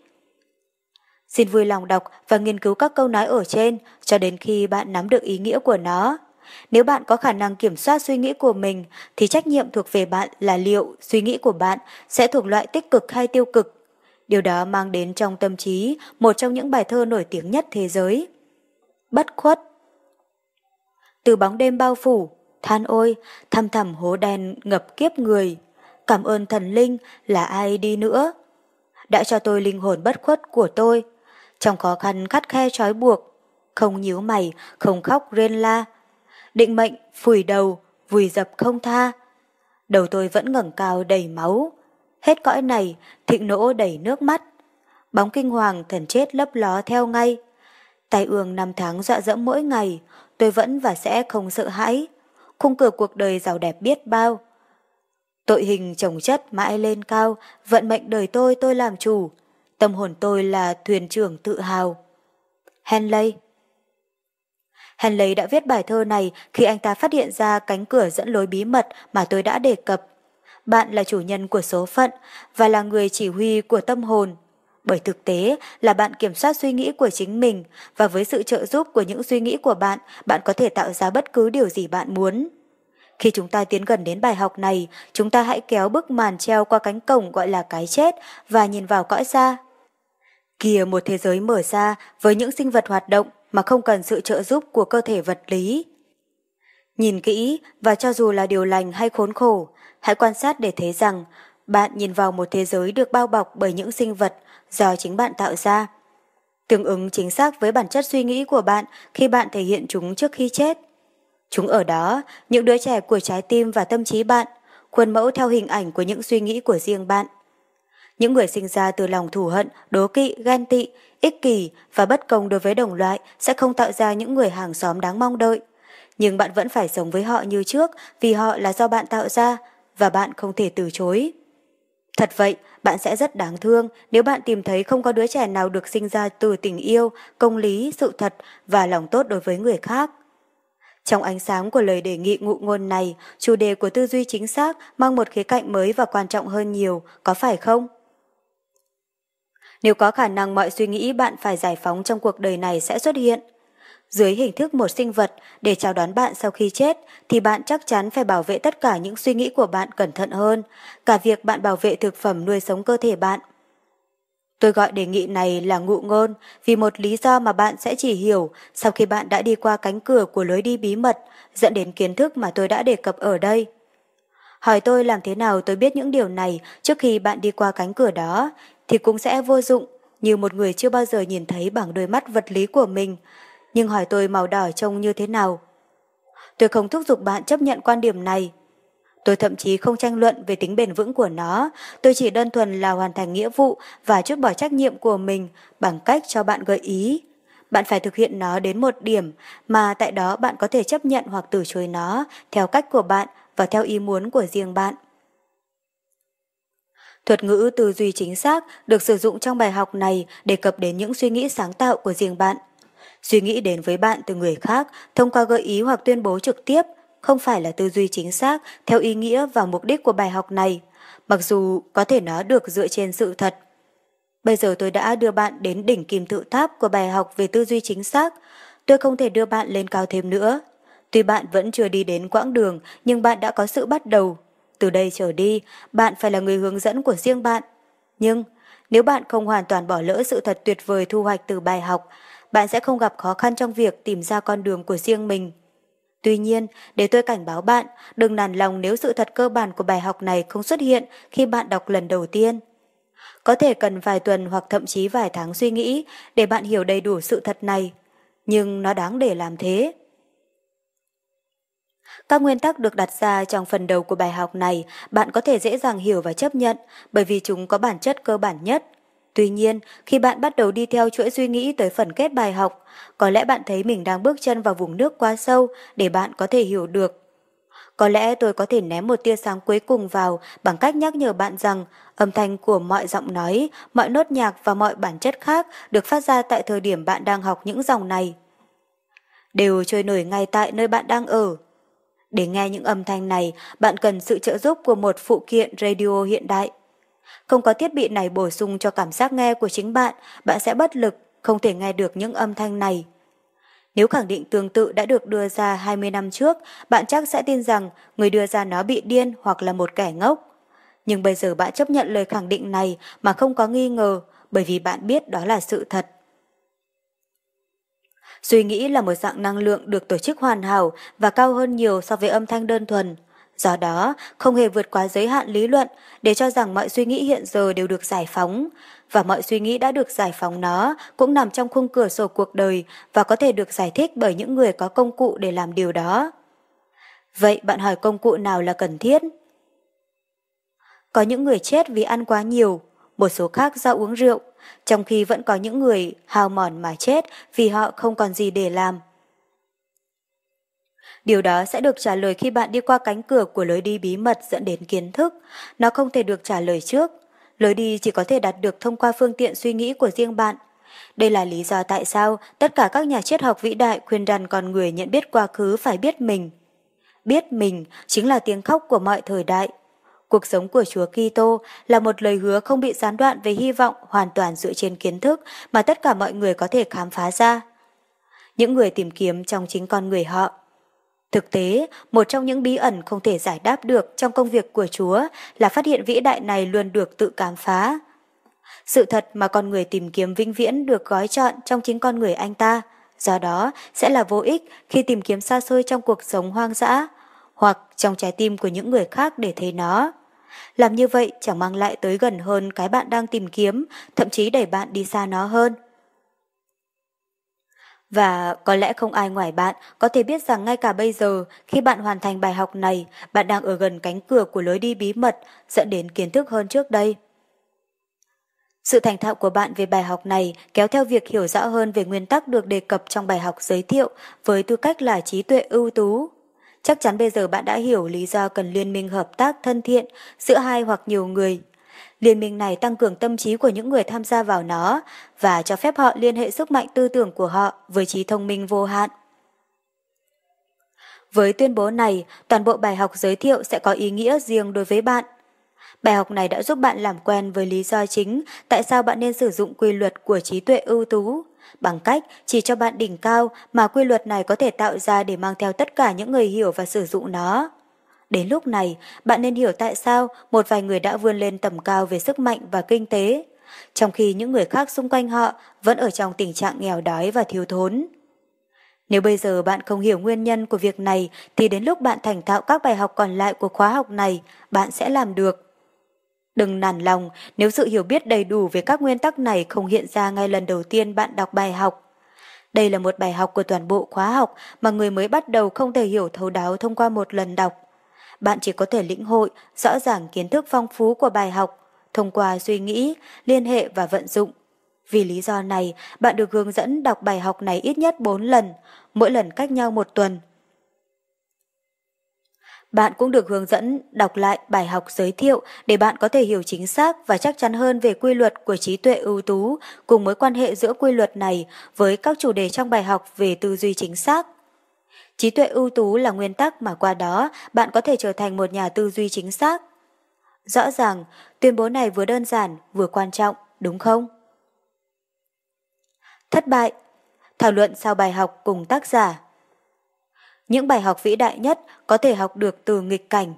Xin vui lòng đọc và nghiên cứu các câu nói ở trên cho đến khi bạn nắm được ý nghĩa của nó. Nếu bạn có khả năng kiểm soát suy nghĩ của mình thì trách nhiệm thuộc về bạn là liệu suy nghĩ của bạn sẽ thuộc loại tích cực hay tiêu cực. Điều đó mang đến trong tâm trí một trong những bài thơ nổi tiếng nhất thế giới. Bất khuất Từ bóng đêm bao phủ, than ôi, thăm thẳm hố đen ngập kiếp người. Cảm ơn thần linh là ai đi nữa. Đã cho tôi linh hồn bất khuất của tôi. Trong khó khăn khắt khe trói buộc, không nhíu mày, không khóc rên la. Định mệnh phủi đầu, vùi dập không tha. Đầu tôi vẫn ngẩng cao đầy máu. Hết cõi này, thịnh nỗ đầy nước mắt. Bóng kinh hoàng thần chết lấp ló theo ngay. Tài ương năm tháng dọa dẫm mỗi ngày, tôi vẫn và sẽ không sợ hãi khung cửa cuộc đời giàu đẹp biết bao. Tội hình chồng chất mãi lên cao, vận mệnh đời tôi tôi làm chủ, tâm hồn tôi là thuyền trưởng tự hào. Henley Henley đã viết bài thơ này khi anh ta phát hiện ra cánh cửa dẫn lối bí mật mà tôi đã đề cập. Bạn là chủ nhân của số phận và là người chỉ huy của tâm hồn. Bởi thực tế là bạn kiểm soát suy nghĩ của chính mình và với sự trợ giúp của những suy nghĩ của bạn, bạn có thể tạo ra bất cứ điều gì bạn muốn. Khi chúng ta tiến gần đến bài học này, chúng ta hãy kéo bức màn treo qua cánh cổng gọi là cái chết và nhìn vào cõi xa. Kìa một thế giới mở ra với những sinh vật hoạt động, mà không cần sự trợ giúp của cơ thể vật lý. Nhìn kỹ và cho dù là điều lành hay khốn khổ, hãy quan sát để thấy rằng bạn nhìn vào một thế giới được bao bọc bởi những sinh vật do chính bạn tạo ra. Tương ứng chính xác với bản chất suy nghĩ của bạn khi bạn thể hiện chúng trước khi chết. Chúng ở đó, những đứa trẻ của trái tim và tâm trí bạn, khuôn mẫu theo hình ảnh của những suy nghĩ của riêng bạn. Những người sinh ra từ lòng thù hận, đố kỵ, ghen tị, ích kỷ và bất công đối với đồng loại sẽ không tạo ra những người hàng xóm đáng mong đợi. Nhưng bạn vẫn phải sống với họ như trước vì họ là do bạn tạo ra và bạn không thể từ chối. Thật vậy, bạn sẽ rất đáng thương nếu bạn tìm thấy không có đứa trẻ nào được sinh ra từ tình yêu, công lý, sự thật và lòng tốt đối với người khác. Trong ánh sáng của lời đề nghị ngụ ngôn này, chủ đề của tư duy chính xác mang một khía cạnh mới và quan trọng hơn nhiều, có phải không? Nếu có khả năng mọi suy nghĩ bạn phải giải phóng trong cuộc đời này sẽ xuất hiện, dưới hình thức một sinh vật để chào đón bạn sau khi chết, thì bạn chắc chắn phải bảo vệ tất cả những suy nghĩ của bạn cẩn thận hơn, cả việc bạn bảo vệ thực phẩm nuôi sống cơ thể bạn. Tôi gọi đề nghị này là ngụ ngôn vì một lý do mà bạn sẽ chỉ hiểu sau khi bạn đã đi qua cánh cửa của lối đi bí mật dẫn đến kiến thức mà tôi đã đề cập ở đây. Hỏi tôi làm thế nào tôi biết những điều này trước khi bạn đi qua cánh cửa đó thì cũng sẽ vô dụng như một người chưa bao giờ nhìn thấy bằng đôi mắt vật lý của mình nhưng hỏi tôi màu đỏ trông như thế nào. Tôi không thúc giục bạn chấp nhận quan điểm này. Tôi thậm chí không tranh luận về tính bền vững của nó, tôi chỉ đơn thuần là hoàn thành nghĩa vụ và chút bỏ trách nhiệm của mình bằng cách cho bạn gợi ý. Bạn phải thực hiện nó đến một điểm mà tại đó bạn có thể chấp nhận hoặc từ chối nó theo cách của bạn và theo ý muốn của riêng bạn. Thuật ngữ tư duy chính xác được sử dụng trong bài học này đề cập đến những suy nghĩ sáng tạo của riêng bạn. Suy nghĩ đến với bạn từ người khác thông qua gợi ý hoặc tuyên bố trực tiếp không phải là tư duy chính xác theo ý nghĩa và mục đích của bài học này, mặc dù có thể nó được dựa trên sự thật. Bây giờ tôi đã đưa bạn đến đỉnh kim tự tháp của bài học về tư duy chính xác. Tôi không thể đưa bạn lên cao thêm nữa. Tuy bạn vẫn chưa đi đến quãng đường, nhưng bạn đã có sự bắt đầu. Từ đây trở đi, bạn phải là người hướng dẫn của riêng bạn. Nhưng, nếu bạn không hoàn toàn bỏ lỡ sự thật tuyệt vời thu hoạch từ bài học, bạn sẽ không gặp khó khăn trong việc tìm ra con đường của riêng mình. Tuy nhiên, để tôi cảnh báo bạn, đừng nản lòng nếu sự thật cơ bản của bài học này không xuất hiện khi bạn đọc lần đầu tiên. Có thể cần vài tuần hoặc thậm chí vài tháng suy nghĩ để bạn hiểu đầy đủ sự thật này, nhưng nó đáng để làm thế. Các nguyên tắc được đặt ra trong phần đầu của bài học này bạn có thể dễ dàng hiểu và chấp nhận bởi vì chúng có bản chất cơ bản nhất Tuy nhiên, khi bạn bắt đầu đi theo chuỗi suy nghĩ tới phần kết bài học, có lẽ bạn thấy mình đang bước chân vào vùng nước quá sâu để bạn có thể hiểu được. Có lẽ tôi có thể ném một tia sáng cuối cùng vào bằng cách nhắc nhở bạn rằng âm thanh của mọi giọng nói, mọi nốt nhạc và mọi bản chất khác được phát ra tại thời điểm bạn đang học những dòng này. Đều trôi nổi ngay tại nơi bạn đang ở. Để nghe những âm thanh này, bạn cần sự trợ giúp của một phụ kiện radio hiện đại. Không có thiết bị này bổ sung cho cảm giác nghe của chính bạn, bạn sẽ bất lực, không thể nghe được những âm thanh này. Nếu khẳng định tương tự đã được đưa ra 20 năm trước, bạn chắc sẽ tin rằng người đưa ra nó bị điên hoặc là một kẻ ngốc. Nhưng bây giờ bạn chấp nhận lời khẳng định này mà không có nghi ngờ, bởi vì bạn biết đó là sự thật. Suy nghĩ là một dạng năng lượng được tổ chức hoàn hảo và cao hơn nhiều so với âm thanh đơn thuần. Do đó, không hề vượt quá giới hạn lý luận để cho rằng mọi suy nghĩ hiện giờ đều được giải phóng, và mọi suy nghĩ đã được giải phóng nó cũng nằm trong khung cửa sổ cuộc đời và có thể được giải thích bởi những người có công cụ để làm điều đó. Vậy bạn hỏi công cụ nào là cần thiết? Có những người chết vì ăn quá nhiều, một số khác do uống rượu, trong khi vẫn có những người hao mòn mà chết vì họ không còn gì để làm. Điều đó sẽ được trả lời khi bạn đi qua cánh cửa của lối đi bí mật dẫn đến kiến thức. Nó không thể được trả lời trước. Lối đi chỉ có thể đạt được thông qua phương tiện suy nghĩ của riêng bạn. Đây là lý do tại sao tất cả các nhà triết học vĩ đại khuyên rằng con người nhận biết quá khứ phải biết mình. Biết mình chính là tiếng khóc của mọi thời đại. Cuộc sống của Chúa Kitô là một lời hứa không bị gián đoạn về hy vọng hoàn toàn dựa trên kiến thức mà tất cả mọi người có thể khám phá ra. Những người tìm kiếm trong chính con người họ Thực tế, một trong những bí ẩn không thể giải đáp được trong công việc của Chúa là phát hiện vĩ đại này luôn được tự khám phá. Sự thật mà con người tìm kiếm vĩnh viễn được gói chọn trong chính con người anh ta do đó sẽ là vô ích khi tìm kiếm xa xôi trong cuộc sống hoang dã, hoặc trong trái tim của những người khác để thấy nó. Làm như vậy chẳng mang lại tới gần hơn cái bạn đang tìm kiếm, thậm chí đẩy bạn đi xa nó hơn. Và có lẽ không ai ngoài bạn có thể biết rằng ngay cả bây giờ, khi bạn hoàn thành bài học này, bạn đang ở gần cánh cửa của lối đi bí mật, dẫn đến kiến thức hơn trước đây. Sự thành thạo của bạn về bài học này kéo theo việc hiểu rõ hơn về nguyên tắc được đề cập trong bài học giới thiệu với tư cách là trí tuệ ưu tú. Chắc chắn bây giờ bạn đã hiểu lý do cần liên minh hợp tác thân thiện giữa hai hoặc nhiều người. Liên minh này tăng cường tâm trí của những người tham gia vào nó và cho phép họ liên hệ sức mạnh tư tưởng của họ với trí thông minh vô hạn. Với tuyên bố này, toàn bộ bài học giới thiệu sẽ có ý nghĩa riêng đối với bạn. Bài học này đã giúp bạn làm quen với lý do chính tại sao bạn nên sử dụng quy luật của trí tuệ ưu tú, bằng cách chỉ cho bạn đỉnh cao mà quy luật này có thể tạo ra để mang theo tất cả những người hiểu và sử dụng nó. Đến lúc này, bạn nên hiểu tại sao một vài người đã vươn lên tầm cao về sức mạnh và kinh tế, trong khi những người khác xung quanh họ vẫn ở trong tình trạng nghèo đói và thiếu thốn. Nếu bây giờ bạn không hiểu nguyên nhân của việc này thì đến lúc bạn thành thạo các bài học còn lại của khóa học này, bạn sẽ làm được. Đừng nản lòng nếu sự hiểu biết đầy đủ về các nguyên tắc này không hiện ra ngay lần đầu tiên bạn đọc bài học. Đây là một bài học của toàn bộ khóa học mà người mới bắt đầu không thể hiểu thấu đáo thông qua một lần đọc. Bạn chỉ có thể lĩnh hội rõ ràng kiến thức phong phú của bài học thông qua suy nghĩ, liên hệ và vận dụng. Vì lý do này, bạn được hướng dẫn đọc bài học này ít nhất 4 lần, mỗi lần cách nhau một tuần bạn cũng được hướng dẫn đọc lại bài học giới thiệu để bạn có thể hiểu chính xác và chắc chắn hơn về quy luật của trí tuệ ưu tú cùng mối quan hệ giữa quy luật này với các chủ đề trong bài học về tư duy chính xác. Trí tuệ ưu tú là nguyên tắc mà qua đó bạn có thể trở thành một nhà tư duy chính xác. Rõ ràng, tuyên bố này vừa đơn giản vừa quan trọng, đúng không? Thất bại Thảo luận sau bài học cùng tác giả những bài học vĩ đại nhất có thể học được từ nghịch cảnh.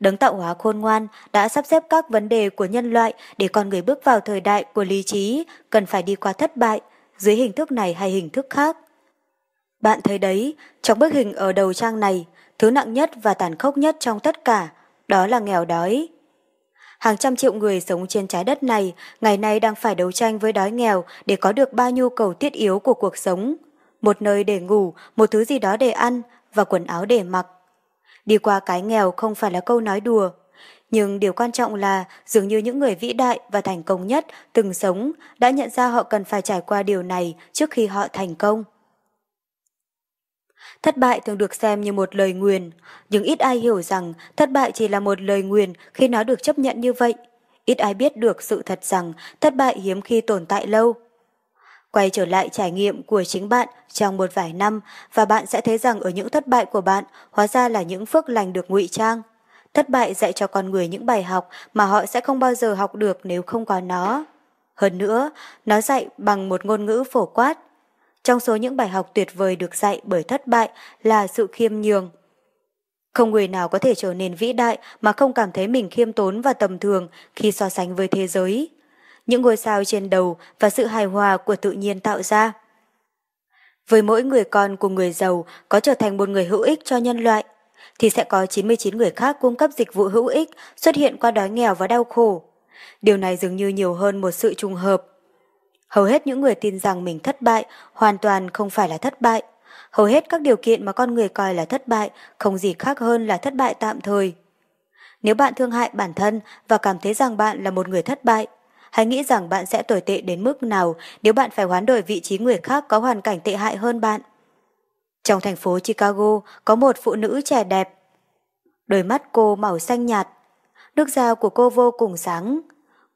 Đấng tạo hóa khôn ngoan đã sắp xếp các vấn đề của nhân loại để con người bước vào thời đại của lý trí cần phải đi qua thất bại dưới hình thức này hay hình thức khác. Bạn thấy đấy, trong bức hình ở đầu trang này, thứ nặng nhất và tàn khốc nhất trong tất cả, đó là nghèo đói. Hàng trăm triệu người sống trên trái đất này ngày nay đang phải đấu tranh với đói nghèo để có được ba nhu cầu thiết yếu của cuộc sống – một nơi để ngủ, một thứ gì đó để ăn và quần áo để mặc. Đi qua cái nghèo không phải là câu nói đùa, nhưng điều quan trọng là dường như những người vĩ đại và thành công nhất từng sống đã nhận ra họ cần phải trải qua điều này trước khi họ thành công. Thất bại thường được xem như một lời nguyền, nhưng ít ai hiểu rằng thất bại chỉ là một lời nguyền khi nó được chấp nhận như vậy. Ít ai biết được sự thật rằng thất bại hiếm khi tồn tại lâu. Quay trở lại trải nghiệm của chính bạn trong một vài năm và bạn sẽ thấy rằng ở những thất bại của bạn hóa ra là những phước lành được ngụy trang. Thất bại dạy cho con người những bài học mà họ sẽ không bao giờ học được nếu không có nó. Hơn nữa, nó dạy bằng một ngôn ngữ phổ quát. Trong số những bài học tuyệt vời được dạy bởi thất bại là sự khiêm nhường. Không người nào có thể trở nên vĩ đại mà không cảm thấy mình khiêm tốn và tầm thường khi so sánh với thế giới những ngôi sao trên đầu và sự hài hòa của tự nhiên tạo ra. Với mỗi người con của người giàu có trở thành một người hữu ích cho nhân loại, thì sẽ có 99 người khác cung cấp dịch vụ hữu ích xuất hiện qua đói nghèo và đau khổ. Điều này dường như nhiều hơn một sự trùng hợp. Hầu hết những người tin rằng mình thất bại hoàn toàn không phải là thất bại. Hầu hết các điều kiện mà con người coi là thất bại không gì khác hơn là thất bại tạm thời. Nếu bạn thương hại bản thân và cảm thấy rằng bạn là một người thất bại, Hãy nghĩ rằng bạn sẽ tồi tệ đến mức nào nếu bạn phải hoán đổi vị trí người khác có hoàn cảnh tệ hại hơn bạn. Trong thành phố Chicago có một phụ nữ trẻ đẹp. Đôi mắt cô màu xanh nhạt. Nước da của cô vô cùng sáng.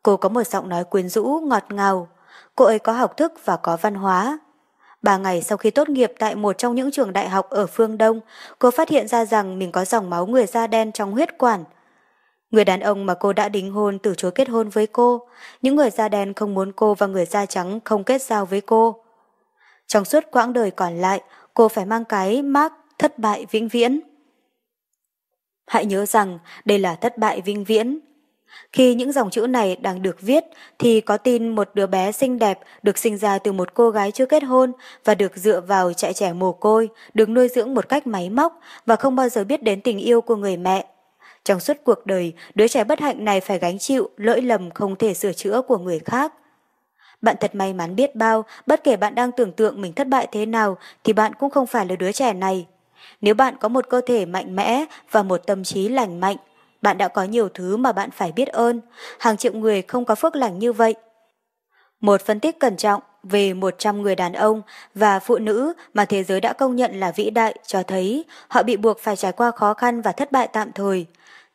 Cô có một giọng nói quyến rũ, ngọt ngào. Cô ấy có học thức và có văn hóa. Ba ngày sau khi tốt nghiệp tại một trong những trường đại học ở phương Đông, cô phát hiện ra rằng mình có dòng máu người da đen trong huyết quản – Người đàn ông mà cô đã đính hôn từ chối kết hôn với cô, những người da đen không muốn cô và người da trắng không kết giao với cô. Trong suốt quãng đời còn lại, cô phải mang cái mác thất bại vĩnh viễn. Hãy nhớ rằng đây là thất bại vĩnh viễn. Khi những dòng chữ này đang được viết thì có tin một đứa bé xinh đẹp được sinh ra từ một cô gái chưa kết hôn và được dựa vào trại trẻ mồ côi, được nuôi dưỡng một cách máy móc và không bao giờ biết đến tình yêu của người mẹ. Trong suốt cuộc đời, đứa trẻ bất hạnh này phải gánh chịu lỗi lầm không thể sửa chữa của người khác. Bạn thật may mắn biết bao, bất kể bạn đang tưởng tượng mình thất bại thế nào thì bạn cũng không phải là đứa trẻ này. Nếu bạn có một cơ thể mạnh mẽ và một tâm trí lành mạnh, bạn đã có nhiều thứ mà bạn phải biết ơn. Hàng triệu người không có phước lành như vậy. Một phân tích cẩn trọng về 100 người đàn ông và phụ nữ mà thế giới đã công nhận là vĩ đại cho thấy họ bị buộc phải trải qua khó khăn và thất bại tạm thời.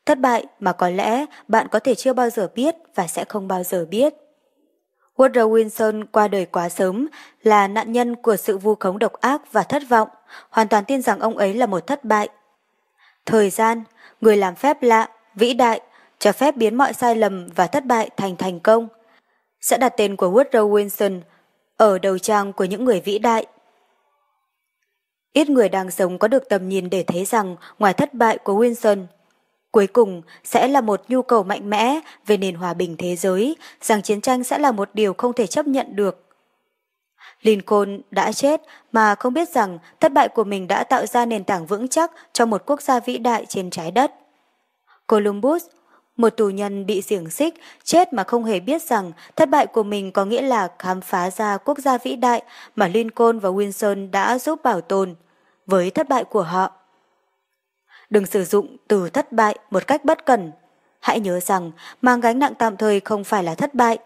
Thất bại mà có lẽ bạn có thể chưa bao giờ biết và sẽ không bao giờ biết. Woodrow Wilson qua đời quá sớm, là nạn nhân của sự vu khống độc ác và thất vọng, hoàn toàn tin rằng ông ấy là một thất bại. Thời gian, người làm phép lạ, vĩ đại, cho phép biến mọi sai lầm và thất bại thành thành công. Sẽ đặt tên của Woodrow Wilson ở đầu trang của những người vĩ đại. Ít người đang sống có được tầm nhìn để thấy rằng ngoài thất bại của Wilson, Cuối cùng sẽ là một nhu cầu mạnh mẽ về nền hòa bình thế giới, rằng chiến tranh sẽ là một điều không thể chấp nhận được. Lincoln đã chết mà không biết rằng thất bại của mình đã tạo ra nền tảng vững chắc cho một quốc gia vĩ đại trên trái đất. Columbus, một tù nhân bị xiềng xích, chết mà không hề biết rằng thất bại của mình có nghĩa là khám phá ra quốc gia vĩ đại mà Lincoln và Wilson đã giúp bảo tồn, với thất bại của họ. Đừng sử dụng từ thất bại một cách bất cần. Hãy nhớ rằng mang gánh nặng tạm thời không phải là thất bại.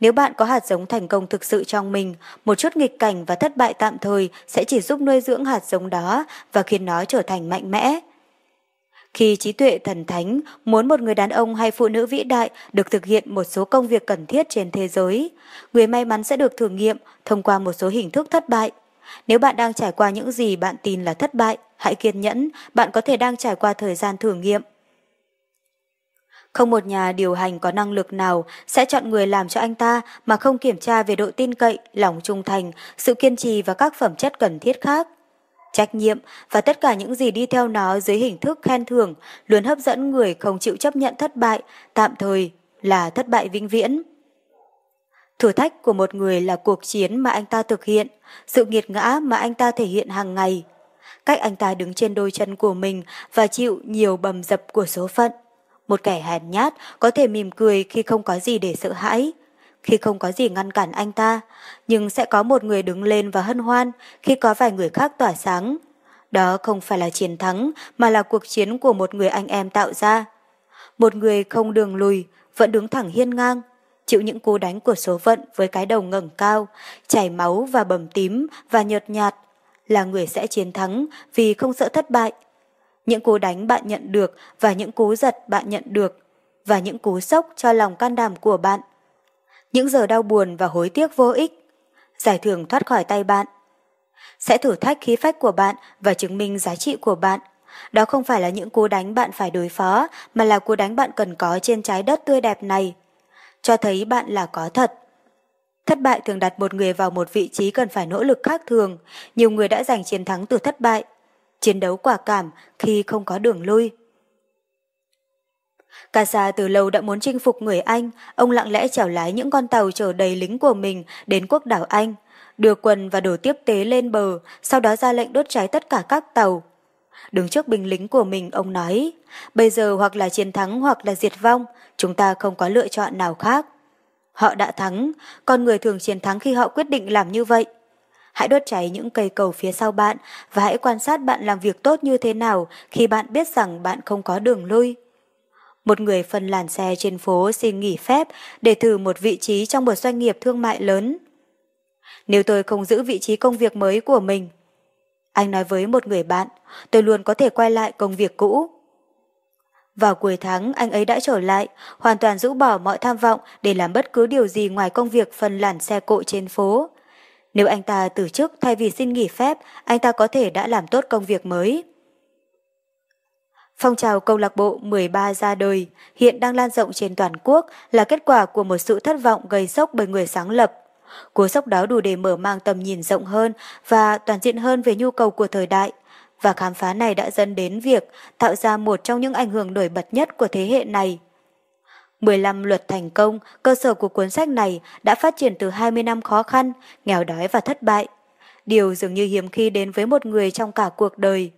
Nếu bạn có hạt giống thành công thực sự trong mình, một chút nghịch cảnh và thất bại tạm thời sẽ chỉ giúp nuôi dưỡng hạt giống đó và khiến nó trở thành mạnh mẽ. Khi trí tuệ thần thánh muốn một người đàn ông hay phụ nữ vĩ đại được thực hiện một số công việc cần thiết trên thế giới, người may mắn sẽ được thử nghiệm thông qua một số hình thức thất bại. Nếu bạn đang trải qua những gì bạn tin là thất bại, hãy kiên nhẫn, bạn có thể đang trải qua thời gian thử nghiệm. Không một nhà điều hành có năng lực nào sẽ chọn người làm cho anh ta mà không kiểm tra về độ tin cậy, lòng trung thành, sự kiên trì và các phẩm chất cần thiết khác. Trách nhiệm và tất cả những gì đi theo nó dưới hình thức khen thưởng luôn hấp dẫn người không chịu chấp nhận thất bại, tạm thời là thất bại vĩnh viễn. Thử thách của một người là cuộc chiến mà anh ta thực hiện, sự nghiệt ngã mà anh ta thể hiện hàng ngày. Cách anh ta đứng trên đôi chân của mình và chịu nhiều bầm dập của số phận. Một kẻ hèn nhát có thể mỉm cười khi không có gì để sợ hãi, khi không có gì ngăn cản anh ta, nhưng sẽ có một người đứng lên và hân hoan khi có vài người khác tỏa sáng. Đó không phải là chiến thắng mà là cuộc chiến của một người anh em tạo ra. Một người không đường lùi, vẫn đứng thẳng hiên ngang, chịu những cú đánh của số phận với cái đầu ngẩng cao, chảy máu và bầm tím và nhợt nhạt, là người sẽ chiến thắng vì không sợ thất bại. Những cú đánh bạn nhận được và những cú giật bạn nhận được và những cú sốc cho lòng can đảm của bạn. Những giờ đau buồn và hối tiếc vô ích. Giải thưởng thoát khỏi tay bạn. Sẽ thử thách khí phách của bạn và chứng minh giá trị của bạn. Đó không phải là những cú đánh bạn phải đối phó, mà là cú đánh bạn cần có trên trái đất tươi đẹp này. Cho thấy bạn là có thật. Thất bại thường đặt một người vào một vị trí cần phải nỗ lực khác thường. Nhiều người đã giành chiến thắng từ thất bại. Chiến đấu quả cảm khi không có đường lui. Casa từ lâu đã muốn chinh phục người Anh, ông lặng lẽ chèo lái những con tàu chở đầy lính của mình đến quốc đảo Anh, đưa quân và đồ tiếp tế lên bờ, sau đó ra lệnh đốt cháy tất cả các tàu. Đứng trước binh lính của mình, ông nói, bây giờ hoặc là chiến thắng hoặc là diệt vong, chúng ta không có lựa chọn nào khác. Họ đã thắng, con người thường chiến thắng khi họ quyết định làm như vậy. Hãy đốt cháy những cây cầu phía sau bạn và hãy quan sát bạn làm việc tốt như thế nào khi bạn biết rằng bạn không có đường lui. Một người phân làn xe trên phố xin nghỉ phép để thử một vị trí trong một doanh nghiệp thương mại lớn. Nếu tôi không giữ vị trí công việc mới của mình, anh nói với một người bạn, tôi luôn có thể quay lại công việc cũ. Vào cuối tháng, anh ấy đã trở lại, hoàn toàn rũ bỏ mọi tham vọng để làm bất cứ điều gì ngoài công việc phân làn xe cộ trên phố. Nếu anh ta từ chức thay vì xin nghỉ phép, anh ta có thể đã làm tốt công việc mới. Phong trào câu lạc bộ 13 ra đời, hiện đang lan rộng trên toàn quốc là kết quả của một sự thất vọng gây sốc bởi người sáng lập. Cú sốc đó đủ để mở mang tầm nhìn rộng hơn và toàn diện hơn về nhu cầu của thời đại – và khám phá này đã dẫn đến việc tạo ra một trong những ảnh hưởng nổi bật nhất của thế hệ này. 15 luật thành công, cơ sở của cuốn sách này đã phát triển từ 20 năm khó khăn, nghèo đói và thất bại. Điều dường như hiếm khi đến với một người trong cả cuộc đời.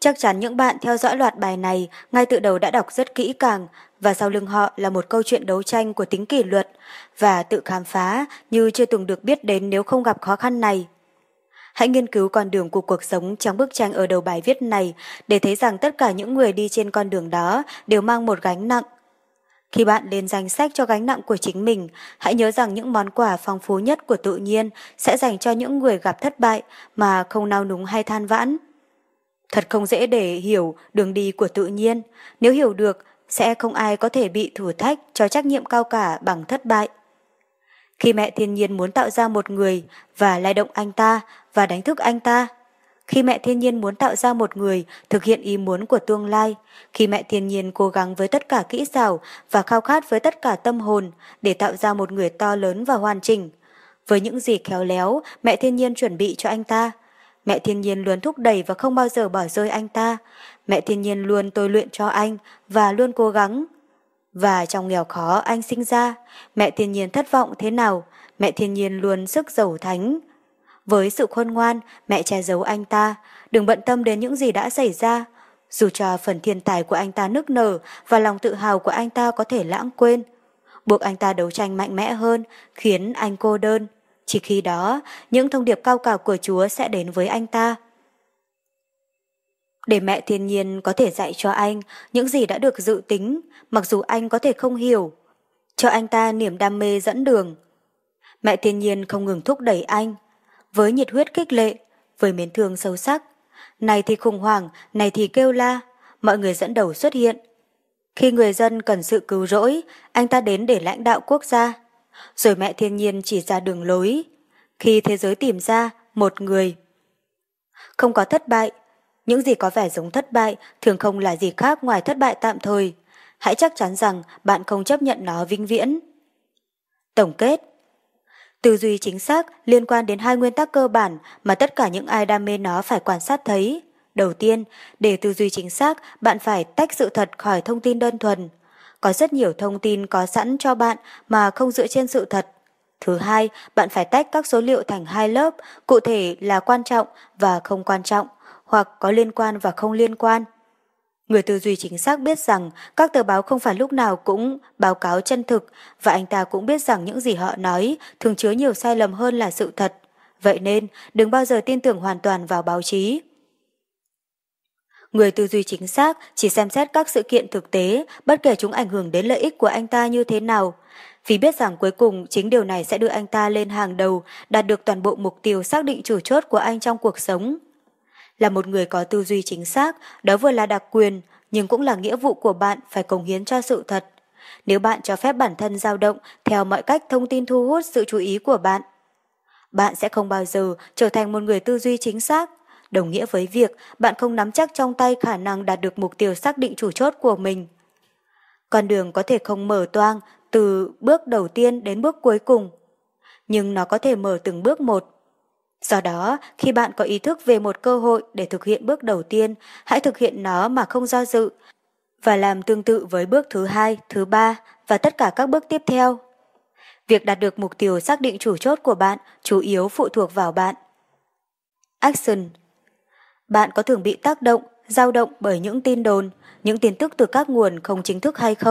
Chắc chắn những bạn theo dõi loạt bài này ngay từ đầu đã đọc rất kỹ càng và sau lưng họ là một câu chuyện đấu tranh của tính kỷ luật và tự khám phá như chưa từng được biết đến nếu không gặp khó khăn này. Hãy nghiên cứu con đường của cuộc sống trong bức tranh ở đầu bài viết này để thấy rằng tất cả những người đi trên con đường đó đều mang một gánh nặng. Khi bạn lên danh sách cho gánh nặng của chính mình, hãy nhớ rằng những món quà phong phú nhất của tự nhiên sẽ dành cho những người gặp thất bại mà không nao núng hay than vãn. Thật không dễ để hiểu đường đi của tự nhiên. Nếu hiểu được, sẽ không ai có thể bị thử thách cho trách nhiệm cao cả bằng thất bại. Khi mẹ thiên nhiên muốn tạo ra một người và lay động anh ta và đánh thức anh ta, khi mẹ thiên nhiên muốn tạo ra một người thực hiện ý muốn của tương lai, khi mẹ thiên nhiên cố gắng với tất cả kỹ xảo và khao khát với tất cả tâm hồn để tạo ra một người to lớn và hoàn chỉnh, với những gì khéo léo mẹ thiên nhiên chuẩn bị cho anh ta, Mẹ thiên nhiên luôn thúc đẩy và không bao giờ bỏ rơi anh ta. Mẹ thiên nhiên luôn tôi luyện cho anh và luôn cố gắng. Và trong nghèo khó anh sinh ra, mẹ thiên nhiên thất vọng thế nào, mẹ thiên nhiên luôn sức giàu thánh. Với sự khôn ngoan, mẹ che giấu anh ta, đừng bận tâm đến những gì đã xảy ra. Dù cho phần thiên tài của anh ta nức nở và lòng tự hào của anh ta có thể lãng quên, buộc anh ta đấu tranh mạnh mẽ hơn, khiến anh cô đơn. Chỉ khi đó, những thông điệp cao cả của Chúa sẽ đến với anh ta. Để mẹ thiên nhiên có thể dạy cho anh những gì đã được dự tính, mặc dù anh có thể không hiểu. Cho anh ta niềm đam mê dẫn đường. Mẹ thiên nhiên không ngừng thúc đẩy anh, với nhiệt huyết kích lệ, với miến thương sâu sắc. Này thì khủng hoảng, này thì kêu la, mọi người dẫn đầu xuất hiện. Khi người dân cần sự cứu rỗi, anh ta đến để lãnh đạo quốc gia rồi mẹ thiên nhiên chỉ ra đường lối. Khi thế giới tìm ra một người. Không có thất bại, những gì có vẻ giống thất bại thường không là gì khác ngoài thất bại tạm thời. Hãy chắc chắn rằng bạn không chấp nhận nó vĩnh viễn. Tổng kết Tư duy chính xác liên quan đến hai nguyên tắc cơ bản mà tất cả những ai đam mê nó phải quan sát thấy. Đầu tiên, để tư duy chính xác, bạn phải tách sự thật khỏi thông tin đơn thuần có rất nhiều thông tin có sẵn cho bạn mà không dựa trên sự thật. Thứ hai, bạn phải tách các số liệu thành hai lớp, cụ thể là quan trọng và không quan trọng, hoặc có liên quan và không liên quan. Người tư duy chính xác biết rằng các tờ báo không phải lúc nào cũng báo cáo chân thực và anh ta cũng biết rằng những gì họ nói thường chứa nhiều sai lầm hơn là sự thật. Vậy nên, đừng bao giờ tin tưởng hoàn toàn vào báo chí. Người tư duy chính xác chỉ xem xét các sự kiện thực tế, bất kể chúng ảnh hưởng đến lợi ích của anh ta như thế nào. Vì biết rằng cuối cùng chính điều này sẽ đưa anh ta lên hàng đầu, đạt được toàn bộ mục tiêu xác định chủ chốt của anh trong cuộc sống. Là một người có tư duy chính xác, đó vừa là đặc quyền, nhưng cũng là nghĩa vụ của bạn phải cống hiến cho sự thật. Nếu bạn cho phép bản thân dao động theo mọi cách thông tin thu hút sự chú ý của bạn, bạn sẽ không bao giờ trở thành một người tư duy chính xác đồng nghĩa với việc bạn không nắm chắc trong tay khả năng đạt được mục tiêu xác định chủ chốt của mình. Con đường có thể không mở toang từ bước đầu tiên đến bước cuối cùng, nhưng nó có thể mở từng bước một. Do đó, khi bạn có ý thức về một cơ hội để thực hiện bước đầu tiên, hãy thực hiện nó mà không do dự và làm tương tự với bước thứ hai, thứ ba và tất cả các bước tiếp theo. Việc đạt được mục tiêu xác định chủ chốt của bạn chủ yếu phụ thuộc vào bạn. Action bạn có thường bị tác động, dao động bởi những tin đồn, những tin tức từ các nguồn không chính thức hay không?